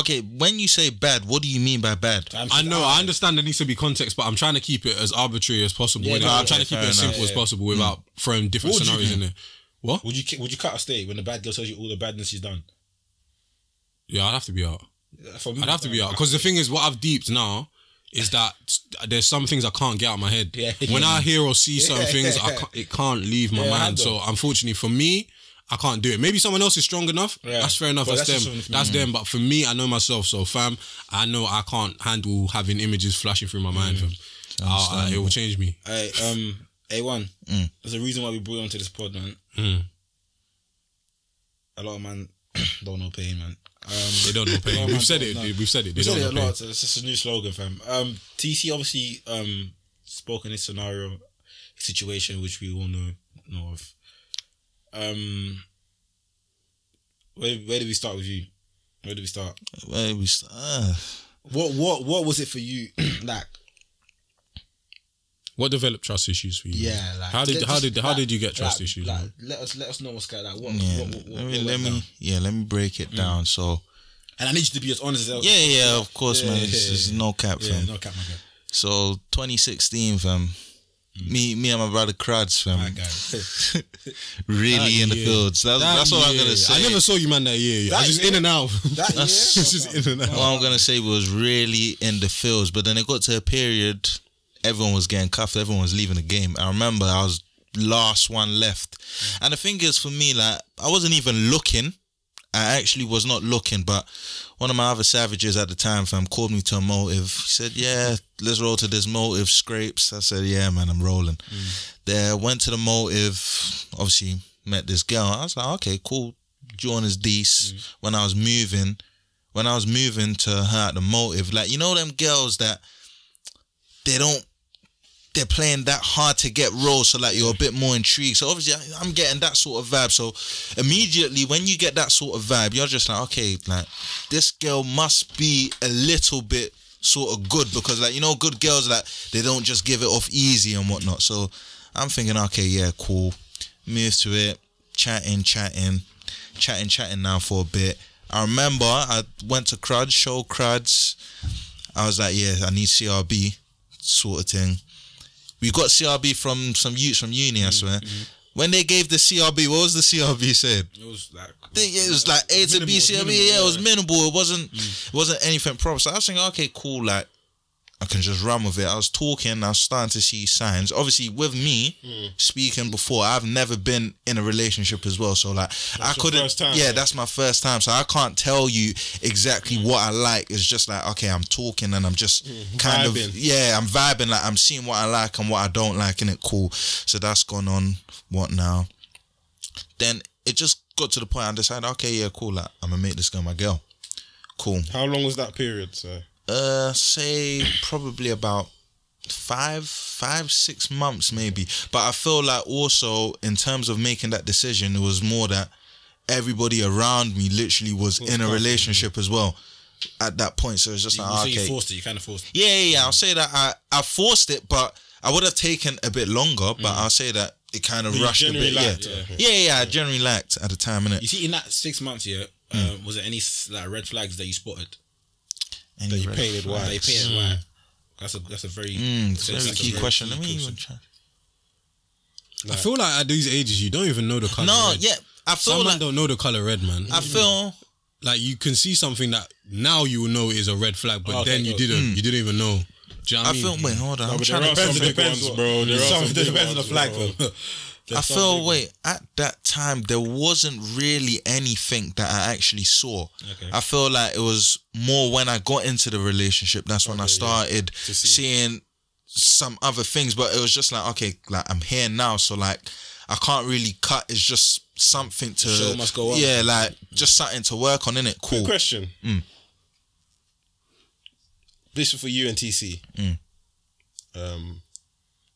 okay, when you say bad, what do you mean by bad? I'm I just- know, I understand there needs to be context, but I'm trying to keep it as arbitrary as possible. Yeah, innit? no, I'm trying to keep it as fair simple enough. as possible without mm. throwing different What scenarios in there. What? Would you would you cut or stay when the bad girl tells you all the badness she's done? Yeah, I'd have to be out. For me, I'd have to be out because the thing is, what I've deeped now is that there's some things I can't get out of my head. Yeah. When I hear or see certain things, I can't, it can't leave my Yeah, mind. So unfortunately for me, I can't do it. Maybe someone else is strong enough. Yeah. That's fair enough. But that's, that's them. just from- That's them. But for me, I know myself. So fam, I know I can't handle having images flashing through my mind. Fam. I'll- I- it will change me. Hey, um, A one. Mm. There's a reason why we brought you onto this pod, man. Mm. A lot of man don't know pain, man. Um, They don't know pain. of We've said don't it. know. We've said it. They We said don't it a pain. lot. It's just a new slogan, fam. Um, TC obviously um spoke in this scenario situation which we all know know of. Um, where where did we start with you? Where did we start? Where we st- uh, What what what was it for you? like What developed trust issues for you? yeah, like how did let- how did how like- did you get trust like- issues? Like, let us let us know what's going on. what, yeah. what, what, what, let me what let me yeah let me break it mm. down. So and I need you to be as honest as else. yeah, yeah, of course, Yeah, man. yeah, It's, yeah, it's no cap, yeah, fam. no cap, my guy. So 2016, fam. Mm. Me, me and my brother Crads, fam. My guy. Really in the year. fields. That's, That that's what I'm gonna say. I never saw you man that year. I That was just year? in and out. That year? It's just in and out. what I'm gonna say was really in the fields, but then it got to a period. Everyone was getting cuffed. Everyone was leaving the game. I remember I was last one left, and the thing is, for me, like I wasn't even looking. I actually was not looking, but one of my other savages at the time, fam, called me to a motive. He said, "Yeah, let's roll to this motive scrapes." I said, "Yeah, man, I'm rolling." Mm. There, went to the motive. Obviously, met this girl. I was like, "Okay, cool." Join is decent. Mm. When I was moving, when I was moving to her at the motive, like you know them girls that they don't they're playing that hard to get role so like you're a bit more intrigued. So obviously I'm getting that sort of vibe. So immediately when you get that sort of vibe, you're just like, okay, like this girl must be a little bit sort of good because like you know, good girls like they don't just give it off easy and whatnot. So I'm thinking, okay, yeah, cool. Move to it, chatting, chatting, chatting, chatting now for a bit. I remember I went to Cruds, show Cruds. I was like, yeah, I need CRB, sort of thing. We got CRB from some youths from uni, I mm-hmm. swear. Mm-hmm. When they gave the CRB, what was the CRB saying? It was like it was like A to B CRB. yeah, it was minimal. It wasn't mm. it wasn't anything proper. So I was thinking, okay, cool. Like I can just run with it. I was talking. I was starting to see signs. Obviously, with me hmm. speaking before, I've never been in a relationship as well. So like, I couldn't. first time, yeah, yeah. that's my first time. So I can't tell you exactly hmm. what I like. It's just like okay, I'm talking and I'm just hmm, kind Vibing. of yeah, I'm vibing. Like I'm seeing what I like and what I don't like, and it cool. So that's gone on. What now? Then it just got to the point I decided, okay, yeah, cool. Like I'm gonna make this girl my girl. Cool. How long was that period, sir? Uh, say probably about five, five, six months maybe. But I feel like also in terms of making that decision, it was more that everybody around me literally was in a relationship as well at that point. So it's just You, like ah, say you forced it. You kind of forced it. yeah, yeah, yeah. I'll say that I I forced it, but I would have taken a bit longer. But I'll say that it kind of But rushed a bit. Yeah. liked it, yeah, yeah, yeah. I generally liked at the time, innit? You see, in that six months here, Hmm. um, was there any like red flags that you spotted Any that you red painted white? That you flags? painted white. That's a that's a very Mm, it's a that's very a key very question. key Let me even try. I feel like at these ages, you don't even know the color. No, red. yeah, I feel Some like man don't know the color red, man. I feel like you can see something that now you will know is a red flag, but Okay, then you go. didn't. You didn't even know. Do you know what I I mean? feel. Wait, hold on. No, I'm but trying there to. are some Depends, big depends ones, bro. There are Some- some it big depends on the ones, flag, bro. bro. I feel. Wait, at that time there wasn't really anything that I actually saw. Okay. I feel like it was more when I got into the relationship. That's when I started To see. seeing some other things. But it was just like, okay, like I'm here now, so like I can't really cut. It's just something to. must go on. Yeah, like just something to work on. In it, Quick cool. question. Mm. This is for you and TC. Mm. Um,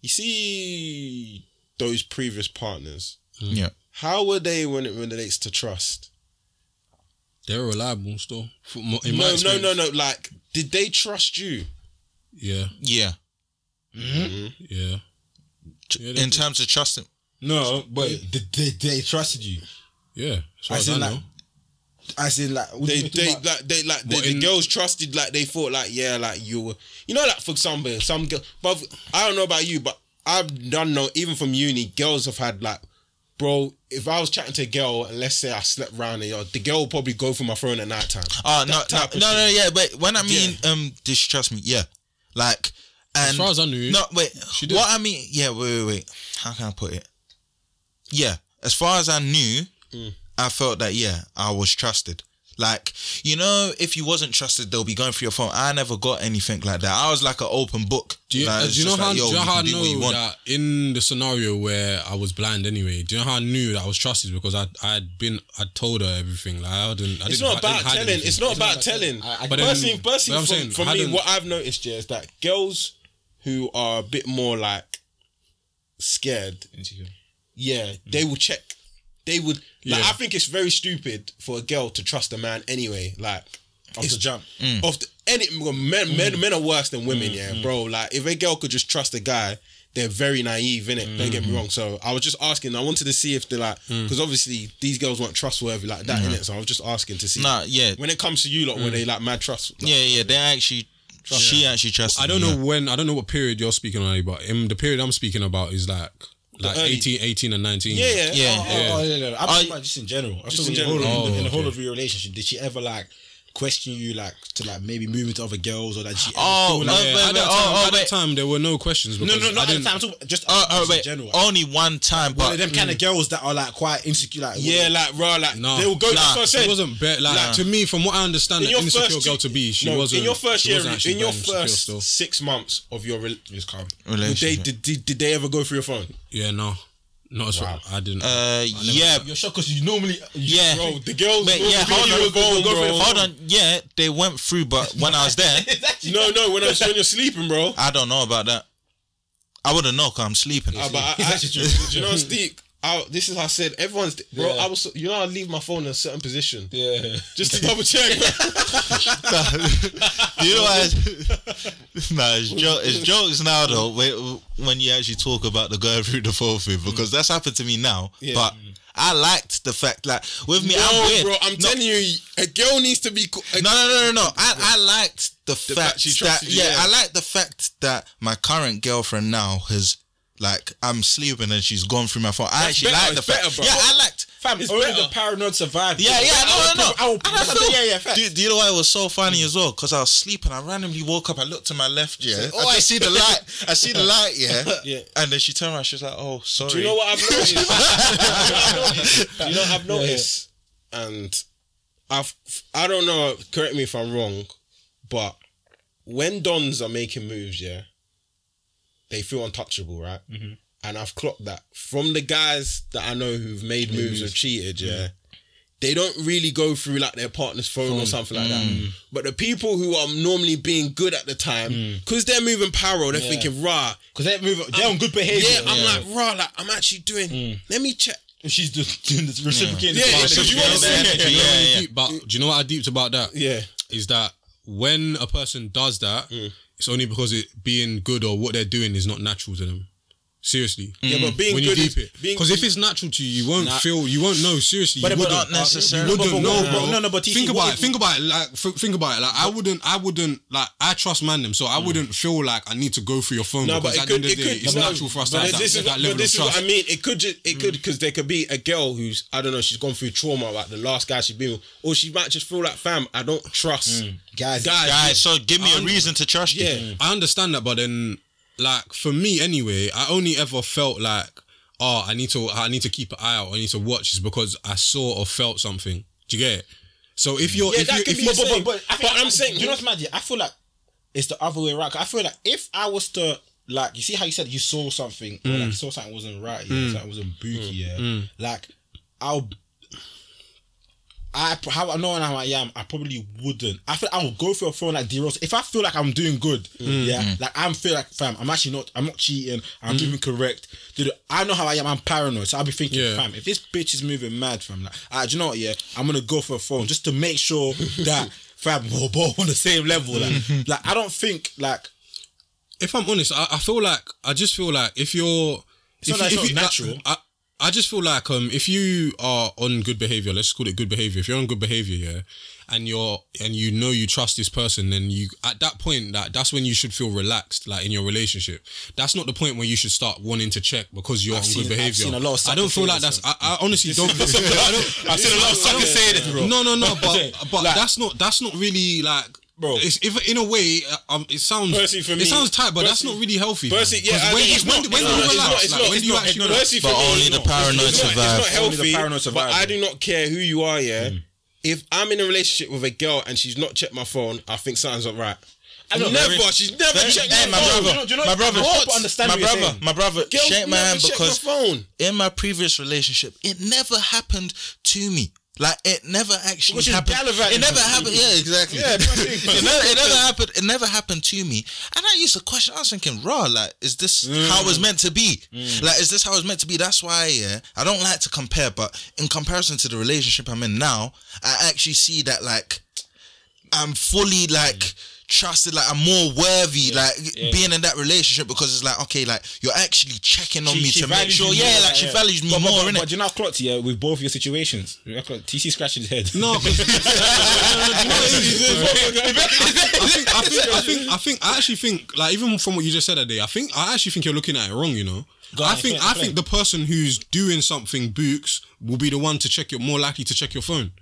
you see those previous partners. Mm. Yeah. How were they when it relates to trust? They're reliable still. For mo- in my No, no, no, no. Like, did they trust you? Yeah, Yeah. Mm-hmm. yeah. Yeah, In did. terms of trusting. No, but they, they, they trusted you. Yeah, as far As as I in, know. like, As in, like, They, they, talking about? like, they, like, the, What, the girls trusted, like, they thought, like, yeah, like, you were, you know, like, for example, some girl, but I don't know about you, but I've done know, even from uni, girls have had, like, bro, if I was chatting to a girl and let's say I slept around and yo, the girl would probably go for my phone at night time. Oh no, no, no, no, yeah, but when I mean um did she trust me? Yeah. Like and As far as I knew, No, wait. she did. What I mean, yeah, wait, wait, wait. How can I put it? Yeah. As far as I knew, Mm. I felt that yeah, I was trusted. Like, you know, if you wasn't trusted, they'll be going through your phone. I never got anything like that. I was like an open book. Do you, Like, uh, do you know how, like, do you know how I can do what know that in the scenario where I was blind anyway? Do you know how I knew that I was trusted because I I'd been I told her everything like I didn't. I It's didn't, not I didn't about telling. It's not about telling. I- But then- personally, personally but I'm from, saying, for I me, what I've noticed yeah, is that girls who are a bit more like scared, insecure. yeah, they will check. They would. Like, Yeah. I think it's very stupid for a girl to trust a man anyway. Like off the jump. Mm. of the, any well, men, men, mm. men are worse than women, mm. yeah, bro. Like if a girl could just trust a guy, they're very naive, innit? Don't get me wrong. So I was just asking. I wanted to see if they're like, because obviously these girls weren't trustworthy like that, innit? So I was just asking to see. Nah, yeah. When it comes to you lot, were they like mad trust? Like, Yeah, yeah, they actually she actually trusted I don't me, know when. I don't know what period you're speaking on, but in the period I'm speaking about is like like early- 18, 18 and 19. Yeah, yeah. Yeah. Oh, oh, oh, yeah, oh, yeah. I'm Oh, talking about just in general. I'm Just talking in in, the whole general. in, the- in the Oh, whole of your relationship. Did she ever like question you like to like maybe move into other girls or that she Oh, feel no, Yeah, wait, at wait, that oh, time, oh, oh at wait. that time there were no questions. no, Because no, not I at the time. I'm talking just, Oh, oh just in wait, general. only one time, One but of them kind of mm. girls that are like quite insecure. Like Yeah, like raw, like No. they will go. Nah, that's She wasn't bad. Like to me, from what I understand, in an your insecure first girl to be, she no, wasn't. in your first year, in your first six months of your re- did they relationship. did, did, did they ever go through your phone? Yeah, no, not as far. I didn't. uh, yeah, You're shocked because you normally. yeah. Bro, the girls. Wait, will yeah, go hold through on, your phone, go for bro. hold on. Yeah, they went through, but when I was there, No, no, when, I was, when you're sleeping, bro. I don't know about that. I wouldn't know because I'm sleeping. Ah, but I, I, do you know, Steve? I, this is how I said everyone's bro. Yeah. I was, you know, I leave my phone in a certain position Yeah. just to double check. you know why? nah, it's, jo- it's jokes now though. When, when you actually talk about the going through the phone thing, mm. because that's happened to me now. Yeah. But I liked the fact, like with me, no, I'm weird. bro, I'm no, telling you, a girl needs to be. co- No, no, no, no, no. I, I liked the, fact fact, she that you, yeah, yeah. I like the fact that my current girlfriend now has like I'm sleeping and she's gone through my phone. I actually better, like the fact. better, bro. yeah, I liked. Fam, It's only better. the paranoid survived. Yeah, yeah, no, no, no. I will, I feel- yeah, yeah, fact. Do, do you know why it was so funny as well? Because I was sleeping, I randomly woke up, I looked to my left, yeah. Oh, I just see the light. I see the light, yeah. Yeah. And then she turned around, she was like, "Oh, sorry." Do you know what I've noticed? Do you know what I've noticed? And I've I don't know. Correct me if I'm wrong, but when dons are making moves, yeah, they feel untouchable, right? Mm-hmm. And I've clocked that from the guys that I know who've made moves or cheated, yeah. Mm-hmm. They don't really go through like their partner's phone or something like that. Mm. But the people who are normally being good at the time, mm. because they're moving paro, they're thinking, rah, Because they move. They're on good behavior. yeah, I'm like, rah, like I'm actually doing. Mm. Let me check. She's just doing this reciprocating. Yeah, this yeah, part, you know what I'm saying? Do you know Yeah, yeah. deep- but do you know what I deeped about that? Yeah. is that when a person does that, Mm. It's only because it being good or what they're doing is not natural to them. Seriously. Yeah, but mm. being when good you is it, because if it's natural to you, you won't feel, you won't know. Seriously, But- you but wouldn't. not necessarily. You wouldn't But- but- know, bro. no, no, but think about it. Think about it. Like, think about it. Like, I wouldn't, I wouldn't, like, I trust man them, so I mm. wouldn't feel like I need to go through your phone. No, because but it at the could, end of it the day, could, it's no, natural for us to have that, that level this of is what trust. I mean. It could, just, it could, mm. because there could be a girl who's, I don't know, she's gone through trauma, like the last guy she's been with, or she might just feel like, fam, I don't trust Guys, guys. Guys, so give me a I'm- reason to trust you. Yeah. I understand that, but then, like for me anyway, I only ever felt like, oh, I need to, I need to keep an eye out, I need to watch, is because I saw or felt something. Do you get it? So if mm. you're, Yeah, if that you, could if be you, the but, same. but, but, I but I'm saying- you know what's mad? Yeah, I feel like it's the other way around. I feel like if I was to like, you see how you said you saw something, or Mm. like you saw something wasn't right, yeah, mm. something wasn't booky, mm. yeah. Like, I'll I how I know how I am, I probably wouldn't. I feel I would go for a phone like D Rose if I feel like I'm doing good. Mm, yeah, mm. like I'm feel like fam, I'm actually not. I'm not cheating. I'm mm. giving correct. Dude, I know how I am. I'm paranoid, so I'll be thinking, Yeah. fam, if this bitch is moving mad, fam, like, ah, do you know what? Yeah, I'm gonna go for a phone just to make sure that fam we're both on the same level. Like, like I don't think like if I'm honest, I, I feel like I just feel like if you're, It's if not you, if you natural. I, I just feel like um if you are on good behavior, let's call it good behavior. If you're on good behavior, yeah, and you're and you know you trust this person, then you at that point that that's when you should feel relaxed, like in your relationship. That's not the point where you should start wanting to check because you're I've on seen- good behavior. seen a lot of I don't feel like that's. I, I honestly don't. I don't. I've seen a lot of suckers say this, bro. No, no, no, but but Like- that's not that's not really like. Bro. it's, if in a way, uh, um, it sounds Personally, for me- it sounds tight, but that's not really healthy. Percy, yeah, yeah, 'Cause I when, think you- it's when, not- when it's do you not- it's relax? not- it's Like, not- when it's do you not- actually it's not- relax? But me, only the paranoid survive. It's not healthy. paranoid survive, But I do not care who you are. Yeah, if I'm in a relationship with a girl and she's not checked my phone, I think something's not right. I know, never. there is- she's never there is- checked Hey, my my phone. brother, Do you know- do you know- my brother, I understand my what you're brother, saying. my brother, Girls shake my never hand check my because phone. in my previous relationship, it never happened to me. Like it never actually Which happened. It never happened. Yeah, exactly. Yeah, but I think- it, never, it never happened. It never happened to me. And I used to question. I was thinking, raw. Like, is this how it's meant to be? Like, is this how it's meant to be? That's why. Yeah, I don't like to compare, but in comparison to the relationship I'm in now, I actually see that like I'm fully like. Trusted, like I'm more worthy, like being in that relationship because it's like okay, like you're actually checking on me to make sure, you yeah, more, like she values me but, but, more, but, innit? but do you know, clocked here with both your situations. TC scratching his head. No, 'cause- you know what it is? I think, I think, I think, I think, I actually think, like, even from what you just said today, I think, I actually think you're looking at it wrong. You know, Go I on, think, I think the person who's doing something books will be the one to check your more likely to check your phone.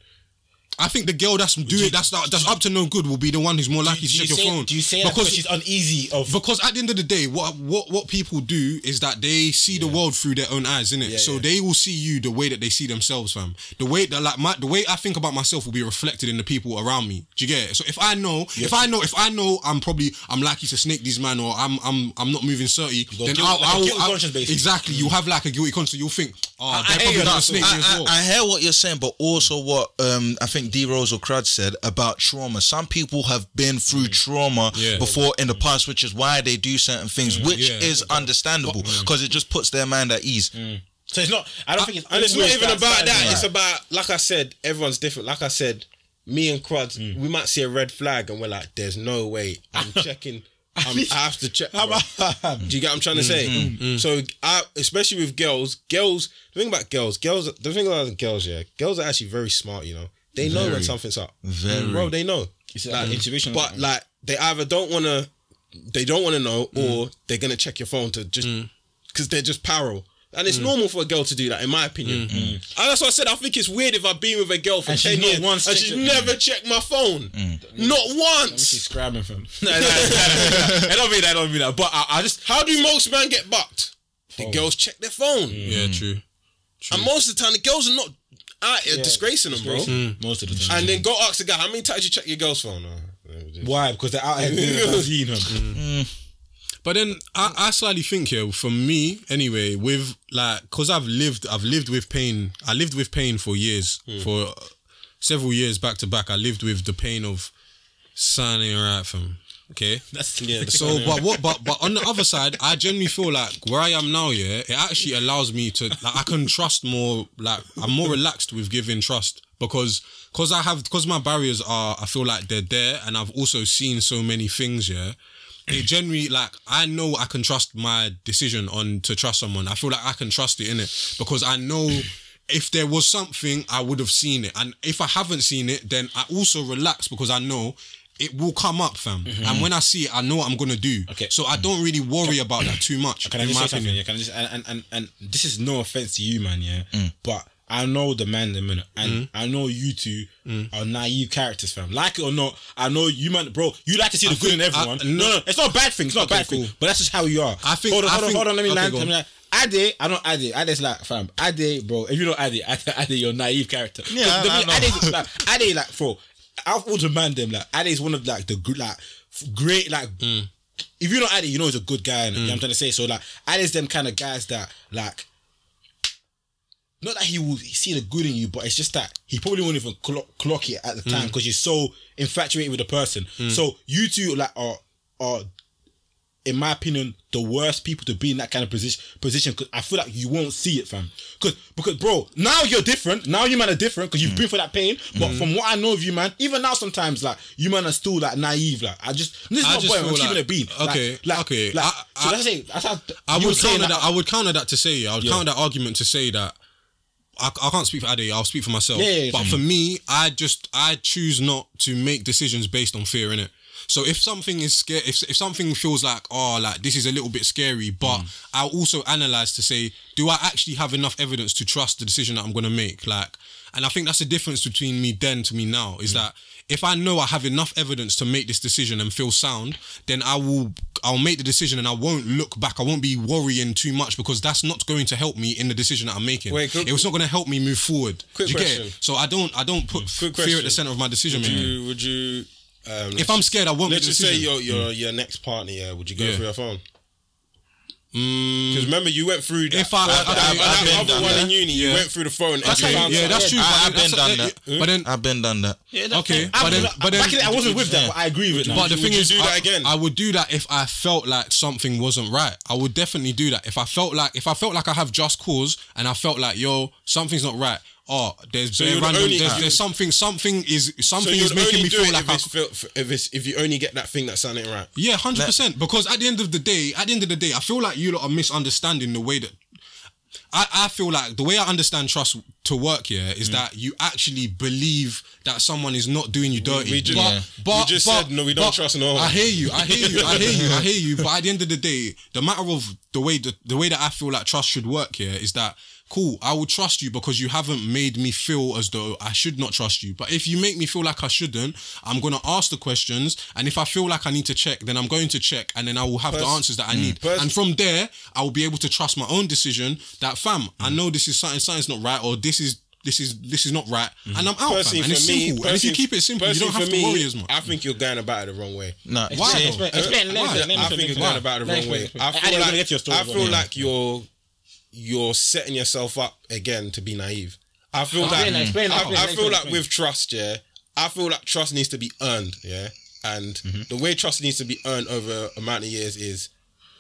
I think the girl that's doing that's that's up to no good will be the one who's more likely to do you check your say, phone. Do you say that because she's uneasy of Because at the end of the day, what what what people do is that they see the world through their own eyes, innit? Yeah, so yeah. they will see you the way that they see themselves, fam. The way that like my the way I think about myself will be reflected in the people around me. Do you get it? So if I know, if I know, if I know, I'm probably I'm likely to snake these man, or I'm I'm I'm not moving thirty, got then guilt- I'll, like a I'll, I'll- conscience, basically. exactly. You have like a guilty conscience. You'll think, oh, I they're hear probably gonna snake what- me as well. I, I hear what you're saying, but also what um I think D Rose or Crud said about trauma. Some people have been through mm. trauma Yeah. before in the past, which is why they do certain things, mm. which Yeah, is understandable mm. because it just puts their mind at ease. So it's not. I don't think it's. And it's not even about that. right? It's about, like I said, everyone's different. Like I said, me and Cruds, we might see a red flag and we're like, there's no way. I'm checking. I'm, I have to check. Do you get what I'm trying to say? So, I, especially with girls, girls, the thing about girls, girls, the thing about girls, yeah, girls are actually very smart, you know. They know when something's up. Very. Bro, they know. It's like intuition. But like they either don't want to, they don't want to know, mm. or they're gonna check your phone to just mm. because they're just paro. And it's mm. normal for a girl to do that, in my opinion. Mm-hmm. And that's what I said. I think it's weird if I've been with a girl for And she's ten years once and checked she's it. never checked my phone, not once. she's once. scrabbing from. no, no, no, no, no. I don't mean that. I don't mean that. But I, I just. How do most men get bucked? The girls check their phone, yeah, true. and most of the time the girls are not out here disgracing them, bro. Most of the time. And then go ask the guy, how many times you check your girl's phone? Uh, Why? Because they're out here doing it, seeing her. But then I, I slightly think here, for me anyway, with like, cause I've lived, I've lived with pain. I lived with pain for years, for uh, several years back to back. I lived with the pain of signing right from. Okay, That's Yeah, so but what? But but on the other side, I genuinely feel like where I am now, yeah, it actually allows me to like I can trust more. Like I'm more relaxed with giving trust because because I have because my barriers are I feel like they're there, and I've also seen so many things. Yeah, it generally like I know I can trust my decision on to trust someone. I feel like I can trust it in it because I know. If there was something, I would have seen it, and if I haven't seen it, then I also relax because I know it will come up, fam. Mm-hmm. And when I see it, I know what I'm gonna do. Okay. So I don't really worry about that too much. Can I just say something? Yeah, can I just and, and and and this is no offense to you, man. Yeah, mm. but I know the man, the minute, and mm. I know you two mm. are naive characters, fam. Like it or not, I know you, man, bro. You like to see the good in everyone. I- no, no, it's not a bad thing. It's not Okay, a bad thing. But that's just how you are. I think- Hold on, I hold on, think- hold on. Let me okay, land. Let me land. Ade, I know Ade. Ade's like, fam. Ade, bro. If you know Ade, Ade, Ade you're a naive character. Yeah, I know. Ade's like, Ade, like, bro. All the man, them like, Ade is one of like the good, like, great, like. Mm. If you know Ade, you know he's a good guy. And, you know what I'm mm. trying to say. So like, Ade's them kind of guys that like not that he will see the good in you, but it's just that he probably won't even clock, clock it at the time mm. because you're so infatuated with the person. So you two like are are, in my opinion, the worst people to be in that kind of position. Position because I feel like you won't see it, fam. Because because bro, now you're different. Now you man are different because you've mm. been through that pain. But mm. from what I know of you, man, even now sometimes like you man are still like naive. Like I just this is I my boy. I'm keeping it being. okay, like, okay, Like, I- so I- that's it. That's how I would counter that. that- I would counter that to say. I would Yeah. counter that argument to say that. I, I can't speak for Ade. I'll speak for myself. Yeah, yeah, yeah. but for mm. me, I just I choose not to make decisions based on fear in it. So if something is scary, if if something feels like oh like this is a little bit scary, but Mm. I'll also analyze to say, do I actually have enough evidence to trust the decision that I'm going to make? Like, and I think that's the difference between me then to me now Mm. is that if I know I have enough evidence to make this decision and feel sound, then I will I'll make the decision and I won't look back. I won't be worrying too much because that's not going to help me in the decision that I'm making. Wait, quick- it was not going to help me move forward. Quick you question. So I don't I don't put Quick fear at the center of my decision Would making. you? Would you? Um, If I'm scared, I won't Let's just say decision. your your your next partner. Yeah, would you go Yeah. through your phone? Mm, Because remember, you went through that, If I- that, okay, that, I've that been other done one that. in uni. You went through the phone. and okay, you found yeah, that's true. I, I've been that's- done that. But then I've been done that. Yeah, okay, but then I- but then back in the I wasn't with that, but I agree with that. But the Would thing you is, do that I, again? I would do that if I felt like something wasn't right. I would definitely do that if I felt like if I felt like I have just cause and I felt like yo something's not right. Oh, there's So bare random. only- there's, there's something. Something is something you'd is making me feel like if I, it's, feel, if it's if you only get that thing that's sounding right. yeah, hundred percent. Because at the end of the day, at the end of the day, I feel like you lot are misunderstanding the way that. I, I feel like the way I understand trust to work here is mm. that you actually believe that someone is not doing you dirty. we just- but, Yeah. but, we just but- said, no, we don't trust no one. I hear you. I hear you. I hear you. I hear you. But at the end of the day, the matter of the way that the way that I feel like trust should work here is that cool. I will trust you because you haven't made me feel as though I should not trust you. But if you make me feel like I shouldn't, I'm gonna ask the questions, and if I feel like I need to check, then I'm going to check, and then I will have the answers that I mm. need. Pers- and from there, I will be able to trust my own decision. That fam, I mm. know this is something. Something's not right, or this is. This is this is not right, mm. and I'm out, fam. Personally, And it's me, simple. And if you keep it simple, you don't have to me, worry as much. I think you're going about it the wrong way. No, Why see, though? Explain, explain, Why? explain, I think you're going about it the wrong way. I explain. feel I didn't like your story, I feel like you're you're setting yourself up again to be naive. I feel Explain, that explain, I, explain, I feel like with trust, yeah, I feel like trust needs to be earned, yeah, and Mm-hmm. the way trust needs to be earned over a amount of years is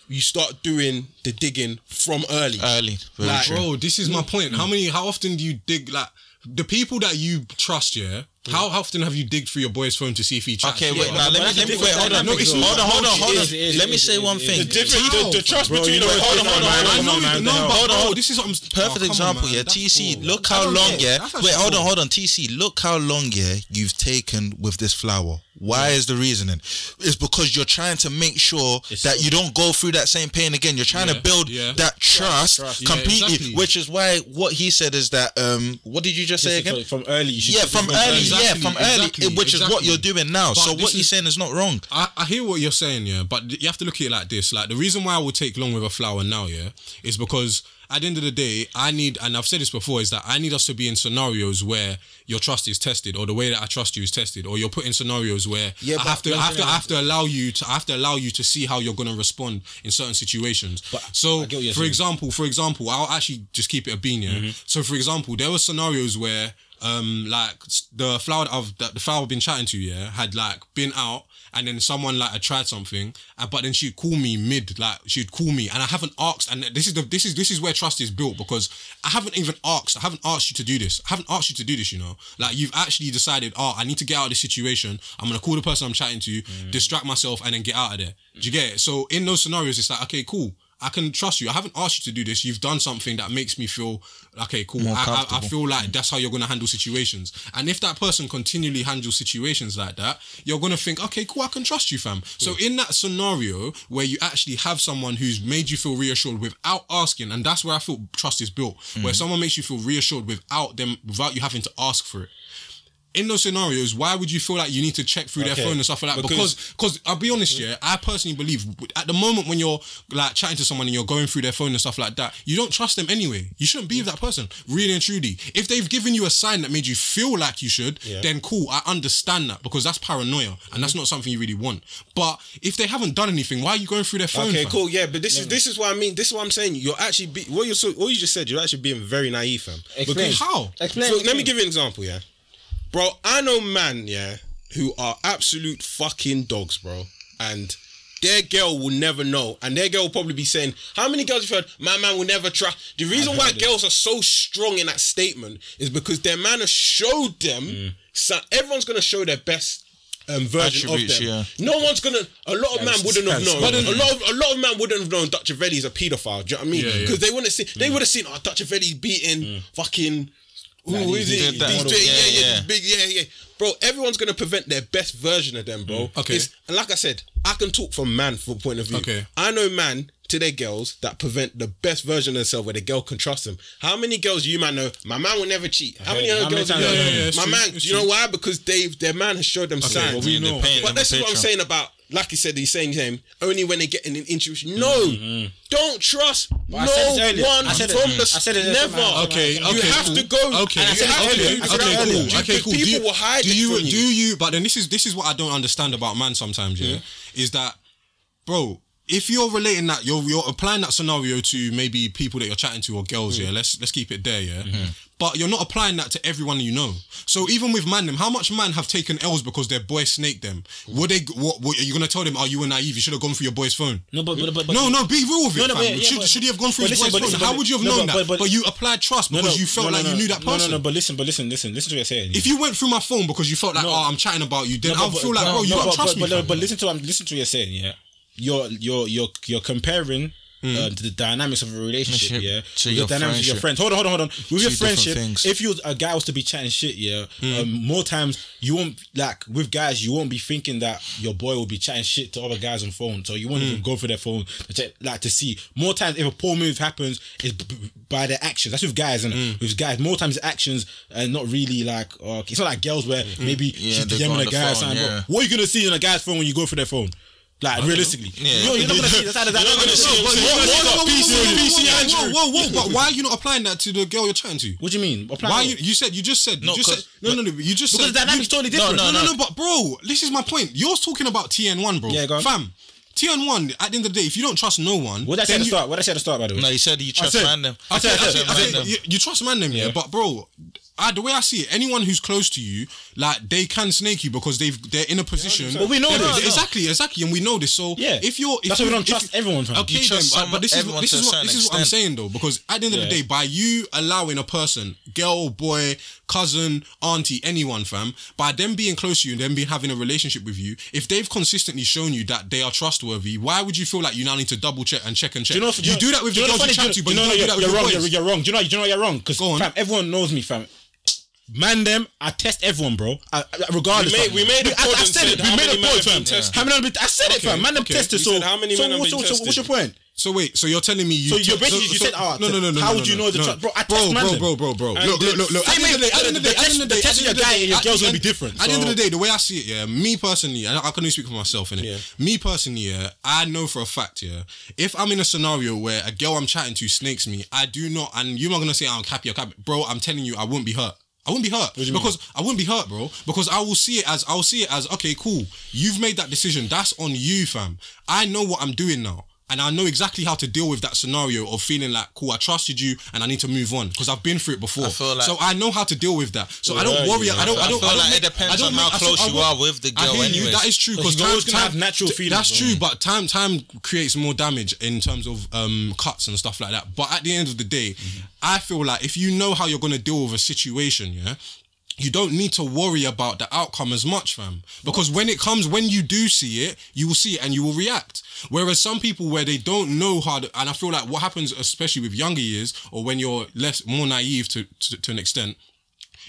you start doing the digging from early. early. Very Like, true. Bro, this is my point. How many? How often do you dig like the people that you trust? Yeah. How often have you digged through your boy's phone to see if he chats? Okay, to wait. you? Now let me let me wait. Hold on. No, it's hold on. Hold on. Hold It is, it on. Let me say one thing. The difference, the, the trust Bro, between you know the it's hold on, hold on, man. hold I on, know, man, no, but Hold on, this is what I'm. Perfect oh, come on, example, man. yeah. TC, cool. look how long, yeah. That's Wait, hold on, hold on. TC, look how long, yeah, you've taken with this flower. Why is the reasoning? It's because you're trying to make sure that you don't go through that same pain again. You're trying Yeah, to build yeah. that trust, trust. Yeah, completely, exactly. which is why what he said is that. um What did you just say again? From early, you should Yeah, from it early, Exactly, yeah, from early, exactly, which is what you're doing now. But so what is- saying is not wrong. I, I hear what you're saying, yeah, but you have to look at it like this. Like the reason why I would take long with a flower now, yeah, is because at the end of the day, I need, and I've said this before, is that I need us to be in scenarios where your trust is tested, or the way that I trust you is tested, or you're put in scenarios where Yeah, I have to, I have to, I have to allow you to, I have to allow you to see how you're gonna respond in certain situations. so, what you're for saying. example, for example, I'll actually just keep it a bean, yeah. Mm-hmm. So, for example, there were scenarios where, um, like the flower that I've, the flower I've been chatting to, yeah, had like been out, and then someone like had tried something, and, but then she'd call me mid, like she'd call me, and I haven't asked, and this is the this is this is where trust is built because I haven't even asked, I haven't asked you to do this, I haven't asked you to do this, you know, like you've actually decided, oh, I need to get out of this situation, I'm gonna call the person I'm chatting to, mm. distract myself, and then get out of there. Do you get it? So in those scenarios, it's like, okay, cool. I can trust you. I haven't asked you to do this. You've done something that makes me feel okay, cool. I, I, I feel like that's how you're gonna handle situations. And if that person continually handles situations like that, you're gonna think, okay, cool, I can trust you, fam. So in that scenario where you actually have someone who's made you feel reassured without asking, and that's where I feel trust is built, where mm. someone makes you feel reassured without them, without you having to ask for it in those scenarios, why would you feel like you need to check through Okay. their phone and stuff like that? Because- Because, because I'll be honest, yeah, I personally believe at the moment when you're like chatting to someone and you're going through their phone and stuff like that, you don't trust them anyway. You shouldn't be with that person, really and truly. If they've given you a sign that made you feel like you should, Yeah. then cool, I understand that because that's paranoia and mm-hmm. that's not something you really want. But if they haven't done anything, why are you going through their phone? Okay, fam? cool. Yeah, but this is mm. this is what I mean. This is what I'm saying. You're actually be, what you so what you just said. You're actually being very naive, fam. Explain. Because How? Explain. So let me give you an example, yeah. Bro, I know man, yeah, who are absolute fucking dogs, bro. And their girl will never know. And their girl will probably be saying, How many girls have you heard? My man will never trust. The reason why girls are so strong in that statement is because their man has showed them. Mm. So everyone's gonna show their best um, version Attributes, of them. yeah. No one's gonna. A lot of man wouldn't have known. But a lot of a lot of man wouldn't have known Dutch is a paedophile. Do you know what I mean? Yeah, yeah. Because they wouldn't seen. They would have seen. Oh, Dutch beating fucking. Who Like, is these- it? did that. These Yeah, yeah, yeah, big, yeah, yeah. Bro, everyone's gonna prevent their best version of them, bro. Mm, okay. It's- and like I said, I can talk from man for point of view. Okay. I know man to their girls that prevent the best version of themselves where the girl can trust them. How many girls you man know? My man will never cheat. How many other many girls? times- you know? Yeah, yeah, yeah, My true, man, you know why? Because they their man has showed them signs. well, we know. But this is what I'm saying about, like he said, he's saying him only when they get in an intuition. No, don't trust Mm-hmm. I said no one I said it- from the I said it never. somehow. Okay, you okay, have cool. to go. Okay, you I said it have earlier. to. I said okay, cool. Okay, cool. People do you, will hide do it you, from do you. Do you? But then this is this is what I don't understand about man sometimes. Yeah, is that, bro. If you're relating that, you're you're applying that scenario to maybe people that you're chatting to or girls. Mm. Yeah, let's let's keep it there. Yeah. Mm-hmm. But you're not applying that to everyone you know. So even with man them, how much man have taken L's because their boy snaked them? Would they? What, what are you gonna tell them? Are you were naive? You should have gone for your boy's phone. No, but, but, but, no, no, be real with it, No, no, yeah, should, but- should he have gone through his listen, boy's phone? How would you have no, known that? but- you applied trust because no, you felt no, no, like you knew that person. No, no, but listen, but listen, listen, listen to what you're saying. If you went through my phone because you felt like, No. oh, I'm chatting about you, then No, I'll feel like, no, bro, you no, but, trust me. But, but listen to listen to what you're saying. Yeah, you're you're you're you're comparing. Hmm. Um, the dynamics of a relationship, yeah, to With your the dynamics of your friendship. friends. Hold on, hold on, hold on. With your Two different friendship, if you a guy was to be chatting shit, yeah, Hmm. um, more times you won't like with guys, you won't be thinking that your boy will be chatting shit to other guys on phone, so you won't Hmm. even go for their phone to check, like to see. More times, if a poor move happens, it's b- by their actions. That's with guys, and Hmm. with guys, more times actions and not really like. Uh, it's not like girls where Hmm. maybe Yeah, she's DMing a guy. or phone, yeah. What are you gonna see in a guy's phone when you go for their phone? Like realistically, Yeah. you're, you're not gonna see. That's how that. You're not gonna see No, him but say, you- "Oh, whoa, you whoa, got whoa, PC whoa, whoa, PC whoa, Andrew." Whoa, whoa, whoa, but why are you not applying that to the girl you're chatting to? What do you mean? Apply Why you, you said you just said No, you just 'cause- said no no no you just Because said the dynamic's you- totally different. No, No, no, no. no, but bro, this is my point. You're talking about TN1, bro. Yeah, go on. Fam, TN1. At the end of the day, if you don't trust no one, What did I say then at the start? What did I say at the start, by the way? No, you said you trust said- random. I said, I said, I said, random. you, you trust man them, yeah. But bro, I, the way I see it, anyone who's close to you, like they can snake you because they've they're in a position. But we know this. they're- exactly, exactly, and we know this. So Yeah. if you're, if That's why you, we don't trust you- everyone, fam. Okay, trust then, but- some- but this is everyone this is what certain this is what I'm saying though, because at the end of Yeah. the day, by you allowing a person, girl, boy, cousin, auntie, anyone, fam, by them being close to you and them being having a relationship with you, if they've consistently shown you that they are trustworthy, why would you feel like you now need to double check and check and check? Do you know? you do that with do the girls you chat to, but you you know, don't do you're, that with you're your wrong. boys. You're, you're wrong. Do you know? Do you know you're wrong? Because Go on. fam, everyone knows me, fam. Man, them, I test everyone, bro. I, I- regardless, We made- fam. we made a I, I said it. We made a many men pod, have fam. How many? I said it, Okay, fam. Man, them okay. tested. So, said how many so men have what's, your- so what's your point? So wait, so you're telling me you? So you're basically- you said, oh, no, no, no, no. how would you know the bro, I bro, bro, bro, bro, bro. Look, look, look, look. At the end of the day, at the end of the day, at the end of the day, the test of your guy and your girl's gonna be different, At the end of the day, the way I see it, yeah, me personally, and I can only speak for myself, innit? Yeah. Me personally, yeah, I know for a fact, yeah, if I'm in a scenario where a girl I'm chatting to snakes me, I do not, and you're not gonna say ah, I'm happy or happy, bro. I'm telling you, I wouldn't be hurt. I wouldn't be hurt because I wouldn't be hurt, bro. Because I will see it as I'll see it as okay, cool. You've made that decision. That's on you, fam. I know what I'm doing now. And I know exactly how to deal with that scenario of feeling like, cool, I trusted you and I need to move on because I've been through it before. I like- so I know how to deal with that. So I don't worry. yeah. I don't. I I don't. feel I don't like it depends I don't on make- how close I you are with the I girl hear you. That is true Because because you're time, always gonna have natural feelings, That's true, but time time creates more damage in terms of um cuts and stuff like that. But at the end of the day, I feel like if you know how you're gonna deal with a situation, yeah. You don't need to worry about the outcome as much, fam. Because when it comes, when you do see it, you will see it and you will react. Whereas some people where they don't know how to, and I feel like what happens, especially with younger years or when you're less, more naive to, to, to an extent,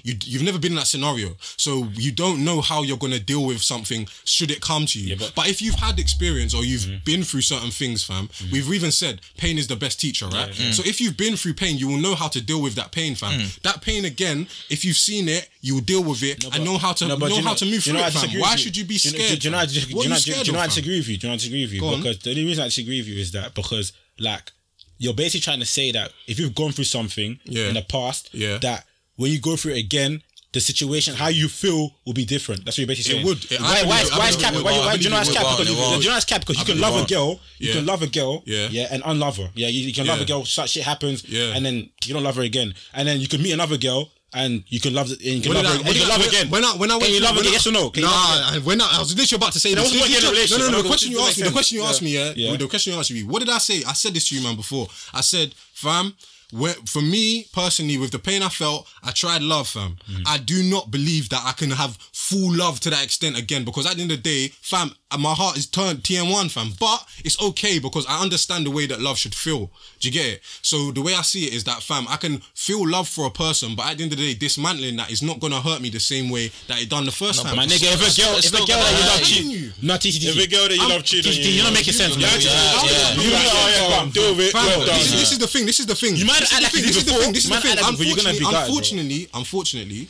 You you've never been in that scenario, so you don't know how you're gonna deal with something should it come to you. but, if you've had experience or you've Mm-hmm. been through certain things, fam, we've even said pain is the best teacher, right? Yeah, yeah. So if you've been through pain, you will know how to deal with that pain, fam. Mm. That pain again, if you've seen it, you will deal with it and know how to No, know you how to move through it, fam. Why should you be know- scared? Do you know? I dis- do you know? Do you know? I disagree with you. Do you know? I disagree with you Go on. because the only reason I disagree with you is that because like you're basically trying to say that if you've gone through something Yeah. in the past, Yeah. that when you go through it again. The situation, how you feel, will be different. That's what you're basically It would. It- why? Why? Why is cap? Why? Why? Do you know why it's cap? Because you, you know cap? Because you can love a girl, you Yeah. can love a girl, Yeah. yeah, and unlove her. Yeah, you, you can love Yeah. a girl, such shit happens, Yeah. and then you don't love her again, and then you can meet another girl. And you can love, and you can When love, I- and you can when love again. When I when I went can you love again? I- Yes or no? Can you love again? Nah, when I, I was literally about to say That this. wasn't This- what this- you're in a no, no, no. The question you asked me. The question you asked me. Yeah. Yeah. The question you asked me. What did I say? I said this to you, man. Before I said, fam. Where, for me personally, with the pain I felt, I tried love, fam. Mm. I do not believe that I can have full love to that extent again because at the end of the day, fam, my heart is turned TM1, fam. But it's okay because I understand the way that love should feel. Do you get it? So the way I see it is that, fam, I can feel love for a person, but at the end of the day, dismantling that is not gonna hurt me the same way that it done the first time. My nigga, if a girl, if a girl that you love cheat, not TTT. If a girl that you love cheat on you, you're not making sense. Man. yeah, yeah. You know, yeah, Fam, deal with it. Fam, Well done. this, is, the thing. This is the thing. You might this act is like the thing. you This did is the before. thing. This is You the might thing. act like before. You're gonna be. Unfortunately, unfortunately,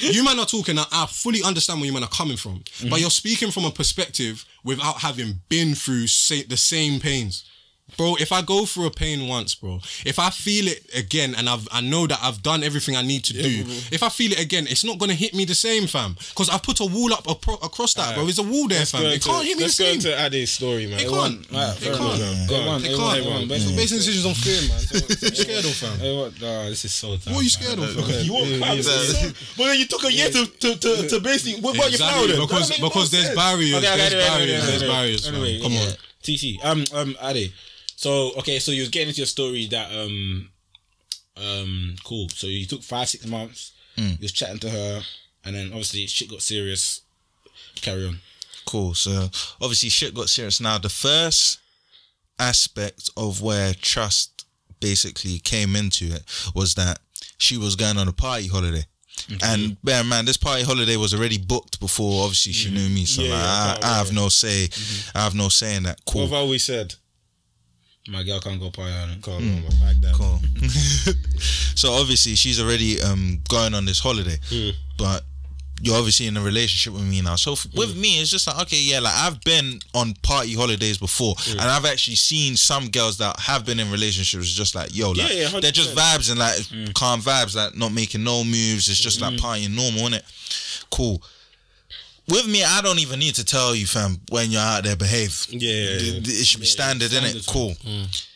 you man are talking. I, I fully understand where you man are coming from, Mm-hmm. but you're speaking from a perspective without having been through say, the same pains. Bro, if I go through a pain once, bro, if I feel it again and I've I know that I've done everything I need to do, if I feel it again, it's not gonna hit me the same, fam. Because I've put a wall up apro- across that, bro. There's a wall there, Let's fam. It into- can't hit me the Let's go same. into Ade's story, man. It It can't. Right, It can't. It won't, It can't, it bro. won't. Based on decisions on fear, man. So, what are you scared of, fam? What? Nah, this is so tough. What are you scared of? You have But then you took a year to to to, to basically what about your then? because- because there's barriers, there's barriers, there's barriers. Come on. TC. Um um Ade. So okay, so you was getting into your story that um um cool. So you took five six months. You was chatting to her, and then obviously shit got serious. Carry on. Cool. So obviously shit got serious. Now the first aspect of where trust basically came into it was that she was going on a party holiday. And bear in mind, this party holiday was already booked before. Obviously, she knew me, so Yeah, like, yeah, I, I have no say. I have no say in that. Cool. What have I always said? My girl can't go party island. Can't remember. Like that. Cool. so obviously she's already um going on this holiday, hmm. but you're obviously in a relationship with me now. So f- with hmm. me, it's just like okay, yeah, like I've been on party holidays before, hmm. and I've actually seen some girls that have been in relationships just like yo, like Yeah, yeah, they're just vibes and like calm vibes, like not making no moves. It's just like partying normal, isn't it? Cool. With me, I don't even need to tell you, fam, when you're out there, behave. Yeah, yeah, yeah. It, it should be standard, innit? Cool. Mm.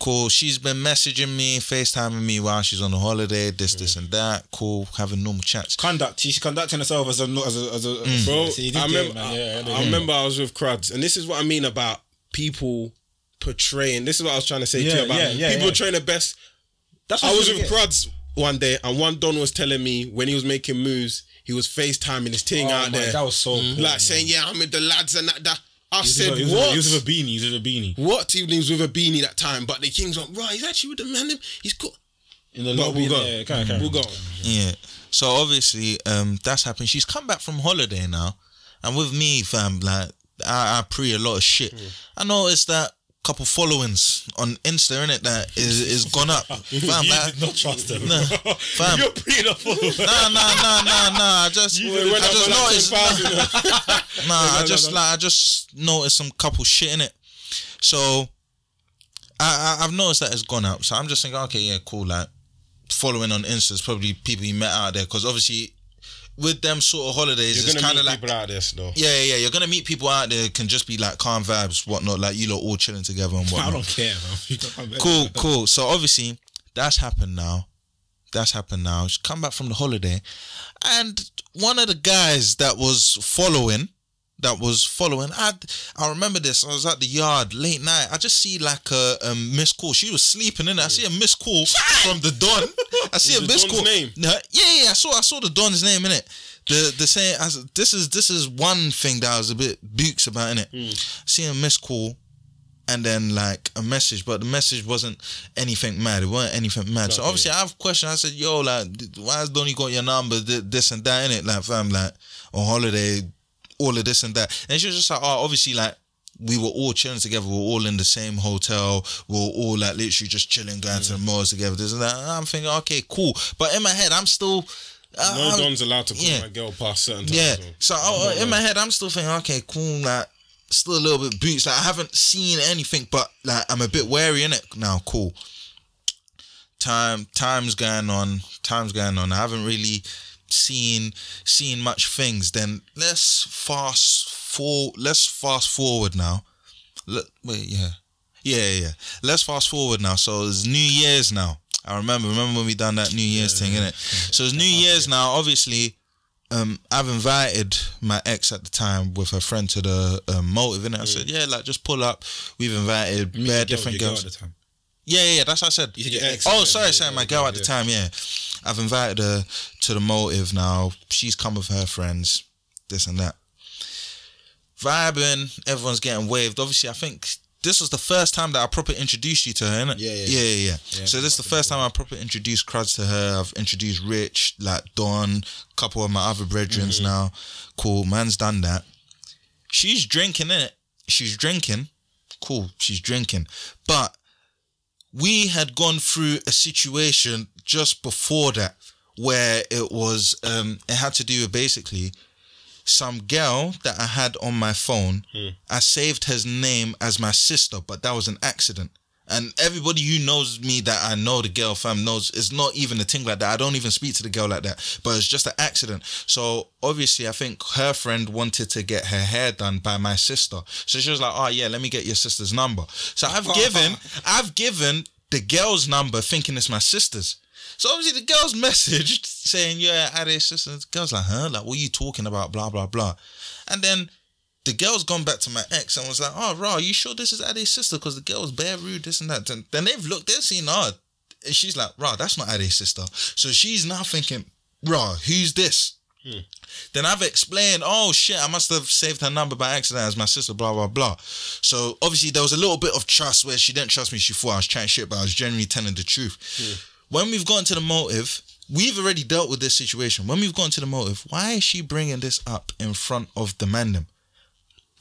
Cool. She's been messaging me, FaceTiming me while she's on the holiday, this, this, and that. Cool. Having normal chats. Conduct. She's conducting herself as a as a as a mm. Bro, See, you I remember, man. Yeah, I, yeah, I remember I was with Cruds, and this is what I mean about people portraying. This is what I was trying to say to you about yeah, yeah, people yeah. portraying the best. That's I was with get. Cruds one day, and one Don was telling me when he was making moves, he was FaceTiming his thing Oh out my, there, that was so poor, like man. saying, "Yeah, I'm with the lads and that." that. I He said, with a- he was "What?" He was with a beanie. He was with a beanie. what? Even he was with a beanie that time, but the Kings went right. He's actually with the man. He's got. In the But lobby. we'll go. Yeah, kind of, We'll go. Yeah. So obviously, um, that's happened. She's come back from holiday now. And with me, fam, like, I, I pre a lot of shit. I noticed that couple followings on Insta, innit, that is is gone up. Fam, you like, not trust them. Nah, fam. You're pretty. Nah, nah, nah, nah, nah. I just, I just noticed. 10,000. Nah, I just like I just noticed some couple shit in it. So I, I I've noticed that it's gone up. So I'm just thinking, okay, yeah, cool. Like following on Insta is probably people you met out there because obviously with them sort of holidays, You're it's kind of like people out there still. yeah, yeah, yeah. You're gonna meet people out there can just be like calm vibes, whatnot. Like you lot all chilling together and whatnot. I don't care, man. You don't have cool, cool. So obviously that's happened now. That's happened now. She's come back from the holiday, and one of the guys that was following, that was following, I I remember this. I was at the yard late night. I just see like a, a missed call. She was sleeping in. I see a missed call from the don. I see a the missed Don's call. name? No, yeah, yeah. I saw I saw the don's name in it. The the saying as this is this is one thing that I was a bit books about in it. Hmm. See a missed call and then like a message, but the message wasn't anything mad. It wasn't anything mad. so obviously I have questions. I said, "Yo, like, why has Donny got your number? This and that in it, like, fam, like on holiday, all of this and that." And she was just like, "Oh, obviously, like." We were all chilling together. We were all in the same hotel. We were all like literally just chilling, going to the malls together. This and that. And I'm thinking, okay, cool. But in my head, I'm still. uh, No I'm- Don's allowed to call yeah. my girl past certain times. yeah. so- So uh, in my head, I'm still thinking, okay, cool. Like, still a little bit boots. Like, I haven't seen anything, but like, I'm a bit wary in it now. Cool. Time, time's going on. Time's going on. I haven't really seen seen much things. Then let's fast for. Let's fast forward now. Let, wait, yeah. Yeah, yeah, yeah. Let's fast forward now. So it's New Year's now. I remember. Remember when we done that New Year's thing, innit? So it's New Year's now. Obviously, um, I've invited my ex at the time with her friend to the um, motive, innit? I said, yeah, like just pull up. We've invited and bare different girls. At the time. Yeah, yeah, yeah, that's what I said. You said your ex. Oh, sorry, sorry, my girl at the time. Yeah, I've invited her to the motive now. She's come with her friends, this and that. Vibing, everyone's getting waved. Obviously, I think this was the first time that I properly introduced you to her, innit? Yeah, yeah. yeah, yeah. yeah. Yeah, so this is the first time I properly introduced Cruds to her. I've introduced Rich, like Don, a couple of my other brethren Mm-hmm. now. Cool, man's done that. She's drinking it. She's drinking. Cool, she's drinking. But we had gone through a situation just before that where it was um it had to do with basically some girl that I had on my phone. I saved her name as my sister, but that was an accident. And everybody who knows me that I know the girl fam knows it's not even a thing like that. I don't even speak to the girl like that. But it's just an accident. So obviously I think her friend wanted to get her hair done by my sister. So she was like, Oh yeah, let me get your sister's number. So I've given I've given the girl's number thinking it's my sister's. So obviously the girl's messaged saying, Yeah, Ade's sister. The girl's like, huh? Like, what are you talking about? Blah, blah, blah. And then the girl's gone back to my ex and was like, Oh, Ra, are you sure this is Ade's sister? Because the girl was bare rude, this and that. Then, then they've looked, they've seen her. And she's like, Ra, that's not Ade's sister. So she's now thinking, Ra, who's this? Hmm. Then I've explained, oh shit, I must have saved her number by accident as my sister, blah, blah, blah. So obviously there was a little bit of trust where she didn't trust me. She thought I was chatting shit, but I was genuinely telling the truth. Hmm. When we've gotten to the motive, we've already dealt with this situation. When we've gotten to the motive, why is she bringing this up in front of the mandem?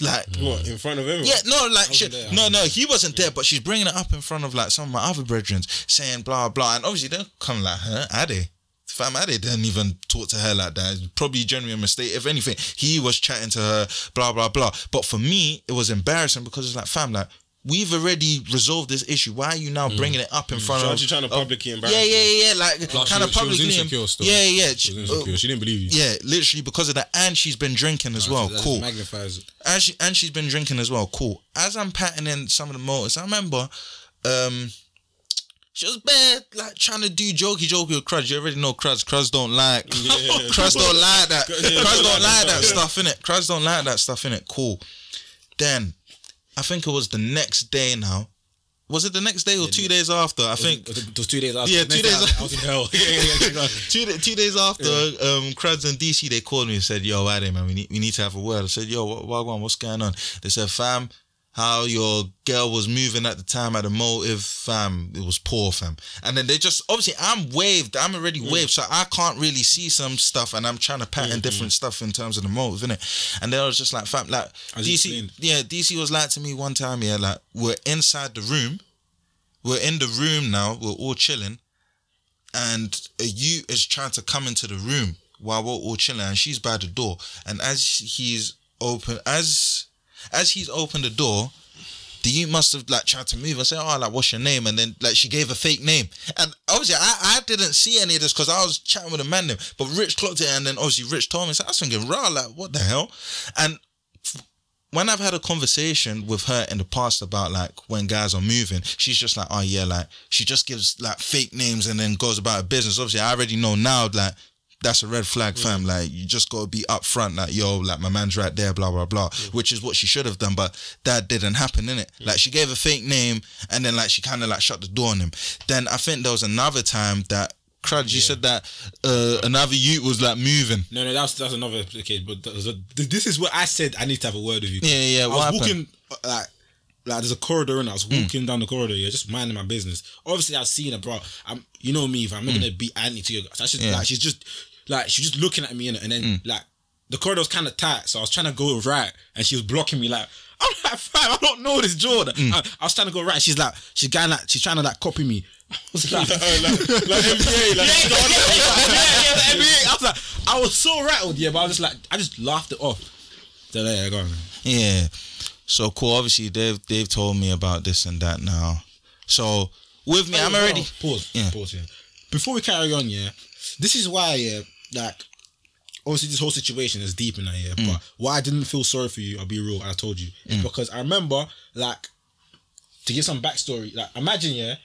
Like, mm. What, in front of everyone? yeah, no, like she, there, no, no, he wasn't there, but she's bringing it up in front of like some of my other brethren, saying blah blah, and obviously kind of like, huh, Ade, fam, Ade didn't even talk to her like that. It's probably genuine mistake. If anything, he was chatting to her, blah blah blah. But for me, it was embarrassing because it's like, fam, like. We've already resolved this issue. Why are you now bringing it up in front So of? aren't you trying to of- publicly embarrass Yeah, yeah, yeah, yeah. Like Plus, kind she of was- she was insecure still. Yeah, yeah. She was insecure. She didn't believe you. Yeah, literally because of that, and she's been drinking as well. That Cool magnifies it. and she and she's been drinking as well. Cool. As I'm patting in some of the motors, I remember um she was bad, like trying to do jokey jokey with Cruz. You already know Cruz. Cruz don't like yeah, Cruz don't like that. Cruz don't like that stuff in it. Cruz don't like that stuff in it. Cool. Then I think it was the next day now. Was it the next day or two days after? I think It was two days after. Yeah, two days After. I was in hell. Yeah, yeah, yeah, yeah. two, two days after, um, Crads and DC, they called me and said, yo, Ade, man, we need, we need to have a word. I said, yo, what, what, what's going on? They said, fam, how your girl was moving at the time at the motive, fam, it was poor, fam. And then they just, obviously, I'm waved, I'm already mm. waved, so I can't really see some stuff, and I'm trying to pattern mm-hmm. different stuff in terms of the motive, innit? And they was just like, fam, like, As DC, yeah, DC was like to me one time, yeah, like, we're inside the room, we're in the room now, we're all chilling, and a youth is trying to come into the room while we're all chilling, and she's by the door. And as he's open, as as he's opened the door, the you must have like tried to move and say, "Oh, like what's your name?" And then like she gave a fake name, and obviously I, I didn't see any of this because I was chatting with a man, then, but Rich clocked it, and then obviously Rich told me, so I was thinking, "Rah, like what the hell?" And when I've had a conversation with her in the past about like when guys are moving, she's just like, oh yeah, like she just gives like fake names and then goes about her business. Obviously, I already know now like that's a red flag, fam. Like you just gotta be upfront, like yo, like my man's right there, blah blah blah, which is what she should have done, but that didn't happen, innit? Like she gave a fake name and then like she kind of like shut the door on him. Then I think there was another time that. Crud, you said that uh, another youth was like moving. No, no, that's that's another case. But a- this is what I said. I need to have a word with you. Yeah, yeah, I was happened? walking uh, like like there's a corridor and I was walking down the corridor, yeah, just minding my business. Obviously, I've seen her, bro. I'm, you know me, if I'm not gonna be anti to your. So I just, Yeah. like she's just like she's just looking at me innit? and then mm. like the corridor was kind of tight, so I was trying to go right, and she was blocking me like. I'm like, fam, I don't know this Jordan. Mm. I, I was trying to go right. She's like, she's going like, she's trying to like copy me. I was like, like, like NBA, like, yeah, yeah, yeah, yeah, NBA. I was like, I was so rattled, yeah, but I was just like, I just laughed it off. So yeah, go on. Yeah. So cool. Obviously, they've they've told me about this and that now. So with me, I'm Oh, already. oh, Pause. Yeah. Pause. Yeah. Before we carry on, yeah, this is why, yeah, like, obviously this whole situation is deep in that, yeah. Mm. But why I didn't feel sorry for you, I'll be real. I told you, is because I remember, like, to give some backstory. Like, imagine, yeah,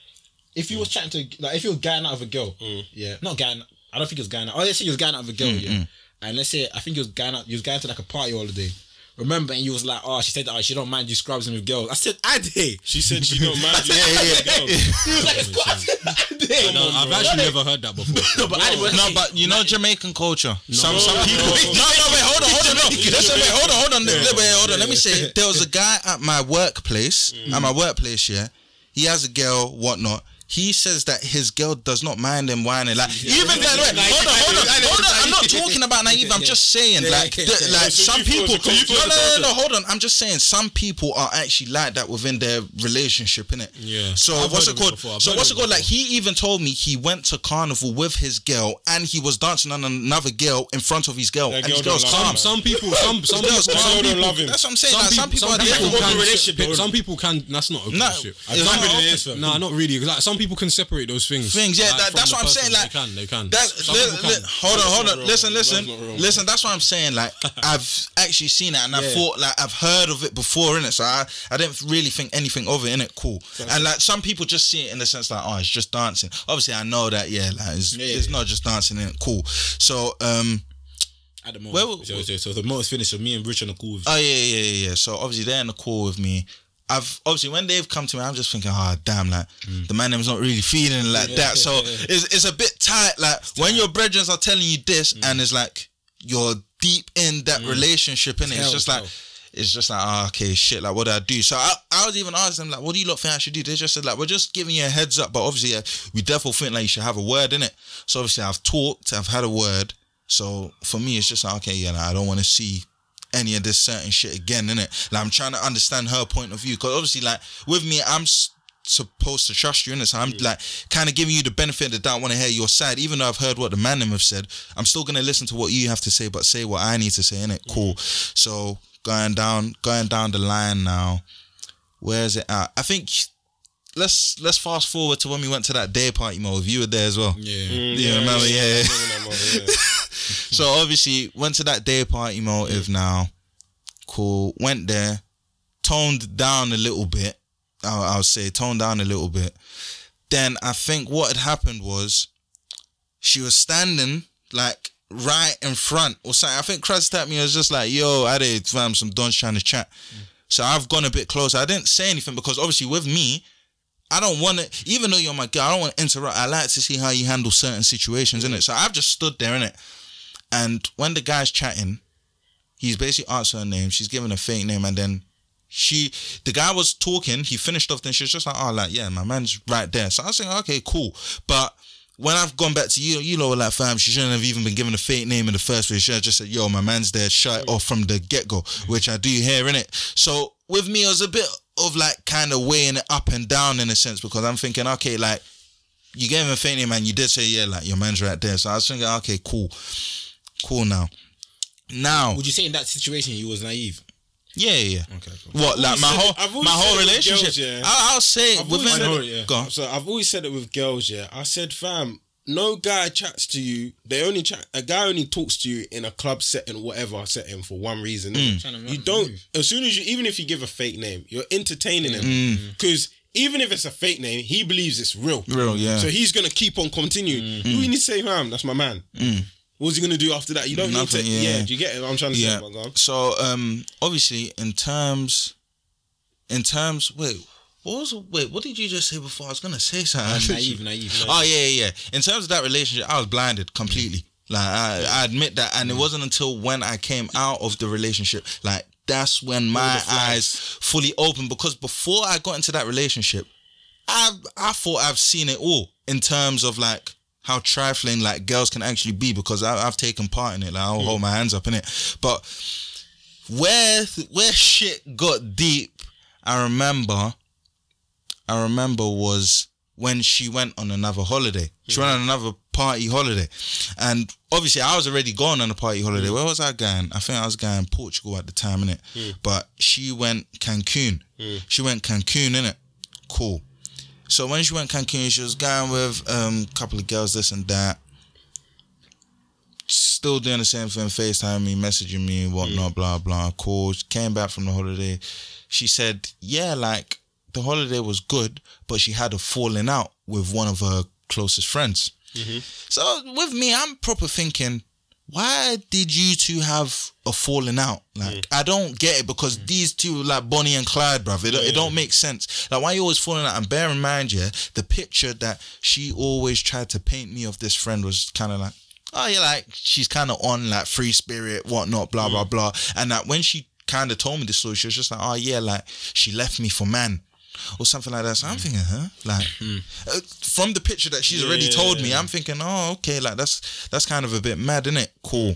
if you was chatting to, like, if you was going out of a girl, yeah, not going. I don't think he was going out. Oh, let's say he was going out with a girl, Mm, yeah, and let's say I think he was going out. He was going to like a party holiday. Remember, and you was like, oh, she said that oh, she don't mind you scrubbing with girls. I said, I. She said she don't mind you. Yeah, yeah, yeah. He was like, I did. No, I've actually never heard that before. No, but I didn't. No, but you know Jamaican culture. some No, some no, people. no. No, no, wait, hold on, hold on, no. Listen, wait, hold on, hold on, wait, wait, hold on. Let me say, there was a guy at my workplace. At my workplace, yeah. He has a girl, whatnot. He says that his girl does not mind him wining. Like even then, wait, hold on, hold on, hold on. I'm not talking about naive. I'm just saying, like, the, like So some people. the- you feel No, no, no, no. Hold on. I'm just saying, some people are actually like that within their relationship, innit? Yeah. So I've what's heard it of it called? So what's it of called? Like he even told me he went to carnival with his girl and he was dancing on another girl in front of his girl, That and his girl girl's don't calm. Some people, some some Girls people, calm. some don't love him. That's what I'm saying. Some people, some people some are people different. can, relationship, pick- though, some people can. That's not open No, shit. it's Some not people- open. it is, fam. Nah, not really. Like some people can separate those things. Things, yeah, like, that, that's what I'm person. saying. Like, they can, they can. That, Some li- people li- hold on, hold on. Listen, listen, not listen. That's what I'm saying. Like, I've actually seen it, and I thought, like, I've heard of it before, innit? So I, I didn't really think anything of it, innit? Cool. And like, some people just see it in the sense like, oh, it's just dancing. Obviously, I know that, yeah, like, it's, Yeah, it's yeah. not just dancing, innit? Cool. So, um, At the moment. Well, so, so, so the moment's finished. So me and Rich on the call. With Oh yeah, yeah, yeah, yeah. So obviously they're in the call with me. I've obviously when they've come to me, I'm just thinking, oh damn, like mm. the man them's not really feeling like that. So it's it's a bit tight. Like when your brethren are telling you this, mm. and it's like you're deep in that mm. relationship, and it's, hell, just like. hell. It's just like, oh, okay, shit, like, what do I do? So I, I was even asking them, like, what do you lot think I should do? They just said, like, we're just giving you a heads up, but obviously, yeah, we definitely think, like, you should have a word in it. So obviously, I've talked, I've had a word. So for me, it's just like, okay, yeah, like, I don't want to see any of this certain shit again, innit? Like I'm trying to understand her point of view because obviously, like with me, I'm s- supposed to trust you, innit? So I'm like kind of giving you the benefit of the doubt. Want to hear your side, even though I've heard what the man them have said. I'm still gonna listen to what you have to say, but say what I need to say, innit? Cool. So going down, going down the line now. Where is it at? I think. Let's let's fast forward to when we went to that day party mode. You were there as well. yeah. You remember? yeah. yeah. So obviously went to that day party motive now. Cool. Went there, toned down a little bit. I'll, I'll say toned down a little bit. Then I think what had happened was she was standing like right in front or something. I think Cruz tapped me and was just like, yo, I did fam some dons trying to chat. Mm. So I've gone a bit closer. I didn't say anything because obviously with me, I don't want to, even though you're my girl, I don't want to interrupt. I like to see how you handle certain situations, innit? So I've just stood there, innit? And when the guy's chatting, he's basically asked her name. She's given a fake name, and then she, the guy was talking. He finished off. Then she was just like, "Oh, like yeah, my man's right there." So I was saying, "Okay, cool." But when I've gone back to you, you know, like fam, she shouldn't have even been given a fake name in the first place. She just said, "Yo, my man's there." Shut it off from the get go, which I do here, innit? So with me, it was a bit of like kind of weighing it up and down in a sense because I'm thinking, okay, like you gave him a name and you did say, yeah, like your man's right there. So I was thinking, okay, cool, cool now. Now, Would you say in that situation he was naive? yeah, yeah. Okay. Cool. What like my whole my whole relationship? girls, yeah. I, I'll say I've within always it, yeah. go on. So I've always said it with girls, yeah. I said, fam, no guy chats to you. They only chat. A guy only talks to you in a club setting, whatever setting, for one reason. Mm. You don't. As soon as you, even if you give a fake name, you're entertaining him Mm. because. Even if it's a fake name, he believes it's real. Real, yeah. Mm. So he's gonna keep on continuing. Who you need to say, fam? That's my man. What's he gonna do after that? You don't Nothing, need to. yeah. Yeah. do you get it? I'm trying to yeah. say, my God. So um, obviously in terms, in terms, wait. What was wait? What did you just say before? I was gonna say something. Uh, naive, naive. Oh yeah, yeah, yeah. In terms of that relationship, I was blinded completely. Like I, I admit that, and it wasn't until when I came out of the relationship, like that's when my eyes fully opened because before I got into that relationship, I I thought I've seen it all in terms of like how trifling like girls can actually be because I, I've taken part in it. Like I'll hmm. hold my hands up in it, but where where shit got deep, I remember. I remember was when she went on another holiday. She went on another party holiday, and obviously I was already gone on a party holiday. Where was I going? I think I was going Portugal at the time, innit? Hmm. But she went Cancun. Hmm. She went Cancun, innit? Cool. So when she went Cancun, she was going with um, a couple of girls, this and that. Still doing the same thing, FaceTime me, messaging me, whatnot, hmm. blah, blah. Cool. She came back from the holiday. She said, yeah, like the holiday was good, but she had a falling out with one of her closest friends. Mm-hmm. So with me, I'm proper thinking, why did you two have a falling out? Like mm. I don't get it because mm. these two like Bonnie and Clyde, bruv. It, it don't make sense. Like why you always falling out? And bear in mind, yeah, the picture that she always tried to paint me of this friend was kind of like, oh yeah, like she's kind of on like free spirit, whatnot, blah blah mm. blah. And that when she kind of told me the story, she was just like, oh yeah, like she left me for man. Or something like that. So I'm thinking, huh? Like uh, from the picture that she's already told me, I'm thinking, oh, okay, like that's that's kind of a bit mad, isn't it? Cool.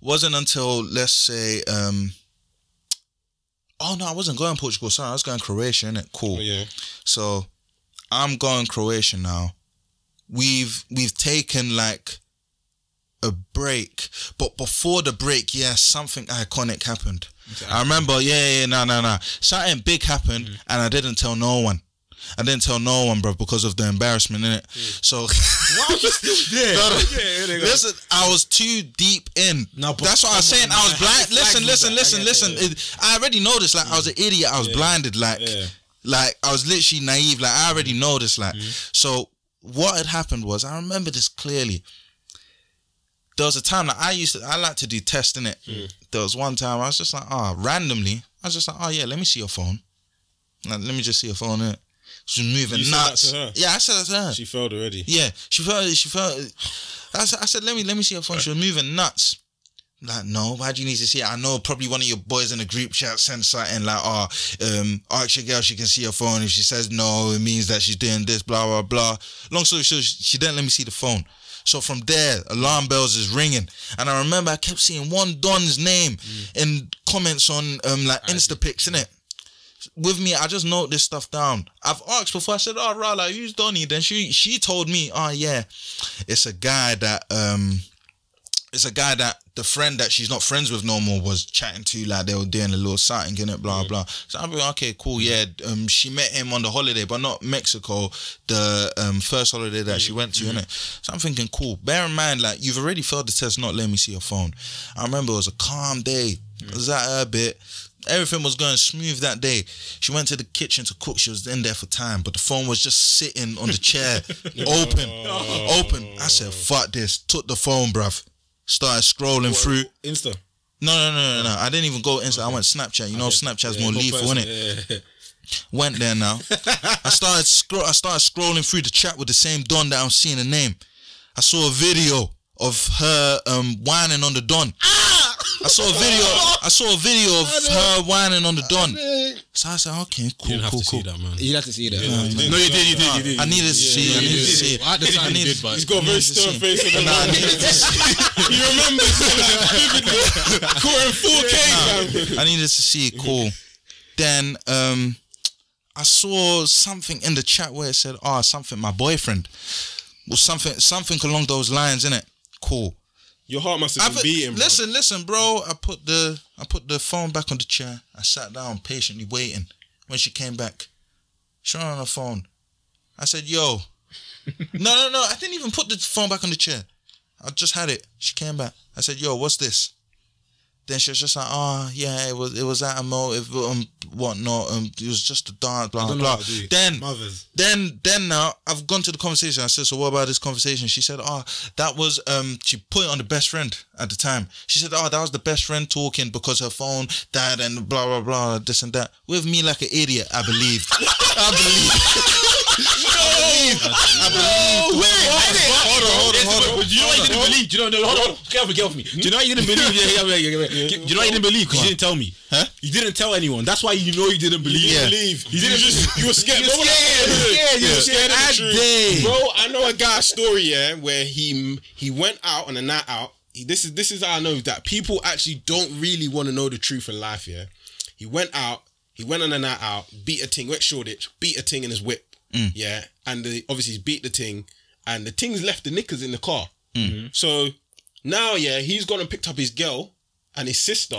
Wasn't until let's say, um oh no, I wasn't going Portugal. Sorry, I was going Croatia, innit? Cool. Yeah. So I'm going Croatia now. We've we've taken like a break, but before the break, yeah, something iconic happened. I remember, yeah, yeah, no, no, no, something big happened, and I didn't tell no one. I didn't tell no one, bro, because of the embarrassment in it. So Why was you still there? No. Yeah, go. Listen, I was too deep in. No, but that's what I was saying. I was blind. Listen, listen, listen, listen. It- I already noticed. Like I was an idiot. I was blinded. Like, Yeah. like I was literally naive. Like I already noticed. Like, Mm-hmm. so what had happened was I remember this clearly. There was a time that I used to. I like to do testing it. There was one time I was just like, ah, randomly. I was just like, oh yeah, let me see your phone. Like, let me just see your phone. Innit? She was moving You nuts. Yeah, I said that to her. She failed already. Yeah, she felt. She felt. I said, I said, let me let me see your phone. She was moving nuts. Like, no, why do you need to see it? I know probably one of your boys in the group chat sent something like, oh, um, ask your girl, she can see your phone. If she says no, it means that she's doing this, blah, blah, blah. Long story short, she didn't let me see the phone. So from there, alarm bells is ringing. And I remember I kept seeing one Don's name in comments on um like Insta pics, innit? with me, I just note this stuff down. I've asked before. I said, "Oh, like who's Donny?" Then she she told me, "Oh yeah, it's a guy that um, it's a guy that the friend that she's not friends with no more was chatting to. Like they were doing a little something in it, blah blah." So I'm like, "Okay, cool, yeah." Um, she met him on the holiday, but not Mexico. The um first holiday that she went to, in it. So I'm thinking, cool. Bear in mind, like you've already failed the test, not letting me see your phone. I remember it was a calm day. It was at her bit. Everything was going smooth that day. She went to the kitchen to cook. She was in there for time, but the phone was just sitting on the chair, open, open. I said, "Fuck this!" Took the phone, bruv. Started scrolling through. Insta. No, no, no, no, no. I didn't even go Insta. I went Snapchat. You know, Snapchat's more lethal, innit? Yeah. Went there now. I started scroll. I started scrolling through the chat with the same Don that I'm seeing the name. I saw a video of her um wining on the Don. I saw a video. I saw a video of her wining on the Don. So I said, okay, cool, You didn't have cool, to cool. see that, man. You had to see that. Yeah, no, you did, you did, you did. I needed to see. I needed to see. it. At the time, I he needed- did, He's got a very stern face on the Nah, I needed to see. He remembers vividly. Caught in 4K, fam. I needed to see it. Cool. Then um, I saw something in the chat where it said, "Ah, something my boyfriend." Or something, something along those lines, innit? Cool. Your heart must have been beating, bro. listen, listen, bro. I put the I put the phone back on the chair. I sat down patiently waiting. When she came back, she on her phone. I said, "Yo, no, no, no." I didn't even put the phone back on the chair. I just had it. She came back. I said, "Yo, what's this?" Then she was just like, "Oh, yeah, it was it was at a motive, um, whatnot. Um, it was just a dance, blah blah." do. Then Mothers. then then now I've gone to the conversation. I said, so what about this conversation? She said, oh, that was um she put it on the best friend at the time. She said, oh, that was the best friend talking because her phone died and blah blah blah this and that. With me like an idiot, I believed. I believe. I believe. I believe. Wait, hold on, hold on, hold on. Do You know what he didn't believe? Do you know? No, hold on, get off, get off me. Do you know why you didn't believe? Do you know why you didn't believe? Because you didn't tell me. Huh? You didn't tell anyone. That's why you know you didn't believe. You didn't believe. You didn't just. You were scared. You were scared. you were scared day. Bro, I know a guy's story, yeah, where he he went out on a night out. This is this is how I know that people actually don't really want to know the truth in life, yeah. He went out, he went on a night out, beat a ting, went Shoreditch, beat a ting in his whip. Mm. Yeah. And the, obviously he's beat the thing and the thing's left the knickers in the car. Mm. Mm-hmm. So now, yeah, he's gone and picked up his girl and his sister,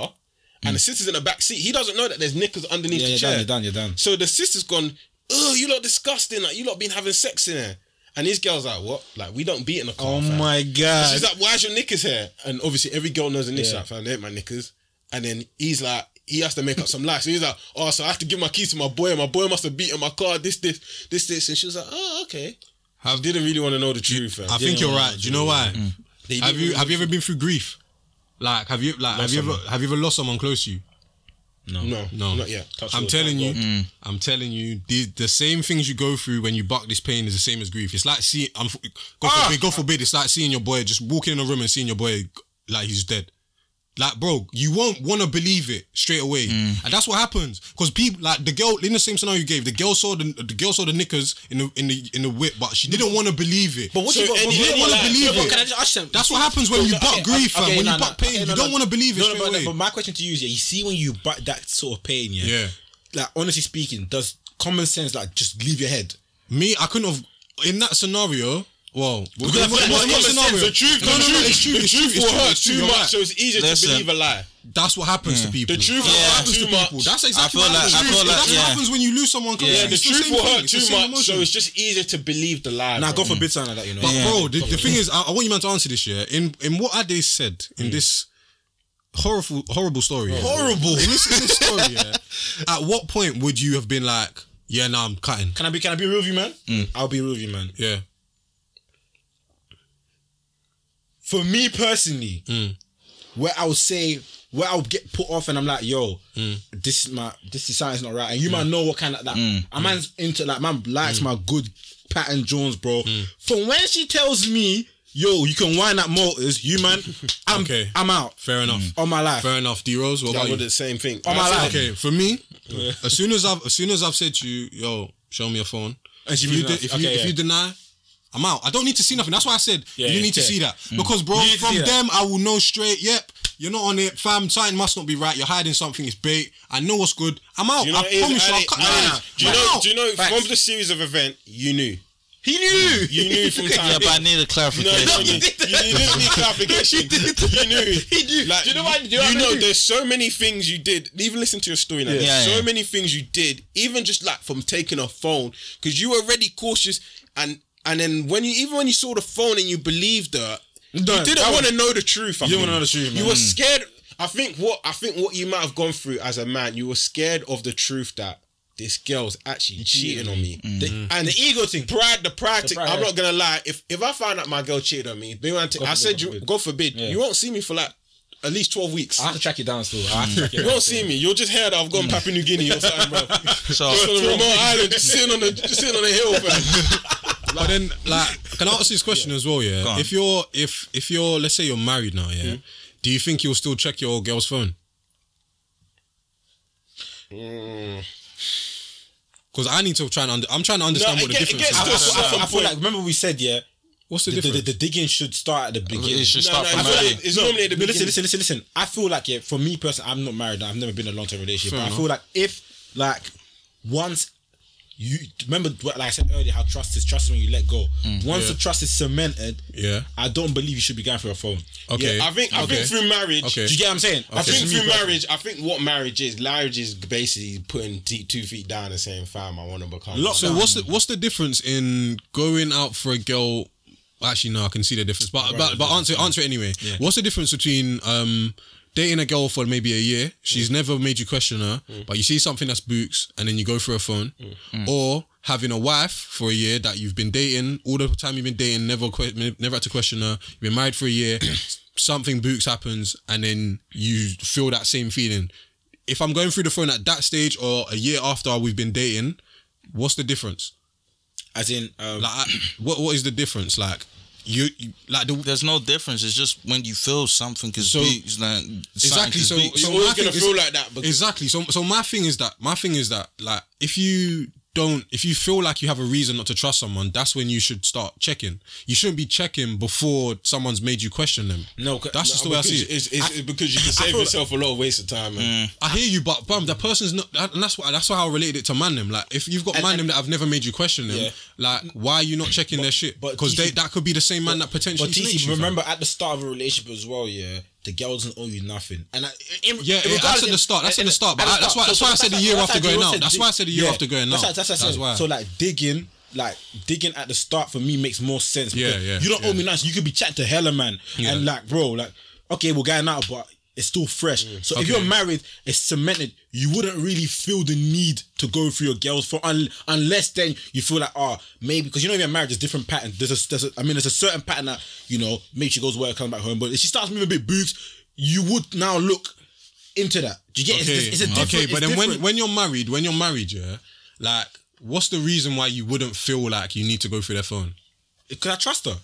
and the mm. sister's in the back seat. He doesn't know that there's knickers underneath Yeah, the you're chair. done. You're done. You're done. So the sister's gone, oh, you lot disgusting. Like, you lot been having sex in there. And his girl's like, what? Like, we don't beat in the car. Oh fam." my god. She's like, why's your knickers here? And obviously, every girl knows the knickers. Yeah. Like, fam, they ain't my knickers. And then he's like, he has to make up some lies. So he's like, oh, so I have to give my keys to my boy. My boy must have beaten my car, this, this, this, this. And she was like, oh, okay. I didn't really want to know the truth. fam. I think you're right. Do you know why? They Have you have you know ever been through grief? Like have you like have you ever someone. have you ever lost someone close to you? no. No, No, not yet. Touch I'm telling you, God. I'm telling you, the, the same things you go through when you buck this pain is the same as grief. It's like seeing, I'm, God Ah! forbid, God forbid, it's like seeing your boy just walking in a room and seeing your boy like he's dead. Like, bro, you won't want to believe it straight away, Mm. and that's what happens. Because people, like the girl in the same scenario you gave, the girl saw the the girl saw the knickers in the in the in the whip, but she didn't want to believe it. But what So you got? you want to lie- believe But it. can I just ask them? That's what happens when you Okay, buck grief, fam. When you buck pain, okay, you don't want to believe it straight but, away. but my question to you is, yeah, you see when you butt that sort of pain, yeah, Yeah. like honestly speaking, does common sense like just leave your head? Me, I couldn't have in that scenario. Well, Because in what common sense. The truth, No, the no, no, truth, it's true. the it's truth true, will hurt too much, so it's easier Listen. to believe a lie. That's what happens to people. The truth That's will hurt happens too to much. people. That's exactly I feel what like- happens. I feel like- That's yeah. what happens when you lose someone. close. Yeah, the the truth will hurt too much, so it's just easier to believe the lie. Now, bro. God forbid something like that, you know. But Yeah. bro, the, the thing is, I, I want you man to answer this. Yeah, in in what Ade said in mm. this horrible horrible story. yeah, Horrible. In this, story, yeah. At what point would you have been like, yeah, nah, I'm cutting. Can I be? Can I be real with you, man? Mm. I'll be real with you, man. Yeah, For me personally, mm. where I'll say where I'll get put off, and I'm like, yo, mm. this is my this is something's not right, and you might mm. know what kind of that. A man's into like man likes my good pattern Jones, bro. From when she tells me. Yo, you can wind up motors. You man, I'm Okay. I'm out fair enough. on my life. Fair enough. D Rose, what That about you? the same thing. On my life. Okay, for me, as soon as I've as soon as I've said to you, yo, show me your phone. And if you, de- if, you, Okay, if you deny, I'm out. I don't need to see nothing. That's why I said Yeah, you yeah, need to see that mm. because, bro, You need to from see that. them I will know straight. Yep, you're not on it, fam. Something must not be right. You're hiding something. It's bait. I know what's good. I'm out. Do you know I what it is? promise you. I'll Ali- cut Ali, down. Do you know? Do you know? Facts. From the series of event, you knew. He knew. You knew from time. Yeah, but I need a No, clarification. no, you, didn't. you didn't need clarification. You knew. He knew. Like, Do you know why- do you know you what I know, there's so many things you did. Even listen to your story now. Yeah. There's Yeah, so yeah. many things you did, even just like from taking a phone, because you were already cautious, and and then when you even when you saw the phone and you believed her, you didn't That want to know the truth. I You didn't wanna know the truth, Man. You were scared. I think what I think what you might have gone through as a man, you were scared of the truth that. This girl's actually cheating on me, The- mm. and The ego thing. pride, the pride. The thing, I'm not gonna lie. If if I find out my girl cheated on me, they want to. I forbid, said God you, forbid. God forbid, Yeah. you won't see me for like at least twelve weeks. I have to track you down still. I have to track you you won't see me. You'll just hear that I've gone mm. Papua New Guinea or something, bro. So, Just on a remote island, just sitting on the just sitting on a hill, bro. But then, like, can I ask this question as well? Yeah, on. if you're if if you're let's say you're married now, yeah, Hmm? do you think you'll still check your girl's phone? Hmm. Because I need to try and under, I'm trying to understand what the it difference gets is. to a I, feel- I, feel- I feel point. like remember we said yeah. What's the The, the, difference? the, digging should start at the beginning. it should No, start no, from it's early. normally, it's normally at the listen, beginning. listen, listen, listen. I feel like yeah, for me personally, I'm not married. I've never been in a long term relationship. Fair but enough. I feel like if like once you remember, what- like I said earlier, how trust is trust is when you let go. Once Yeah. the trust is cemented, Yeah. I don't believe you should be going for a phone. Okay. Yeah, I think I okay. think through marriage, Okay. Do you get what I'm saying? I think through marriage, I think what marriage is, marriage is basically putting two feet down and saying, "Fam, I want to become." Lock- So what's the what's the difference in going out for a girl? Actually, no, I can see the difference, but but, but answer answer it anyway. What's the difference between um dating a girl for maybe a year? She's mm. never made you question her, mm. but you see something that's books, and then you go for a phone, mm. or having a wife for a year that you've been dating all the time you've been dating, never que- never had to question her. You've been married for a year, something books happens, and then you feel that same feeling. If I'm going through the phone at that stage or a year after we've been dating, what's the difference? As in, um, Like, I, what what is the difference? Like, you, you like the There's no difference. It's just when you feel something is So- big, it's like exactly. So, big. so You're always gonna is- feel like that because- exactly. So, so my thing is that my thing is that like if you don't, if you feel like you have a reason not to trust someone, that's when you should start checking. You shouldn't be checking before someone's made you question them. No, 'cause- that's just the way I see it. It's, it's, it's because you can save feel yourself a lot of waste of time. Man. I hear you, but bum, the person's not, and that's why that's why I related it to man them. Like, if you've got And- man and- them that have never made you question them, Yeah. like, why are you not checking their shit? Because that could be the same man that potentially. But snakes TC, you, fam. remember at the start of a relationship as well, yeah, the girl doesn't owe you nothing. And I, in, Yeah, yeah, that's at the start, that's in- the eh, eh, start, but at the I- that's why- So- that's why I so said the year after going out. That's why I said the year after going out. That's why. So like digging, like digging at the start for me makes more sense. Yeah, yeah, You don't yeah. owe me nothing. You could be chatting to hella man, Yeah. and like, bro, like, okay, we're going out, but. It's still fresh. Mm. So if you're married, it's cemented. You wouldn't really feel the need to go through your girls for un- unless then you feel like oh maybe because you know if you're married there's different patterns. There's a, there's a I mean there's a certain pattern that you know makes you goes to work comes back home. But if she starts moving a bit boogs, you would now look into that. Do you get? Okay, It's, it's a different. okay, but then when different. when you're married, when you're married, yeah, like, what's the reason why you wouldn't feel like you need to go through their phone? because I trust her,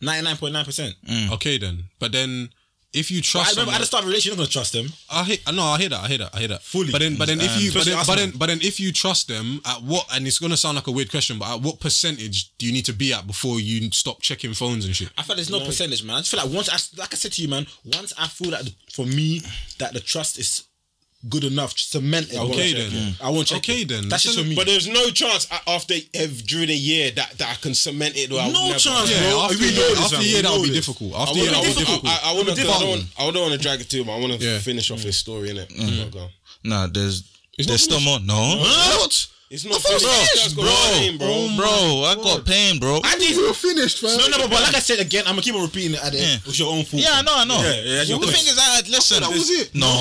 ninety nine point nine percent. Mm. Okay, then, but then if you I trust, remember at the someone, start of a relationship, you're not gonna trust them. I hear, no, I hear that, I hear that, I hear that Fully. But then, but then, if Um, you, but especially then, us, but man. then, but then, if you trust them, at what? And it's gonna sound like a weird question, but at what percentage do you need to be at before you stop checking phones and shit? I feel there's no, percentage, man. I just feel like once, I, like I said to you, man, once I feel that for me that the trust is good enough, cemented. I won't Okay then. it. I won't check Okay it. then. That's just for me. But there's no chance after ev- during a year that, that I can cement it. Or I No never- chance, Yeah, bro. after we know year, this, after year that would be difficult. After a year, that would be difficult. I, I, I wouldn't. It'll be I don't, difficult. I don't want to drag it too much. I want to Yeah. finish off this story in it. Mm. Nah, there's It's there's still more. No, What? It's not finished. That's bro, bro. Oh, bro, I got pain, bro. I did. You're finished, fam. No, no, but, but like I said again, I'm gonna keep on repeating it. At the Yeah. It's your own fault. Yeah, I know, I know. Yeah, yeah, the thing is, I listen. that was it. No.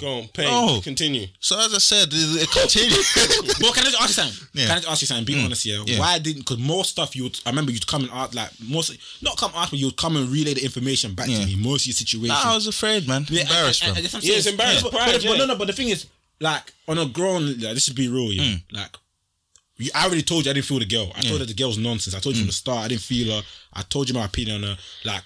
Go on, pain. Oh. Continue. So as I said, it, it continues. But can I just ask you something? Yeah. Can I just ask you something? Be mm. honest here. Yeah. Why didn't? Because more stuff you would. I remember you'd come and ask like most, not come ask, but you'd come and relay the information back to me. Most of your situations. nah, I was afraid, man. Yeah, Embarrassed, bro. and that's what I'm Yeah, it's embarrassed But, pride, but, but yeah. no, no. But the thing is, like on a grown, like, this is be real, yeah. Mm. Like, I already told you I didn't feel the girl. I told her the girl's nonsense. I told you from Mm. the start I didn't feel her. I told you my opinion on her. Like,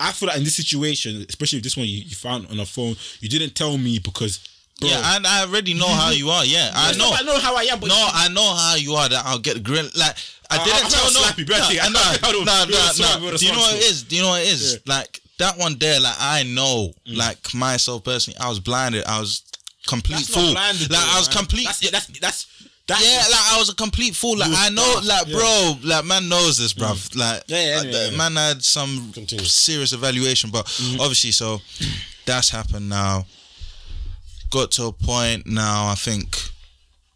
I feel like in this situation, especially if this one you, you found on a phone, you didn't tell me because. Bro, yeah, and I already know how you are. Yeah, I know. I know how I am, but no, I know how you are. That I'll get grill. Like I I- didn't I- tell no. slap you. Nah, I nah, don't- I don't- nah, nah, nah. Do you know what it is? Do you know what it is? Like that one there. Like I know. Like myself personally, I was blinded. I was complete That's fool. blinded. like though, I was man. complete. That's that's that's. That yeah, like I was a complete fool. Like I know, like yeah. bro, like man knows this, bruv. Mm. Like Yeah, yeah, yeah. man had some Continue. serious evaluation, but mm-hmm. obviously, so that's happened now. Got to a point now. I think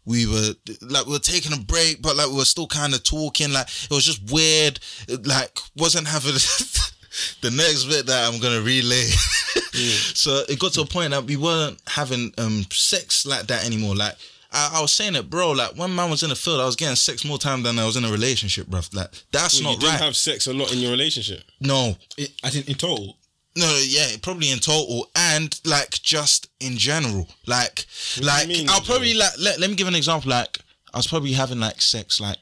we were like we were taking a break, but like we were still kind of talking. Like it was just weird. It, like wasn't having the next bit that I'm gonna relay. So it got to a point that we weren't having um sex like that anymore. Like I, I was saying it, bro. Like when man was in the field, I was getting sex more time than I was in a relationship, bro. Like that's Well, you not didn't right. have sex a lot in your relationship. no, it, I think in total. no, yeah, probably in total and like just in general. Like, do like mean I'll probably like let, let me give an example. Like I was probably having like sex like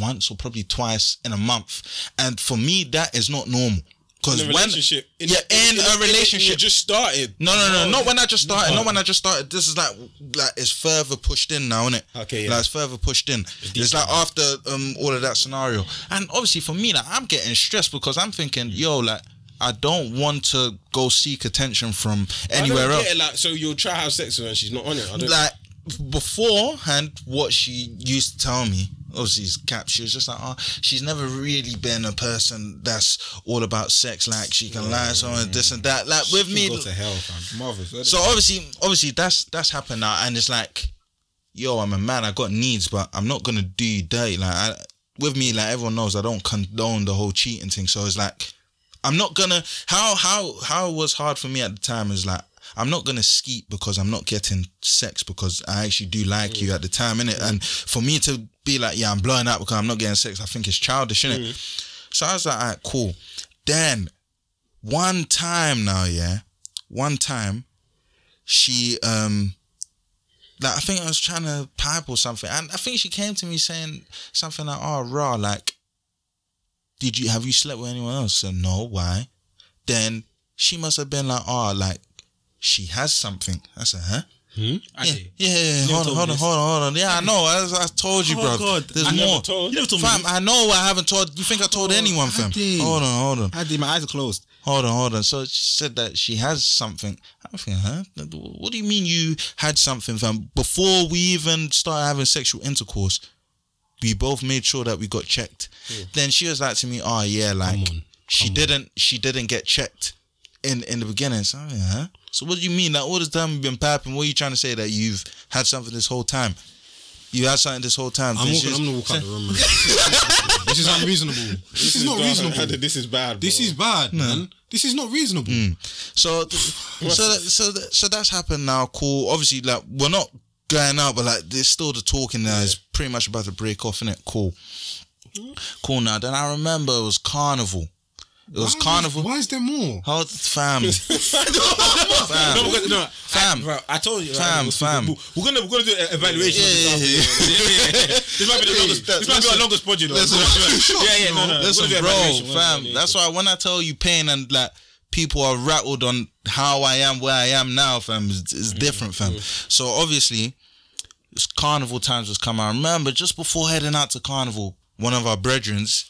once or probably twice in a month, and for me that is not normal. Because In when relationship. yeah, in, a relationship, You just started. no, no, no, not when I just started. Not when I just started. This is like, like it's further pushed in now, isn't it? Okay, yeah. Like it's further pushed in. It's, like after um all of that scenario, and obviously for me, like I'm getting stressed because I'm thinking, yo, like I don't want to go seek attention from anywhere else. it, like, so you'll try to have sex with her and she's not on it. Like beforehand, what she used to tell me. Obviously, it's cap. She was just like, oh, she's never really been a person that's all about sex. Like she can lie, so and this and that. Like with me, Go to hell. Marvelous. so obviously, obviously that's that's happened now, and it's like, yo, I'm a man. I got needs, but I'm not gonna do you dirty. Like I, with me, like everyone knows, I don't condone the whole cheating thing. So it's like, I'm not gonna. How how how it was hard for me at the time is like. I'm not gonna skeet because I'm not getting sex because I actually do like you mm. at the time, innit? And for me to be like, yeah, I'm blowing up because I'm not getting sex, I think it's childish, innit? So I was like, alright, cool. Then one time now, yeah, one time she um like I think I was trying to pipe or something, and I think she came to me saying something like, "Oh, raw, like did you have you slept with anyone else? Said, no, why? Then she must have been like, oh, like she has something. I said, huh? Hmm? I Yeah, did. yeah, yeah. Hold on, hold on, hold on, hold on. Yeah, I know. I, I told you, Oh, bro. God. There's I never more. told- you never told Fam, this. I know I haven't told. You think I told oh, anyone, fam? did. Hold on, hold on. I did. My eyes are closed. Hold on, hold on. So she said that she has something. I'm thinking, huh? What do you mean you had something, fam? Before we even started having sexual intercourse, we both made sure that we got checked. Then she was like to me, "Oh yeah, like Come on, she didn't, she didn't get checked in in the beginning." So, like, huh? So what do you mean? Like all this time we've been papping. What are you trying to say that you've had something this whole time? You had something this whole time. I'm walking. she's- I'm gonna walk out the room. Man. this is unreasonable. This is not bad. reasonable. This is bad. This is bad, man. This is not reasonable. Mm. So, so, so, so that's happened now. Cool. Obviously, like we're not going out, but like there's still the talking now. It's pretty much about to break off, innit? Cool. Mm. Cool. Now, then I remember it was carnival. It was Why- carnival. Why is there more? Hold, fam. No, fam. because, no, Fam. I, bro, I told you, Fam, like, fam. We're gonna we're gonna do an evaluation. Yeah, of yeah, this, yeah, this might be the longest. This might be our longest project. though. Yeah, yeah, no, no. Listen, we're gonna do bro, evaluation, we're fam. That's why when I tell you pain and like people are rattled on how I am where I am now, fam, it's, it's mm-hmm. different, fam. Mm-hmm. So obviously, it's carnival times was coming. I remember just before heading out to carnival, one of our brethrens,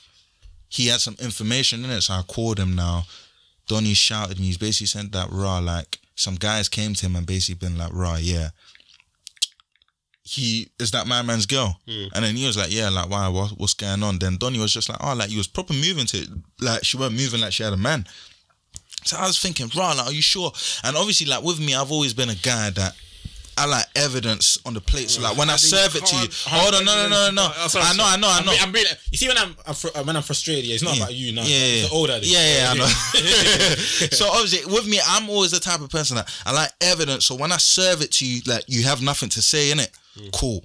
he had some information in it, so I called him now. Donnie shouted me. He's basically sent that raw like some guys came to him and basically been like raw, yeah. He is that my man's girl, hmm. and then he was like, "Yeah, like why? What, what's going on?" Then Donnie was just like, "Oh, like he was proper moving to it, like she weren't moving like she had a man." So I was thinking, raw, like, are you sure?" And obviously, like with me, I've always been a guy that I like evidence on the plate. So like when I serve it to you, hold on, no, no, no, no, I know, I know, I know. I'm being, you see when I'm, when I'm frustrated, it's not about you now. Yeah, yeah, older. yeah, yeah, I know. so obviously, with me, I'm always the type of person that I like evidence. So when I serve it to you, like you have nothing to say in it, mm. cool.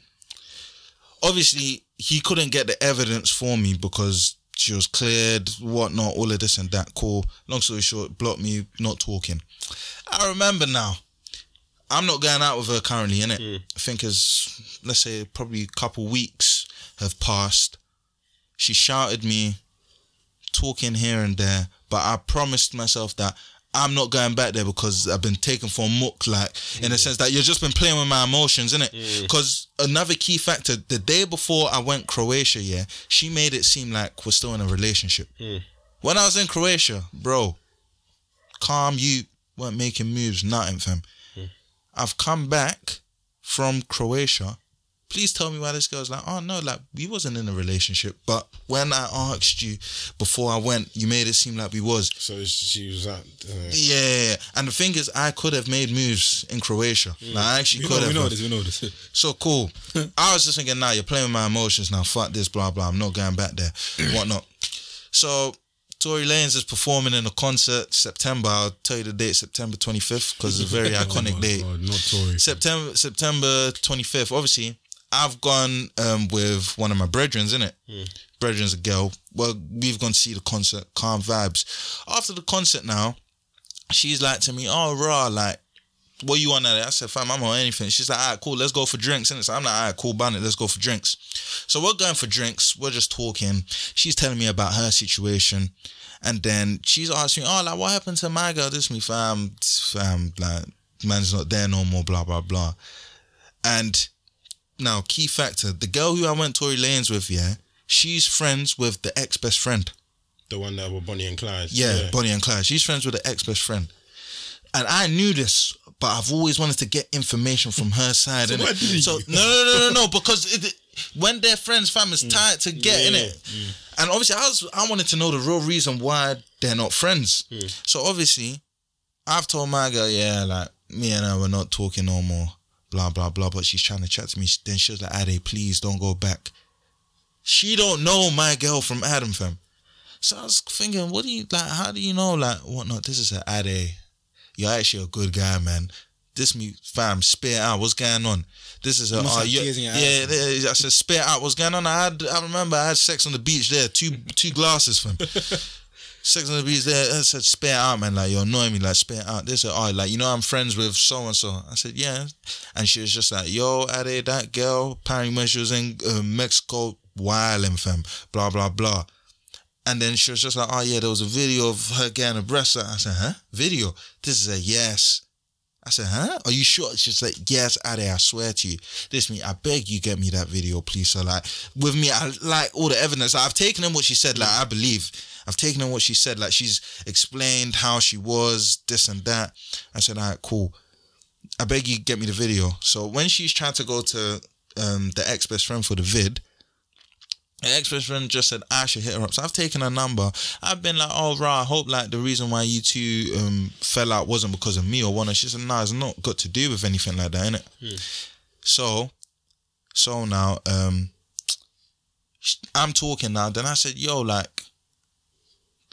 Obviously, he couldn't get the evidence for me because she was cleared, whatnot, all of this and that. Cool. Long story short, blocked me, not talking. I remember now. I'm not going out with her currently, innit? Mm. I think as let's say probably a couple weeks have passed. She shouted me, talking here and there, but I promised myself that I'm not going back there because I've been taken for a muck, like in the mm. sense that you've just been playing with my emotions, innit? Mm. Because another key factor, the day before I went Croatia, yeah, she made it seem like we're still in a relationship. When I was in Croatia, bro, calm, you weren't making moves, nothing, fam. I've come back from Croatia. Please tell me why this girl's like, oh no, like we wasn't in a relationship. But when I asked you before I went, you made it seem like we was. So she was like, uh, Yeah, and the thing is, I could have made moves in Croatia. Like, I actually we could know, have. we know this, we know this. So cool. I was just thinking, nah, you're playing with my emotions now. Fuck this, blah blah. I'm not going back there, whatnot. So Tory Lanez is performing in a concert September. I'll tell you the date, September 25th, because it's a very iconic Oh date. God, not Tory. September September 25th. Obviously, I've gone um, with one of my brethrens, innit? Brethren's a girl. Well, we've gone to see the concert, calm vibes. After the concert now, she's like to me, oh, raw, like, what you on at? I said, fam, I'm on anything. She's like, all right, cool, let's go for drinks. And so I'm like, all right, cool, it, let's go for drinks. So we're going for drinks. We're just talking. She's telling me about her situation. And then she's asking oh, like, what happened to my girl? This me, fam, fam, like, man's not there no more, blah, blah, blah. And now, key factor, the girl who I went Tory Lanez with, yeah, she's friends with the ex best friend. The one that were Bonnie and Clyde. Yeah, Bonnie and Clyde. She's friends with the ex best friend. And I knew this, but I've always wanted to get information from her side. So so no, no, no, no, no, because it, when they're friends, fam, it's tight to get Yeah, in yeah, it. And obviously, I was I wanted to know the real reason why they're not friends. So obviously, I've told my girl, yeah, like me and her, we're not talking no more. Blah blah blah. But she's trying to chat to me. Then she was like, Ade, please don't go back. She don't know my girl from Adam, fam. So I was thinking, what do you like? How do you know, like, whatnot? This is a Ade. You're actually a good guy, man. This me, fam, spit out. What's going on? This is a. Uh, tears yeah, yeah, I said, spit out. What's going on? I had, I remember, I had sex on the beach there. Two, two glasses, fam. Sex on the beach there. I said, spare out, man. Like, you're annoying me. Like, spare out. This, oh, like, you know, I'm friends with so and so. I said, yeah. And she was just like, yo, Ade, that girl, she was in uh, Mexico, wilding, fam. Blah, blah, blah. And then she was just like, oh yeah, there was a video of her getting a breast. I said, huh? Video? This is a yes. I said, huh? Are you sure? She's like, yes, Ade, I swear to you. This me, I beg you get me that video, please. So like with me, I like all the evidence. I've taken in what she said, like I believe. I've taken in what she said, like she's explained how she was, this and that. I said, all right, cool. I beg you get me the video. So when she's trying to go to um, the ex best friend for the vid, ex best friend just said I should hit her up. So I've taken her number. I've been like, oh right, I hope like the reason why you two um, fell out wasn't because of me or one. And she said, no, it's not got to do with anything like that, innit? So, so now, um, I'm talking now. Then I said, yo, like,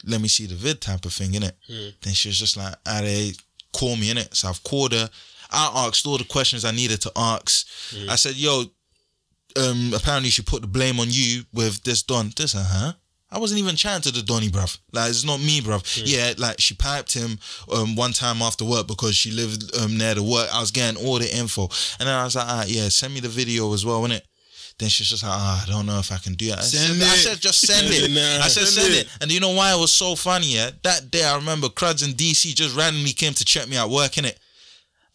let me see the vid type of thing, innit? Then she was just like, ah, they call me, innit? So I've called her. I asked all the questions I needed to ask. I said, yo, um, apparently she put the blame on you with this Don. This, uh huh. I wasn't even chatting to the Donny, bruv. Like, it's not me, bruv. Yeah, like, she piped him um, one time after work because she lived um, near the work. I was getting all the info. And then I was like, ah, yeah, send me the video as well, innit? Then she's just like, ah, I don't know if I can do that. I, Send said, I said, just send it. Nah. I said, Send send it. it. And you know why it was so funny, yeah? That day, I remember Cruds in DC just randomly came to check me out work, innit?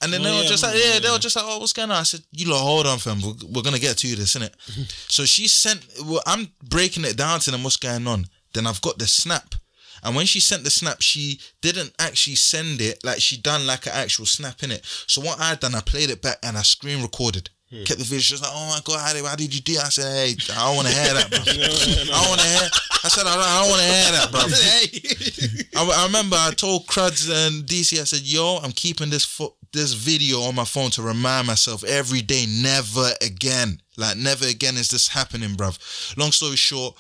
And then Oh, they were just like, yeah, they were just like, oh, what's going on? I said, you lot, hold on, fam. We're, we're gonna get to you this, innit? so she sent. Well, I'm breaking it down to them. What's going on? Then I've got the snap, and when she sent the snap, she didn't actually send it. Like she done like an actual snap in it. So what I done, I played it back and I screen recorded. Hmm. Kept the video. She was like, "Oh my god, how did, how did you do?" it? I said, "Hey, I don't want to hear that, bro. I don't want to hear." I said, "I don't, don't want to hear that, bro." I, I remember I told Cruds and DC, I said, yo, I'm keeping this fo- this video on my phone to remind myself every day, never again. Like, never again is this happening, bruv. Long story short,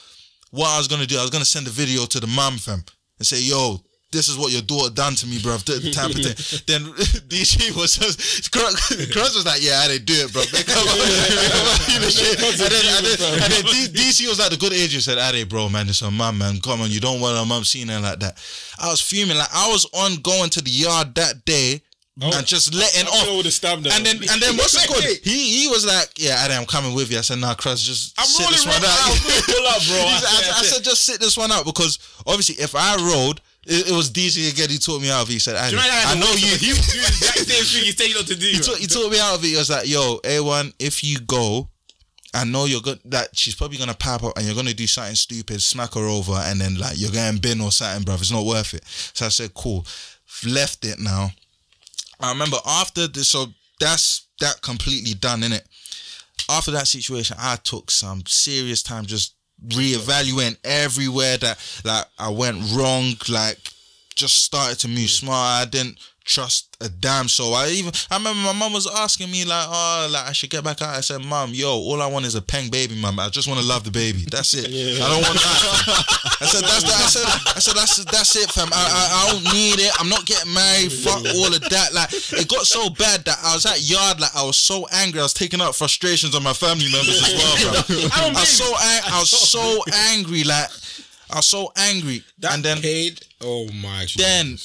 what I was gonna do, I was gonna send a video to the mom fam, and say, yo, this is what your daughter done to me, bruv. That type of thing. Then DC was just, Cruds was like, yeah, I didn't do it, bro. They come on, they come on, you know, shit. And then, and then, and then D- DC was like the good age. He said, Ade, bro, man, it's a mum, man. Come on, you don't want a mum seeing her like that. I was fuming. Like, I was on going to the yard that day Oh. and just letting I off. would have stabbed her. And then, and then what's it called? He he was like, yeah, Ade, I'm coming with you. I said, nah, Cruds, just I'm sit this one right out. Pull up, bro. He said- I, I said, just sit this one out because obviously, if I rode, it, it was DC again. He taught me out of it. He said, Ade, I know you. He was doing the exact same thing he's taking up to do. He taught, he taught me out of it. He was like, "Yo, A1, if you go, I know you're good. That she's probably gonna pop up and you're gonna do something stupid, smack her over, and then like you're going to bin or something, bruv. It's not worth it." So I said, "Cool." Left it now. I remember after this, so that's that completely done in it. After that situation, I took some serious time just reevaluating everywhere that like I went wrong, like just started to move smart. I didn't trust a damn soul. I even I remember my mum was asking me like, oh, like I should get back out. I said, Mom, yo, all I want is a peng baby, mum. I just want to love the baby. That's it. I don't want that. I said, that's that. I said, I said, that's that's it, fam. I, I I don't need it. I'm not getting married. Fuck all of that. Like it got so bad that I was at yard. Like I was so angry. I was taking out frustrations on my family members as well, bro. I was so ang- I was so angry. Like I was so angry. That and then paid. Oh my. then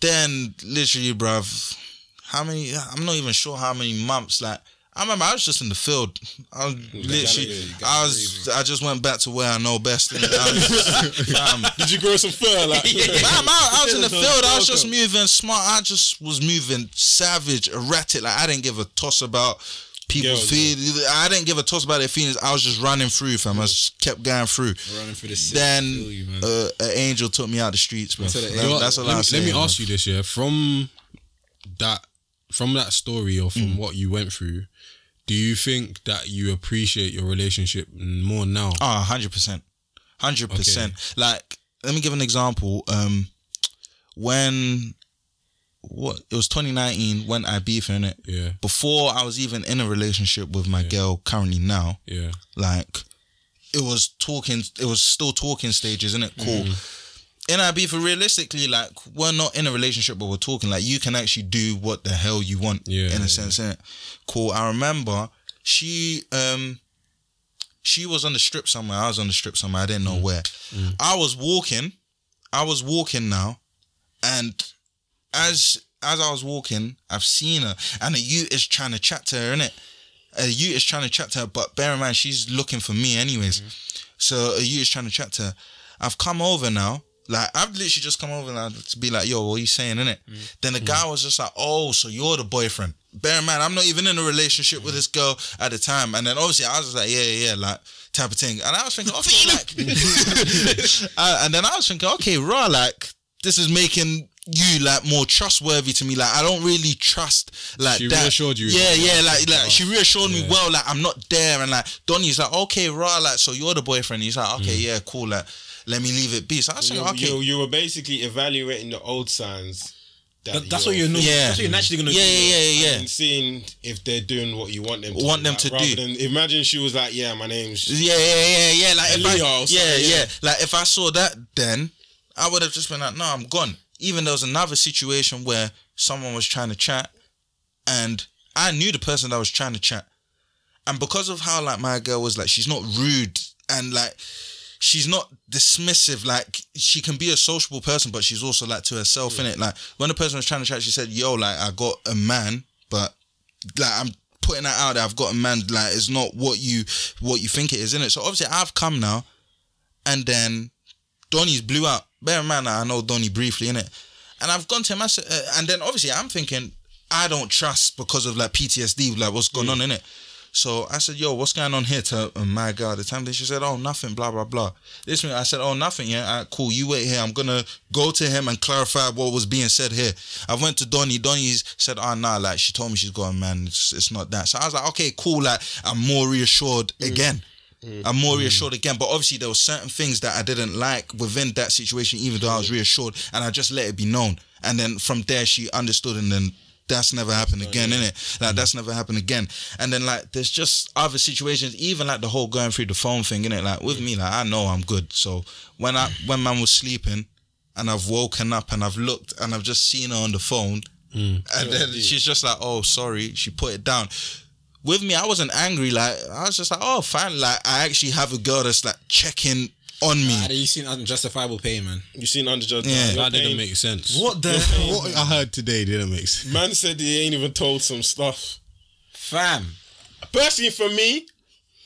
then literally bruv how many i'm not even sure how many months like i remember i was just in the field i was literally i was i just went back to where i know best innit? I was, um, Did you grow some fur? Like, I'm out, I was in the field. I was just moving smart. I just was moving savage, erratic. Like I didn't give a toss about people's feelings. I didn't give a toss about their feelings. I was just running through, fam. I just kept going through. Running for the city. Then you, uh, an angel took me out the streets, bro. That- that's all let I me, was let me ask you this, yeah. From that, from that story or from what you went through, do you think that you appreciate your relationship more now? Oh, 100%. 100%. Like, let me give an example. Um, when, what, it was 2019 when I beef in it. Yeah, Before I was even in a relationship with my girl currently now, yeah, like, it was talking, it was still talking stages, isn't it? Cool. Mm-hmm. In our beef, realistically, like, we're not in a relationship, but we're talking. Like, you can actually do what the hell you want, Yeah, in a yeah. sense, innit? Cool. I remember she, um, she was on the strip somewhere. I was on the strip somewhere. I didn't know mm. where. Mm. I was walking. I was walking now, and as as I was walking, I've seen her, and a youth is trying to chat to her, innit? A youth is trying to chat to her, but bear in mind she's looking for me anyways. Mm-hmm. So a youth is trying to chat to her. I've come over now. Like I've literally just come over now to be like, yo, what are you saying, innit? Mm-hmm. Then the guy was just like, oh, so you're the boyfriend. Bear in mind, I'm not even in a relationship with this girl at the time. And then obviously I was just like, yeah, yeah, yeah, like type of thing. And I was thinking, okay, like, and then I was thinking, okay, raw, like this is making you like more trustworthy to me. Like I don't really trust like She that. reassured you. Yeah, yeah, like like oh. she reassured me well, like I'm not there, and like Donny's like, okay, right. like so you're the boyfriend. He's like, okay, mm. yeah, cool, like let me leave it be. So I was You, okay, you, you were basically evaluating the old signs. That That- that's what you're normal- yeah, that's what you're naturally gonna yeah, do. yeah, yeah, yeah. And seeing if they're doing what you want them to Want them like, to rather do. Than, imagine she was like, yeah, my name's. Yeah, yeah, yeah, yeah. Like if I, yeah, yeah, yeah. Like if I saw that, then I would have just been like, no, I'm gone. Even there was another situation where someone was trying to chat, and I knew the person that was trying to chat, and because of how like my girl was like, she's not rude and like. She's not dismissive. Like she can be a sociable person, but she's also like to herself in it. Like when the person was trying to chat, she said, "Yo, like I got a man, but like I'm putting that out there. I've got a man. Like it's not what you what you think it is, in it. So obviously I've come now, and then Donny's blew out. Bear in mind, I know Donny briefly in it, and I've gone to him. I said, uh, and then obviously I'm thinking I don't trust because of like PTSD, like what's going on in it. So I said, "Yo, what's going on here?" To uh, my girl at the time, then she said, "Oh, nothing." Blah blah blah. This one, I said, "Oh, nothing." Yeah, Alright, cool. You wait here. I'm gonna go to him and clarify what was being said here. I went to Donny. Donny's said, "Oh, nah, like she told me she's a man. It's, it's not that." So I was like, "Okay, cool." Like I'm more reassured again. I'm more reassured again. But obviously, there were certain things that I didn't like within that situation, even though I was reassured, and I just let it be known. And then from there, she understood, and then that's never happened again, innit? Like that's never happened again. And then like there's just other situations, even like the whole going through the phone thing, innit? Like with me, like I know I'm good. So when I when man was sleeping, and I've woken up and I've looked and I've just seen her on the phone, and then she's just like, "Oh, sorry," she put it down with me, I wasn't angry. Like I was just like, oh, fine. Like I actually have a girl that's like checking on me. Had you seen unjustifiable pain, man? You seen unjudged? Yeah. That didn't make sense. What the What I heard today didn't make sense. Man said he ain't even told some stuff. fam? Personally, for me,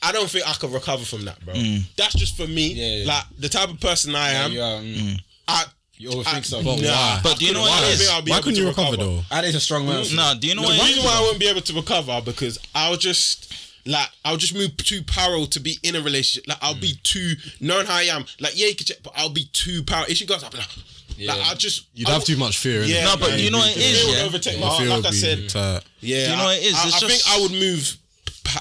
I don't think I could recover from that, bro. That's just for me. Yeah, yeah. Like the type of person I am. You, are, mm, I, you overthink I, stuff. nah, why? But do you know I what don't it think is? I'll be Why able couldn't to you recover though? That is a strong man. Nah, do you know The what it reason is? why I wouldn't be able to recover because I'll just like I'll just move too parallel to be in a relationship. Like I'll be mm. too knowing how I am. Like yeah, you can check, but I'll be too powerful. If she goes, I'll be like, like I'll just You'd I'll- have too much fear. innit? Yeah, No, but man. you know what it The fear would yeah? overtake my heart. fear Like would I be said, tight. yeah, Do you know what it is? I, It's I just- think I would move.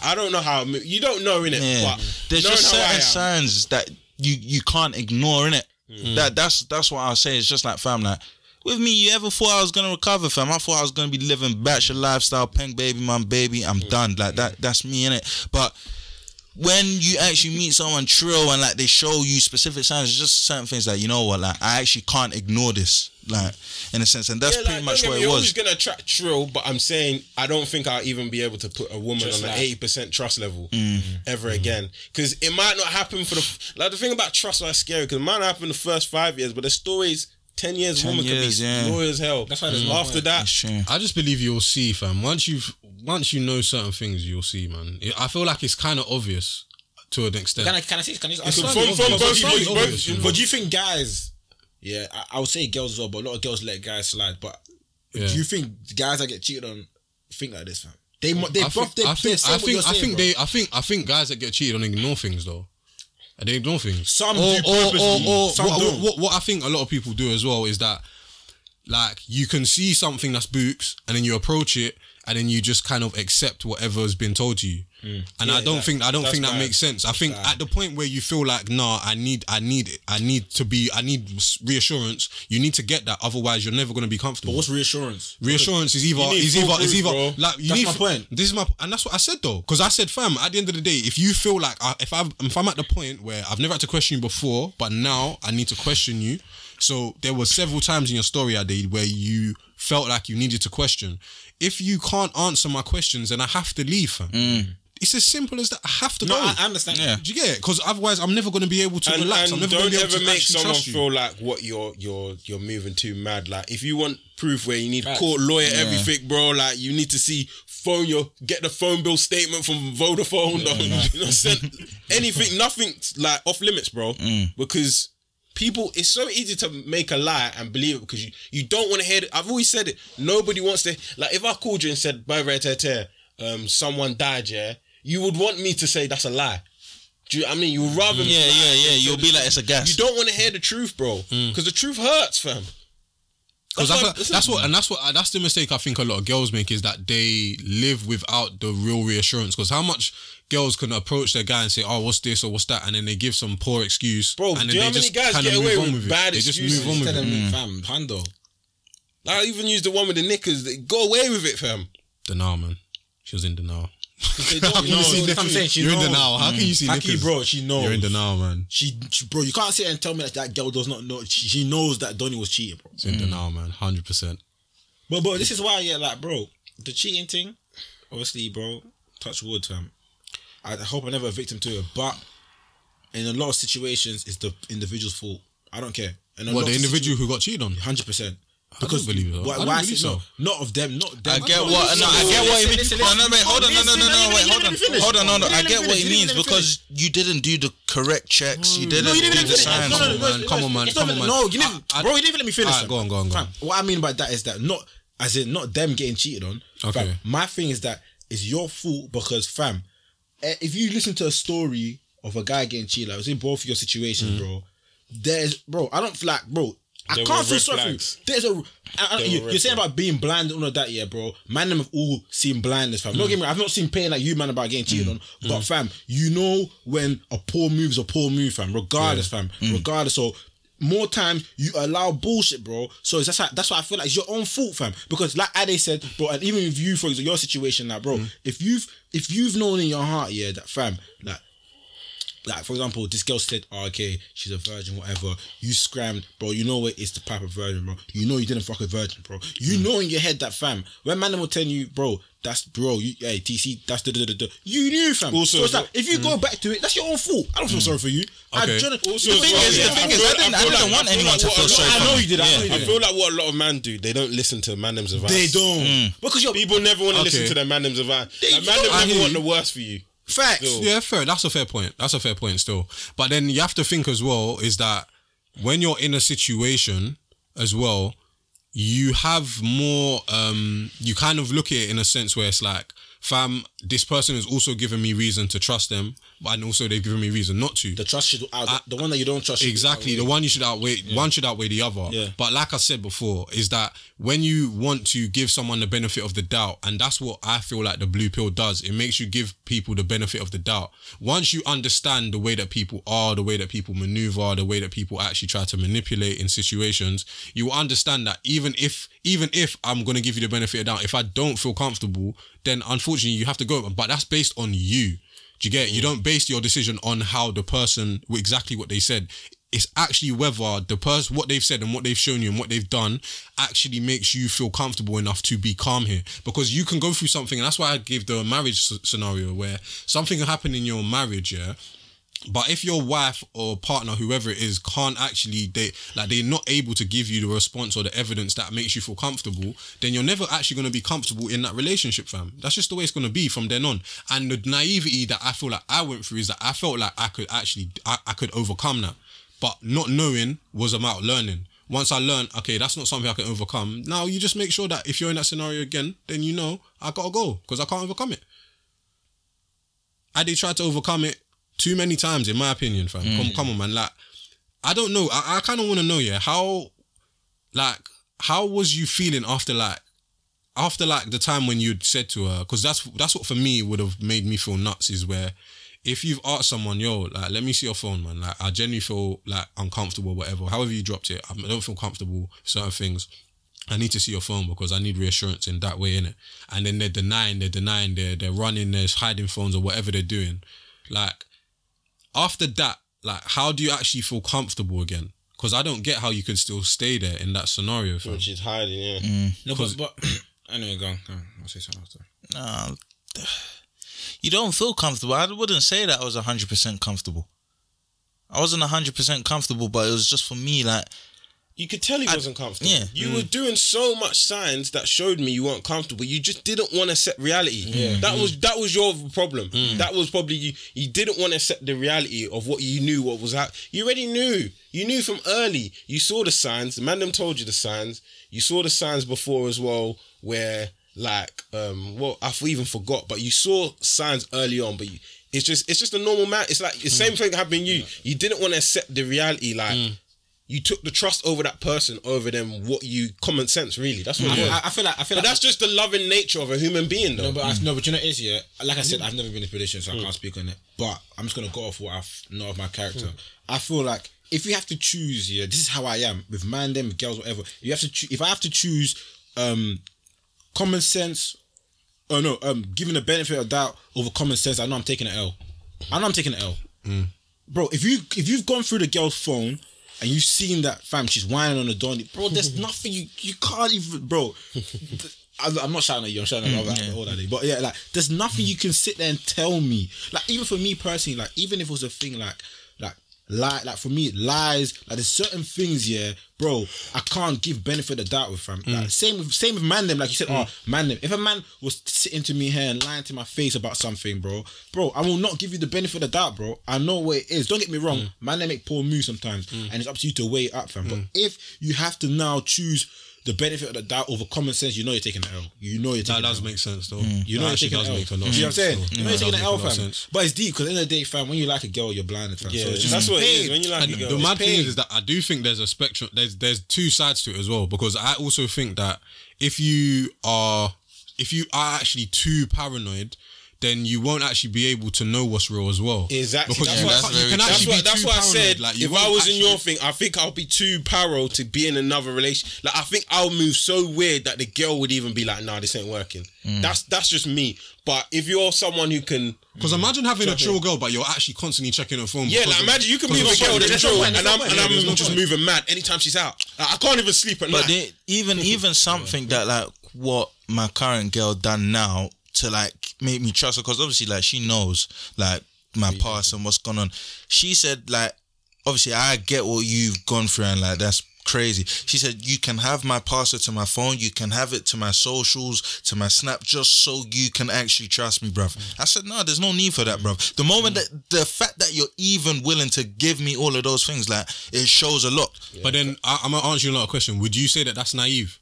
I don't know how. I move. You don't know in it, Yeah. but There's knowing just how I certain am, signs that you you can't ignore in it. Mm. That that's that's what I'll say. It's just like fam, like with me, you ever thought I was gonna recover, fam? I thought I was gonna be living bachelor lifestyle, pink baby, mum, baby. I'm Mm. done. Like that. That's me in it. But when you actually meet someone trill and like they show you specific signs, it's just certain things that you know what, like I actually can't ignore this, like in a sense, and that's Yeah, pretty like, much don't get what me, it You're was. always gonna attract trill, but I'm saying I don't think I'll even be able to put a woman Just on an eighty percent trust level Mm. ever again. Because it might not happen for the like the thing about trust is scary because it might not happen the first five years, but the stories ten years, a 10 woman years, can yeah. be loyal as hell. That's why there's no after point. that. I just believe you'll see, fam. Once you've once you know certain things, you'll see, man. I feel like it's kind of obvious to an extent. Can I can I see? Can I? It's From, slightly from, from obvious. both It's obvious, you know. but do you think guys? Yeah, I, I would say girls as well, but a lot of girls let guys slide. But Yeah. do you think guys that get cheated on think like this, fam? They mo- they I both think, they I they think, I think, you're I think they, I think, I think guys that get cheated on ignore things though. And They ignore things. Some or, do or, or, purposely, or some what, don't. what, what I think a lot of people do as well is that, like, you can see something that's books, and then you approach it, and then you just kind of accept whatever has been told to you. And I don't that- think I don't think that bad. makes sense. I think at the point where you feel like, nah, I need, I need, it. I need to be, I need reassurance. You need to get that. Otherwise, you're never going to be comfortable. But what's reassurance? Reassurance is either is either is either bro. like you That's need my point. This is my and that's what I said though, because I said, fam. At the end of the day, if you feel like I, if I if I'm at the point where I've never had to question you before, but now I need to question you. So there were several times in your story I did where you felt like you needed to question. If you can't answer my questions, then I have to leave, fam. Mm. It's as simple as that. I have to No, go. I, I understand. Yeah. Do you get it? Because otherwise, I'm never going to be able to And, relax. I'm never don't going to be able ever to make someone feel like what you're you're you're moving too mad. Like if you want proof where you need Facts. court lawyer everything, bro. Like you need to see phone your get the phone bill statement from Vodafone. or, you know, send anything, nothing like off limits, bro. Mm. Because People, it's so easy to make a lie and believe it because you, you don't want to hear it. I've always said it. Nobody wants to like if I called you and said by red hair, um, someone died, yeah, you would want me to say that's a lie. Do you, I mean you would rather me Yeah, lie yeah, yeah. You'll be like it's a gas. You don't want to hear the truth, bro, hmm. because the truth hurts, fam. Because That's that's, that's what, and that's what, uh, that's the mistake I think a lot of girls make is that they live without the real reassurance. Because how much girls can approach their guy and say, "Oh, what's this or what's that," and then they give some poor excuse, Bro, and do you then know they how many just guys kind of get move away on with with bad it. They just excuses move on with Tell it. them, hmm. fam, Pando. I even used the one with the knickers. They Go away with it, fam. Denial, man. She was in denial. They don't You know, know that's what I'm saying. She You're in denial. How can you see knickers? bro, she knows. You're in denial, man. She, she- bro, you can't sit and tell me that that girl does not know. She, she knows that Donny was cheating, bro. It's in denial, man. Hundred percent. But, but this is why, yeah, like, bro, the cheating thing, obviously, bro, touch wood, fam. I hope I'm never a victim to it, but in a lot of situations, it's the individual's fault. I don't care. In a What the individual who got cheated on? Hundred percent. I don't believe it. Why, I don't why I believe say no? so. Not of them. Not them. I get what no, I get what he means. No, no, wait, hold on, no, no, no, no, wait, hold on, hold on, no, no. I get what he means because you didn't do the correct checks. You didn't No, do the even finish. signs. No, no, no, Come on, man. no, Come on, man. Come on. No, you didn't, I- I- bro. You didn't even let me finish. Go on, go on, go on. What I mean by that is that not as in not them getting cheated on. Okay. Fam, my thing is that it's your fault because fam, eh, if you listen to a story of a guy getting cheated, like I was in both of your situations, bro. There's bro, I don't feel like bro. I can't feel sorry for you. There's a. I, I, you, you're saying flags. about being blind and all of that, yeah, bro. Man, them have all seen blindness, fam. Don't get me I've not seen pain like you, man, about getting cheated on. But fam, you know when a poor move is a poor move, fam. Regardless, fam. Regardless. So more times you allow bullshit, bro. So that's why, that's why I feel like it's your own fault, fam. Because like Ade said, bro, and even with you, for example, your situation now, bro, if you've if you've known in your heart, yeah, that fam, like like for example, this girl said, oh, okay, she's a virgin, whatever. You scrammed, bro. You know what? It's the type of virgin, bro. You know you didn't fuck a virgin, bro. You mm. know in your head that fam. When man will tell you, bro, that's bro. You, hey, TC, that's the. You knew, fam. Also, so it's like if you go mm. back to it, that's your own fault. I don't feel mm. sorry for you. I Okay. genuinely- Also, the thing well, is, yeah, the thing I is, I didn't, I feel didn't like- want I anyone like to feel sorry I know you did. I know you I feel like what a lot of men do, they don't listen to mandems advice. They don't because you're People never want to listen to their mandems advice. Like, I never want the worst for you. Facts. Still. Yeah, fair. That's a fair point. That's a fair point still. But then you have to think as well is that when you're in a situation as well, you have more um you kind of look at it in a sense where it's like, fam, this person has also given me reason to trust them, but and also they've given me reason not to. The trust should out. the one that you don't trust. Exactly. The one you should outweigh one should outweigh the other. Yeah. But like I said before, is that when you want to give someone the benefit of the doubt, and that's what I feel like the blue pill does, it makes you give people the benefit of the doubt. Once you understand the way that people are, the way that people maneuver, the way that people actually try to manipulate in situations, you will understand that even if even if I'm gonna give you the benefit of the doubt, if I don't feel comfortable, then unfortunately you have to go. But that's based on you. Do you get it? You mm. don't base your decision on how the person exactly what they said. It's actually whether the person what they've said and what they've shown you and what they've done actually makes you feel comfortable enough to be calm here. Because you can go through something, and that's why I gave the marriage scenario where something happened in your marriage, yeah. But if your wife or partner, whoever it is, can't actually they like they're not able to give you the response or the evidence that makes you feel comfortable, then you're never actually to be comfortable in that relationship, fam. That's just the way it's to be from then on. And the naivety that I feel like I went through is that I felt like I could actually I, I could overcome that, but not knowing was about learning. Once I learned, okay, that's not something I can overcome. Now you just make sure that if you're in that scenario again, then you know I gotta go because I can't overcome it. I did try to overcome it too many times, in my opinion, fam. Come, mm. come on, man. Like, I don't know. I, I kind of want to know, yeah, how, like, how was you feeling after, like, after like the time when you'd said to her, because that's that's what for me would have made me feel nuts. Is where if you've asked someone, yo, like, let me see your phone, man. Like, I genuinely feel like uncomfortable, whatever. However you dropped it, I don't feel comfortable certain things. I need to see your phone because I need reassurance in that way, innit? And then they're denying, they're denying, they're they're running, they're hiding phones or whatever they're doing. Like after that, like how do you actually feel comfortable again? Because I don't get how you can still stay there in that scenario. Fam. Which is hiding, yeah. Mm. No, but, but anyway, go on, go on. I'll say something after. Nah, you don't feel comfortable. I wouldn't say that I was hundred percent comfortable. I wasn't hundred percent comfortable, but it was just for me like You could tell he I- wasn't comfortable. yeah. You mm. were doing so much signs that showed me you weren't comfortable. You just didn't want to accept reality. Mm. That was that was your problem. Mm. That was probably you. You didn't want to accept the reality of what you knew. What was out. You already knew. You knew from early. You saw the signs. The man them told you the signs. You saw the signs before as well, where like um, well, I even forgot, but you saw signs early on, but you. It's just it's just a normal man. It's like the same thing happened to you. You didn't want to accept the reality, like you took the trust over that person over them what you common sense really that's what was. I, I feel like I feel but like that's just the loving nature of a human being though No, but I, no, but you know what it is yeah. Like I said, I've never been in this position, so I can't speak on it. But I'm just gonna go off what I f- know of my character. I feel like if you have to choose, yeah, this is how I am with man, them, girls, whatever. You have to choose. If I have to choose, um, common sense, Oh no, um, giving the benefit of doubt over common sense, I know I'm taking an L. I know I'm taking an L, bro. If you if you've gone through the girl's phone. And you've seen that fam, she's wining on the donny, bro. There's nothing you you can't even, bro. I'm, not shouting at you. I'm shouting at mm, all that day. But yeah, like there's nothing you can sit there and tell me. Like even for me personally, like even if it was a thing like like lie, like for me lies. Like there's certain things, yeah, bro. I can't give benefit of doubt with fam. Like mm. same with same with man them. Like you said, mm. oh man them. If a man was sitting to me here and lying to my face about something, bro, bro, I will not give you the benefit of doubt, bro. I know what it is. Don't get me wrong. Mm. Man, they make poor moves sometimes, and it's up to you to weigh it up, fam. But if you have to now choose the benefit of the doubt over common sense, you know you're taking an L. You know you're taking That taking does an L. make sense though. Mm. You know that you're taking does an L. make a lot Do of you know what I'm saying? though. You know you're taking does an L, make a lot of fam. sense. But it's deep because at the end of the day, fam, when you like a girl, you're blinded, fam. Yeah, so it's just that's what it is. When you like And a girl, the mad thing paid. is, is that I do think there's a spectrum. There's there's two sides to it as well because I also think that if you are if you are actually too paranoid. Then you won't actually be able to know what's real as well. Exactly. Because That's you, can- that's you can true. That's what, be that's too why I said Like, if I won't was in your thing, I think I'll be too paro to be in another relation. Like I think I'll move so weird that the girl would even be like, "Nah, this ain't working." Mm. That's that's just me. But if you're someone who can, Because imagine having a chill girl, but you're actually constantly checking her phone. yeah, like imagine you can be move of a girl that's no chill, point, and I'm and I'm no just point. moving mad anytime she's out. Like, I can't even sleep at But night. they, even even something that like what my current girl done now to like make me trust her because obviously like she knows like my past and what's gone on. She said like obviously I get what you've gone through and like that's crazy. She said you can have my password to my phone, you can have it to my socials, to my snap, just so you can actually trust me, bruv. I said no, there's no need for that, bruv. The moment that the fact that you're even willing to give me all of those things, like it shows a lot. But then I, I'm gonna answer you another question. Would you say that that's naive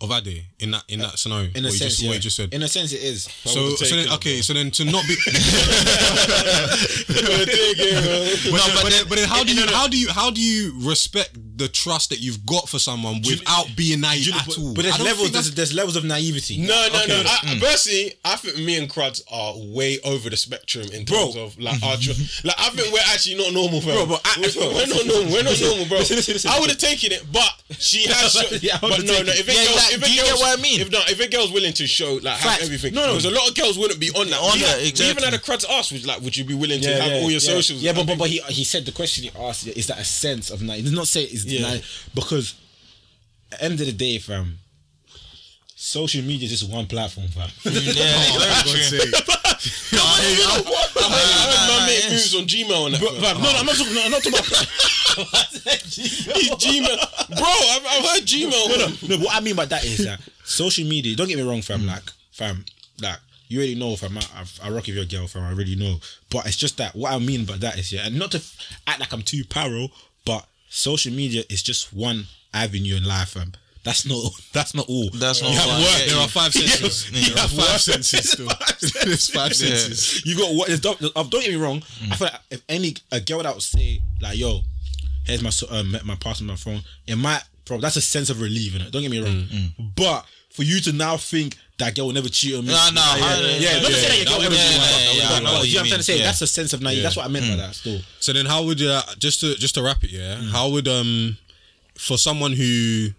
of Ade in that in that scenario? In a What you sense, just, yeah. what just said. In a sense, it is. so, so then, okay, so then to not be, But but, but, then, but then how eh, do you how do you how do you respect the trust that you've got for someone without being naive at all? But there's levels. There's, there's levels of naivety. No, no, Okay. no. I, mm. Personally, I think me and Cruds are way over the spectrum in Bro. terms of like our tr- like. I think we're actually not normal, fam. Bro, but I- we're, we're not normal. We're not normal, bro. I would have taken it, but she has. Show, Yeah, I but no, no. If it. a Yeah, girl, like, if a do you get girl's- what I mean? If no, if a girl's willing to show like have everything, No, no. because a lot of girls wouldn't be on that. On We- that, exactly. Even had a Cruds ask, was like, would you be willing to have all your yeah. socials? Yeah, but, but but he he said the question he asked is that a sense of night. He did not say it's Yeah. night because at the end of the day, fam. Social media is just one platform, fam. Yeah, very true. I heard man make yes. moves on Gmail and that. Bro, fam. fam, no, no, I'm not talking. No, I'm not talking about. He's Gmail, bro. I've, I've heard Gmail. no, no, no. What I mean by that is that social media. Don't get me wrong, fam. Like, fam, like you already know, fam. I, I, I rock with your girl, fam. I really know. But it's just that what I mean by that is yeah, and not to act like I'm too paro, but social media is just one avenue in life, fam. That's not. That's not all. That's not You have all. work. Yeah, there you- are five senses. You There are have five work. senses still. There's five senses. You got what? Don't, uh, don't get me wrong. I feel like if any a girl that would say like, "Yo, here's my uh, my password, my phone," it might, bro. That's a sense of relief in it. Don't get me wrong. Mm, mm. But for you to now think that girl will never cheat on me, No, no, yeah, yeah, yeah, not to say that your girl ever cheat on me, yeah, but I know no, you you know what I'm trying to say. That's a sense of naive. That's what I meant by mm. that. Still, So then, how would you uh, just to just to wrap it? Yeah, how would um for someone who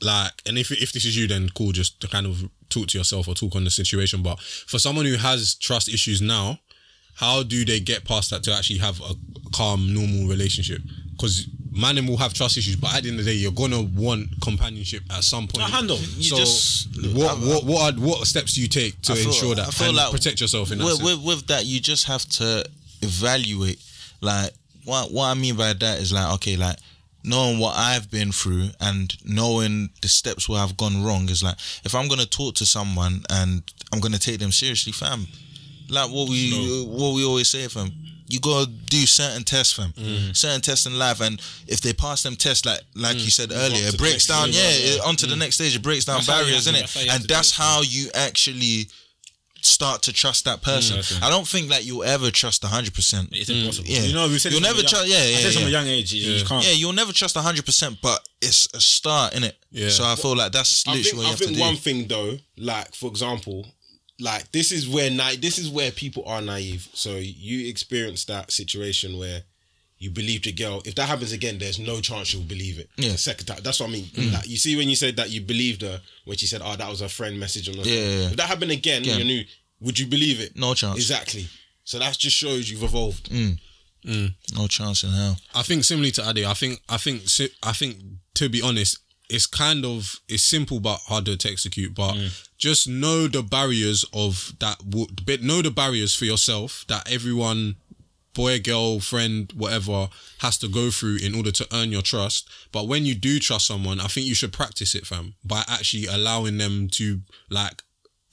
like, and if if this is you, then cool, just to kind of talk to yourself or talk on the situation. But for someone who has trust issues now, how do they get past that to actually have a calm, normal relationship? Because man will have trust issues, but at the end of the day, you're gonna want companionship at some point. No, handle. You so just- what what what are, what steps do you take to I feel- ensure that I feel and like protect yourself in that? with, with, with that you just have to evaluate like what what I mean by that is like okay like knowing what I've been through and knowing the steps where I've gone wrong is like if I'm gonna talk to someone and I'm gonna take them seriously, fam. Like what we what we always say, fam. You gotta do certain tests, fam. Mm. Certain tests in life, and if they pass them tests, like like you mm. said earlier, it breaks down. Yeah, yeah. it- onto the mm. next stage. It breaks down That's barriers, have to- innit? that's how you have And that's how you actually start to trust that person. Mm, that's it. I don't think that you'll ever trust hundred percent. It's impossible. Yeah, You know, we said you'll never trust. young- Yeah, I yeah, said from a young age, you- you can't. Yeah, you'll never trust hundred percent, but it's a start, in it. Yeah. So I feel like that's I literally think, what you I have think to do. one thing though, like for example, like this is where na- this is where people are naive. So you experience that situation where you believed your girl. If that happens again, there's no chance you'll believe it. Yeah. The second time. That's what I mean. Mm. Like, you see when you said that you believed her when she said, "Oh, that was her friend message on the Yeah, yeah, yeah. If that happened again, Again. you knew. Would you believe it? No chance. Exactly. So that just shows you've evolved. Mm. No chance in hell. I think similarly to Ade, I think I think I think to be honest, it's kind of it's simple but harder to execute. But mm. just know the barriers of that. But know the barriers for yourself that everyone, boy, girl, friend, whatever, has to go through in order to earn your trust. But when you do trust someone, I think you should practice it, fam, by actually allowing them to like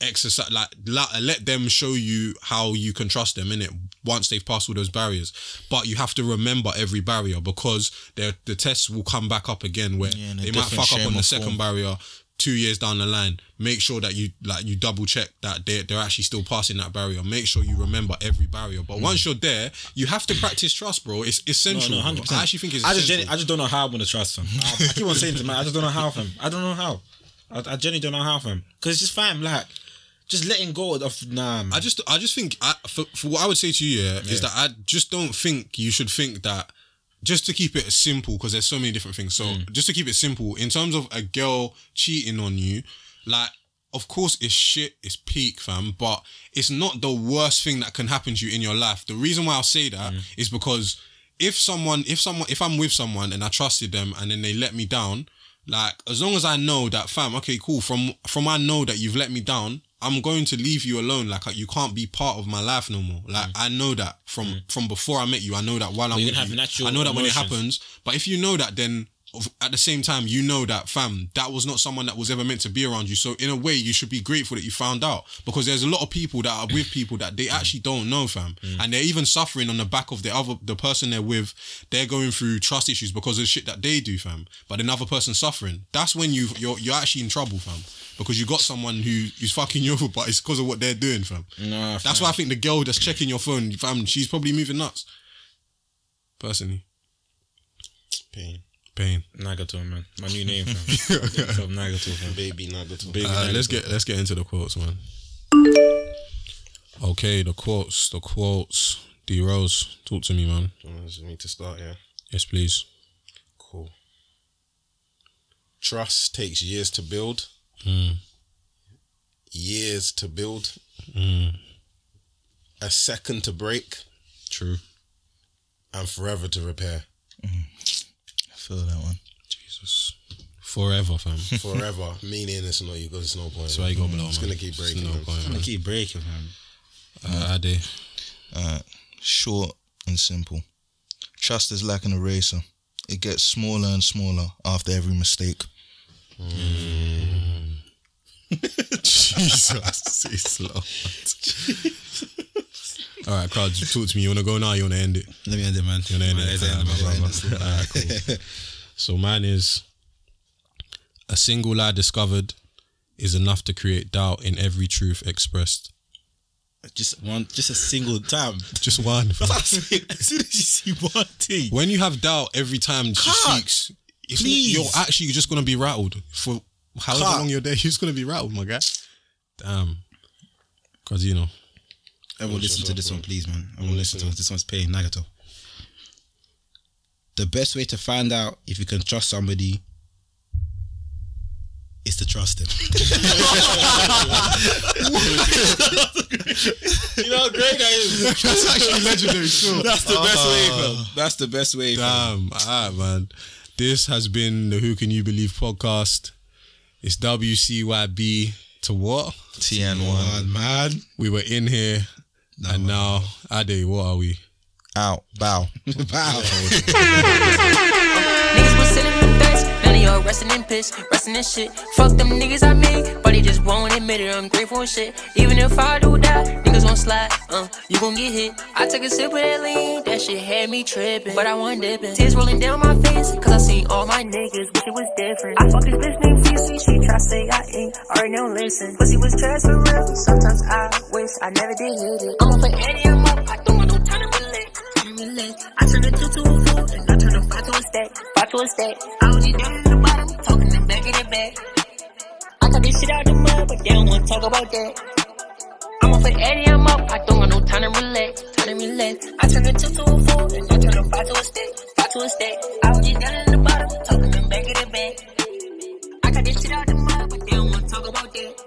exercise like la- let them show you how you can trust them in it once they've passed all those barriers but you have to remember every barrier because the the tests will come back up again where in a they might fuck up on the or second form. barrier two years down the line make sure that you like you double check that they they're actually still passing that barrier make sure you remember every barrier Mm. but once you're there you have to practice trust bro it's essential No, no, hundred percent. I actually think it's I just, genu- I just don't know how I'm gonna trust him. I, I keep on saying to man, I just don't know how, fam. I don't know how. I, I genuinely don't know how, fam. Because it's just fam, like, just letting go of nah. Man. I just I just think I, for, for what I would say to you yeah, is that I just don't think you should think that just to keep it simple because there's so many different things. So Mm. just to keep it simple in terms of a girl cheating on you, like of course it's shit, it's peak fam, but it's not the worst thing that can happen to you in your life. The reason why I'll say that is Mm. because if someone if someone if I'm with someone and I trusted them and then they let me down, like as long as I know that fam, okay, cool. From from I know that you've let me down, I'm going to leave you alone. Like you can't be part of my life no more. Like mm. I know that from mm. from before I met you. I know that while I'm with have you, natural I know that when it happens. But if you know that, then at the same time you know that fam, that was not someone that was ever meant to be around you. So in a way, you should be grateful that you found out because there's a lot of people that are with people that they actually don't know, fam, mm. and they're even suffering on the back of the other the person they're with. They're going through trust issues because of the shit that they do, fam. But another person's suffering. That's when you you're you're actually in trouble, fam, because you got someone who who's fucking you over, but it's because of what they're doing, fam. Nah, That's fam. why I think the girl that's checking your phone, fam, she's probably moving nuts. Personally, Pain. Pain. Nagato, man. My new name, fam. Myself Nagato, fam. Baby Nagato. Baby Uh, let's Nagato. get let's get into the quotes, man. Okay, the quotes, the quotes. D Rose, talk to me, man. Do you want me to start, yeah? Yes, please. Cool. Trust takes years to build. Mm. Years to build. Mm. A second to break. True. And forever to repair. I feel that one. Jesus. Forever, fam. Forever. Meaning it's no you because it's no point. That's why you go below, It's man. gonna keep It's breaking. no man. point, I'm gonna keep breaking, fam. Uh, Ade. Uh, short and simple. Trust is like an eraser. It gets smaller and smaller after every mistake. Jesus, it's Lord. All right, crowd, talk to me. You wanna go now? You wanna end it? Let me end it, man. You end Man, it? let's end it, Alright, man. brother. Alright, cool. So mine is a single lie discovered is enough to create doubt in every truth expressed. Just one, just a single time. Just one. As soon as you see one thing, when you have doubt every time she speaks, Please. you're actually just gonna be rattled for however Cut. long you're there. You're just gonna be rattled, my guy. Damn. Cause you know, everyone listen to this one, please, man. Everyone listen to this. This one's paying Nagato. The best way to find out if you can trust somebody is to trust them. you know how great that is. That's actually legendary. Still. That's the best way, fam. Ah. That's the best way. Damn. Alright, man. This has been the Who Can You Believe podcast. It's WCYB to what? TN1. man. We were in here, and now Ade, what are we? Out. Bow. Wow. Niggas was sitting all resting in piss, resting in shit. Fuck them niggas I made, but they just won't admit it. I'm grateful and shit. Even if I do die, niggas gon' slide, uh, you gon' get hit. I took a sip of that lean, that shit had me tripping, but I wasn't dipping. Tears rolling down my face, cause I seen all my niggas, wish it was different. I fuck this bitch named Fifi, she try to say I ain't, already don't listen. Pussy was trash for real, sometimes I wish I never did hit it. I'm up for Eddie, I'm up, I don't want no time to. Time to. I turned it to a four, and I five to a stack, five to a stack. I just down in the bottom, talking the back of the back. I cut this shit out the mud, but they don't wanna talk about that. I'm up for Eddie, I'm up. I don't got no time to relax, time to relax. I turn a two to a four, and I turn a five to a stack, five to a stack. I just down in the bottom, talking the back of the back. I got this shit out the mud, but they don't wanna talk about that.